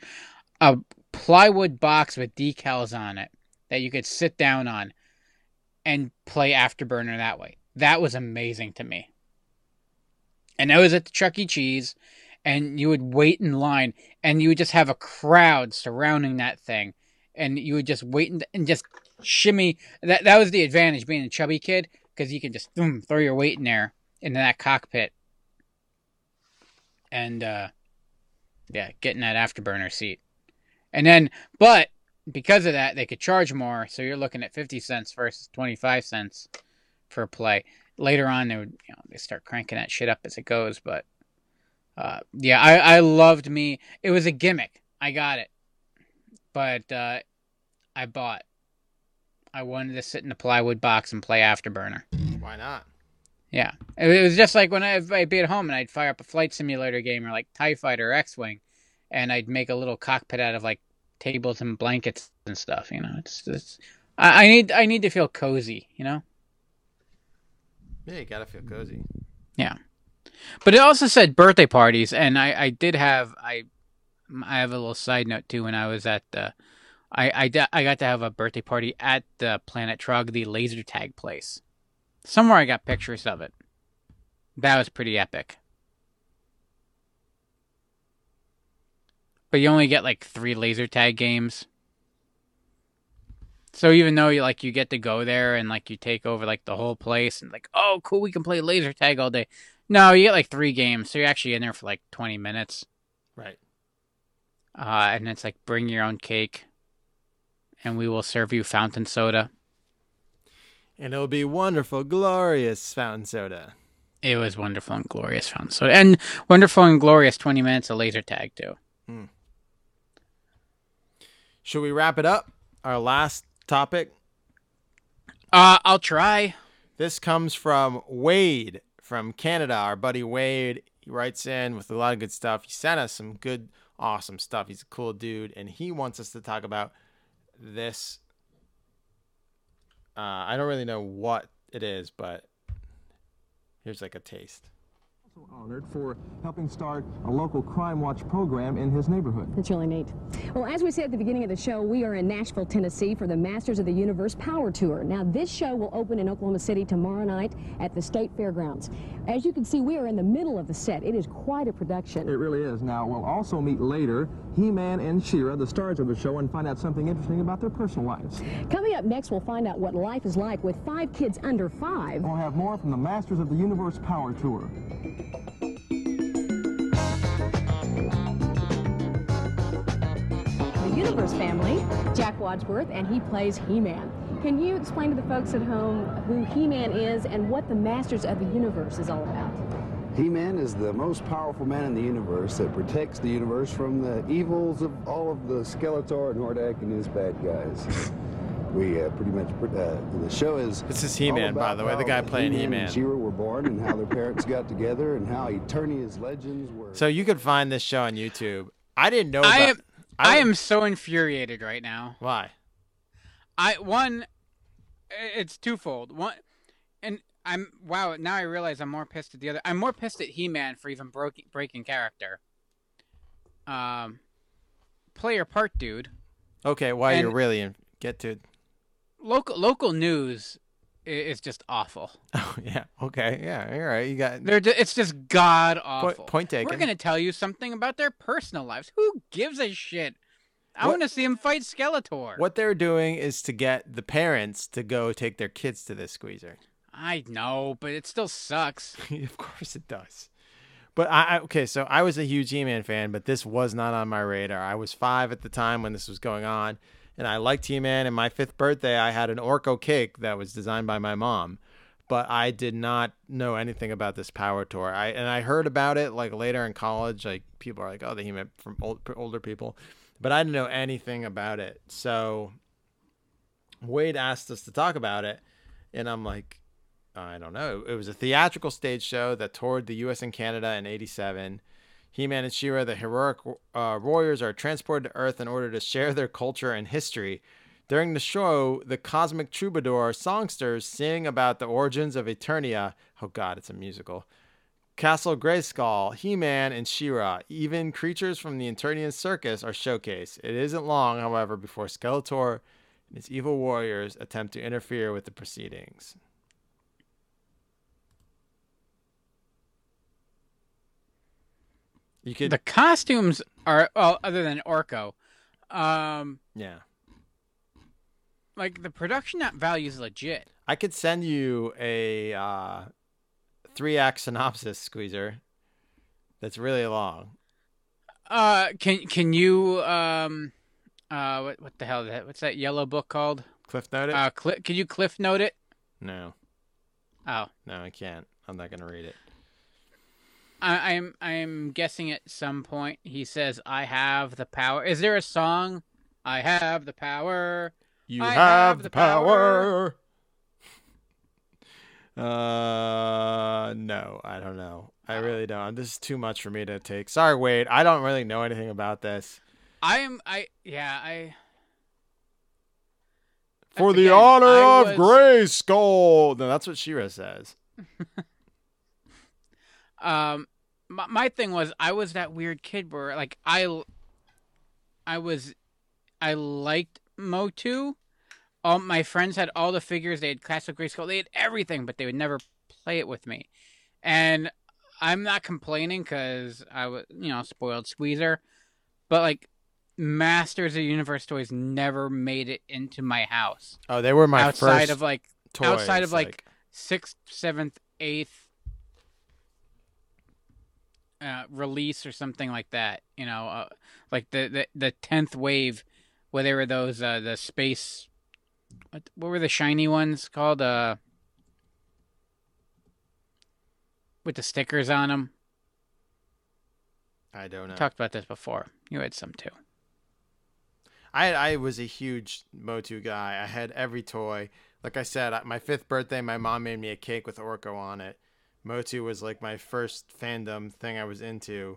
a plywood box with decals on it that you could sit down on and play Afterburner that way. That was amazing to me. And I was at the Chuck E. Cheese, and you would wait in line, and you would just have a crowd surrounding that thing, and you would just wait and, and just shimmy. That that was the advantage being a chubby kid, because you can just boom, throw your weight in there into that cockpit, and uh, yeah, getting that afterburner seat. And then, but because of that, they could charge more, so you're looking at fifty cents versus twenty five cents for a play. later on they would you know they start cranking that shit up as it goes. But uh, yeah, I I loved me. It was a gimmick. I got it, but uh, I bought. I wanted to sit in the plywood box and play Afterburner. Why not? Yeah, it was just like when I, I'd be at home and I'd fire up a flight simulator game or like Tie Fighter or X Wing, and I'd make a little cockpit out of like tables and blankets and stuff. You know, it's it's I, I need I need to feel cozy. You know. Yeah, you gotta feel cozy. Yeah, but it also said birthday parties, and I I did have I I have a little side note too. When I was at the I I, I got to have a birthday party at the Planet Trug, the laser tag place. Somewhere I got pictures of it. That was pretty epic. But you only get like three laser tag games. So even though you like you get to go there and like you take over like the whole place and like oh cool we can play laser tag all day. No, you get like three games, so you're actually in there for like twenty minutes. Right. Uh, and it's like bring your own cake, and we will serve you fountain soda. And it'll be wonderful, glorious fountain soda. It was wonderful and glorious fountain soda, and wonderful and glorious twenty minutes of laser tag too. Hmm. Should we wrap it up? Our last topic. Uh, I'll try. This comes from Wade from Canada. Our buddy Wade. He writes in with a lot of good stuff. He sent us some good, awesome stuff. He's a cool dude, and he wants us to talk about this. Uh, I don't really know what it is, but here's like a taste. Honored for helping start a local crime watch program in his neighborhood. It's really neat. Well, as we said at the beginning of the show, we are in Nashville, Tennessee for the Masters of the Universe Power Tour. Now, this show will open in Oklahoma City tomorrow night at the State Fairgrounds. As you can see, we are in the middle of the set. It is quite a production. It really is. Now, we'll also meet later He-Man and She-Ra, the stars of the show, and find out something interesting about their personal lives. Coming up next, we'll find out what life is like with five kids under five. We'll have more from the Masters of the Universe Power Tour. The Universe family, Jack Wadsworth, and he plays He-Man. Can you explain to the folks at home who He-Man is and what the Masters of the Universe is all about? He-Man is the most powerful man in the universe that protects the universe from the evils of all of the Skeletor and Hordak and his bad guys. we uh, pretty much uh, the show is. This is He-Man, by the way, the guy playing He-Man. He-Man. And She-Ra were born and how their parents got together and how Eternia's legends were. So you could find this show on YouTube. I didn't know. I am I am so infuriated right now. Why? I one, it's twofold. One, and I'm wow. Now I realize I'm more pissed at the other. I'm more pissed at He-Man for even broke, breaking character. Um, player part dude. Okay, why you're And- really in, get to? Local local news is just awful. Oh yeah. Okay. Yeah. You're right. You got. They're ju- it's just god awful. point taken. We're gonna tell you something about their personal lives. Who gives a shit? I want to see him fight Skeletor. What they're doing is to get the parents to go take their kids to this squeezer. I know, but it still sucks. of course it does. But I, I okay, so I was a huge He-Man fan, but this was not on my radar. I was five at the time when this was going on, and I liked He-Man. And my fifth birthday, I had an Orko cake that was designed by my mom, but I did not know anything about this Power Tour. I and I heard about it like later in college. Like people are like, "Oh, the He-Man from old, older people," but I didn't know anything about it. So Wade asked us to talk about it, and I'm like, I don't know. It was a theatrical stage show that toured the U.S. and Canada in '87. He-Man and She-Ra, the heroic uh, warriors, are transported to Earth in order to share their culture and history. During the show, the cosmic troubadour songsters sing about the origins of Eternia. Oh God, it's a musical. Castle Grayskull, He-Man, and She-Ra. Even creatures from the Eternian circus are showcased. It isn't long, however, before Skeletor and his evil warriors attempt to interfere with the proceedings. You could the costumes are well, other than Orko, um, yeah. like the production value is legit. I could send you a uh, three act synopsis squeezer that's really long. Uh, can can you um, uh, what what the hell is that? What's that yellow book called? Cliff Note it? Uh, cli- can you cliff note it? No. Oh, No, I can't. I'm not gonna read it. I, I'm I'm guessing at some point he says, "I have the power." Is there a song? I have the power. You I have, the power. Uh, no, I don't know. I really don't. This is too much for me to take. Sorry, Wade. I don't really know anything about this. I am. I yeah. I For the Again, honor I of Grayskull. No, that's what She-Ra says. um my, my thing was I was that weird kid where like I I was I liked Motu. All my friends had all the figures. They had Castle Grayskull. They had everything, but they would never play it with me. And I'm not complaining because I was, you know, spoiled squeezer. But like, Masters of the Universe toys never made it into my house. Oh, they were my outside first of like toys, outside of like, like- sixth, seventh, eighth uh, release or something like that. You know, uh, like the the the tenth wave, where there were those uh, the space. What, what were the shiny ones called? Uh, with the stickers on them. I don't know. Talked about this before. You had some too. I I was a huge Motu guy. I had every toy. Like I said, my fifth birthday, my mom made me a cake with Orko on it. Motu was like my first fandom thing I was into.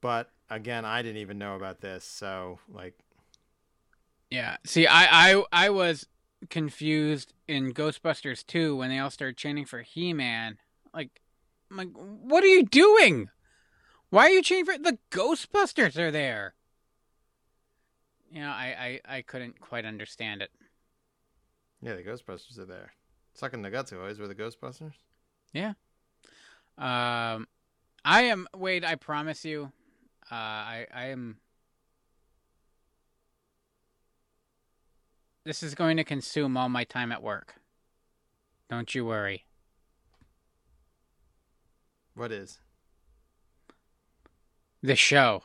But again, I didn't even know about this. So like, Yeah. See, I I I was confused in Ghostbusters 2 when they all started chanting for He-Man. Like, I'm like, what are you doing? Why are you chanting for the Ghostbusters are there? You know, I I, I couldn't quite understand it. yeah, the Ghostbusters are there. Sucking the guts toys were the Ghostbusters. Yeah. Um, I am Wade. I promise you, uh, I I am. This is going to consume all my time at work. Don't you worry. What is? The show.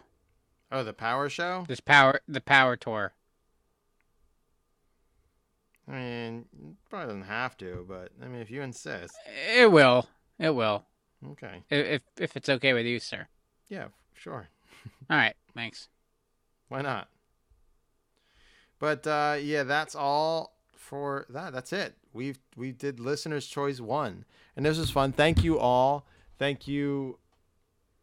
Oh, the Power Show. This power. The power tour. I mean, probably doesn't have to, but I mean, if you insist. It will. It will. Okay. If if it's okay with you, sir. Yeah, sure. All right. Thanks. Why not? But uh, yeah, that's all for that. That's it. We've we did listeners' choice one, and this was fun. Thank you all. Thank you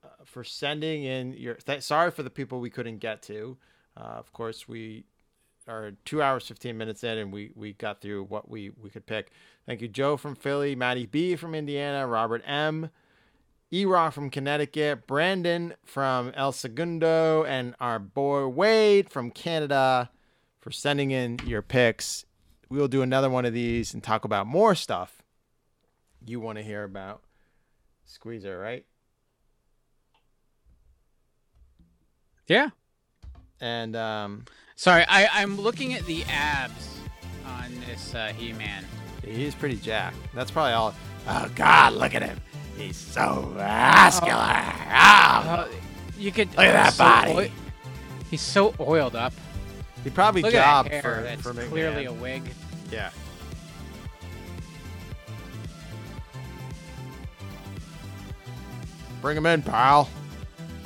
uh, for sending in your. Th- sorry for the people we couldn't get to. Uh, of course, we are two hours fifteen minutes in, and we we got through what we we could pick. Thank you, Joe from Philly, Maddie B from Indiana, Robert M. E-Rock from Connecticut, Brandon from El Segundo, and our boy Wade from Canada for sending in your picks. We will do another one of these and talk about more stuff you want to hear about. Squeezer, right? Yeah. And um, Sorry, I I'm looking at the abs on this uh, He-Man. he's pretty jacked. That's probably all. Oh God, look at him. He's so muscular. Ah. Oh, you could Look at that he's so body. oi- he's so oiled up. He probably Look at that hair, for that's for McMahon. clearly a wig. Yeah. Bring him in, pal.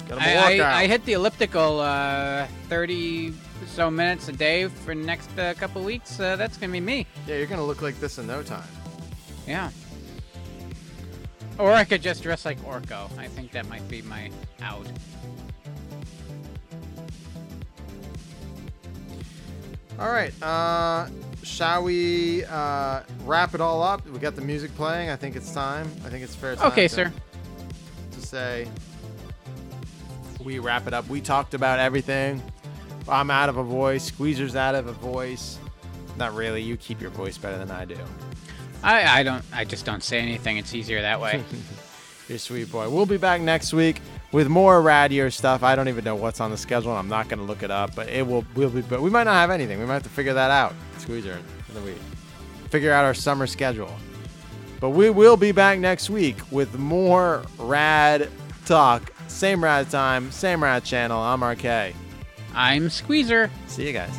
Get him a I, I, workout. I hit the elliptical uh, 30 so minutes a day for the next uh, couple weeks. Uh, that's gonna be me. Yeah, you're gonna look like this in no time. Yeah. Or I could just dress like Orko. I think that might be my out. All right. Uh, shall we uh, wrap it all up? We got the music playing. I think it's time. I think it's fair. Time Okay, to, sir. To say we wrap it up. We talked about everything. I'm out of a voice. Squeezer's out of a voice. Not really. You keep your voice better than I do. I, I don't. I just don't say anything. It's easier that way. You're sweet boy. We'll be back next week with more Radier stuff. I don't even know what's on the schedule. and I'm not going to look it up, but it will. We'll be. But we might not have anything. We might have to figure that out. Squeezer, and then we figure out our summer schedule. But we will be back next week with more rad talk. Same rad time, same rad channel. I'm RK. I'm Squeezer. See you guys.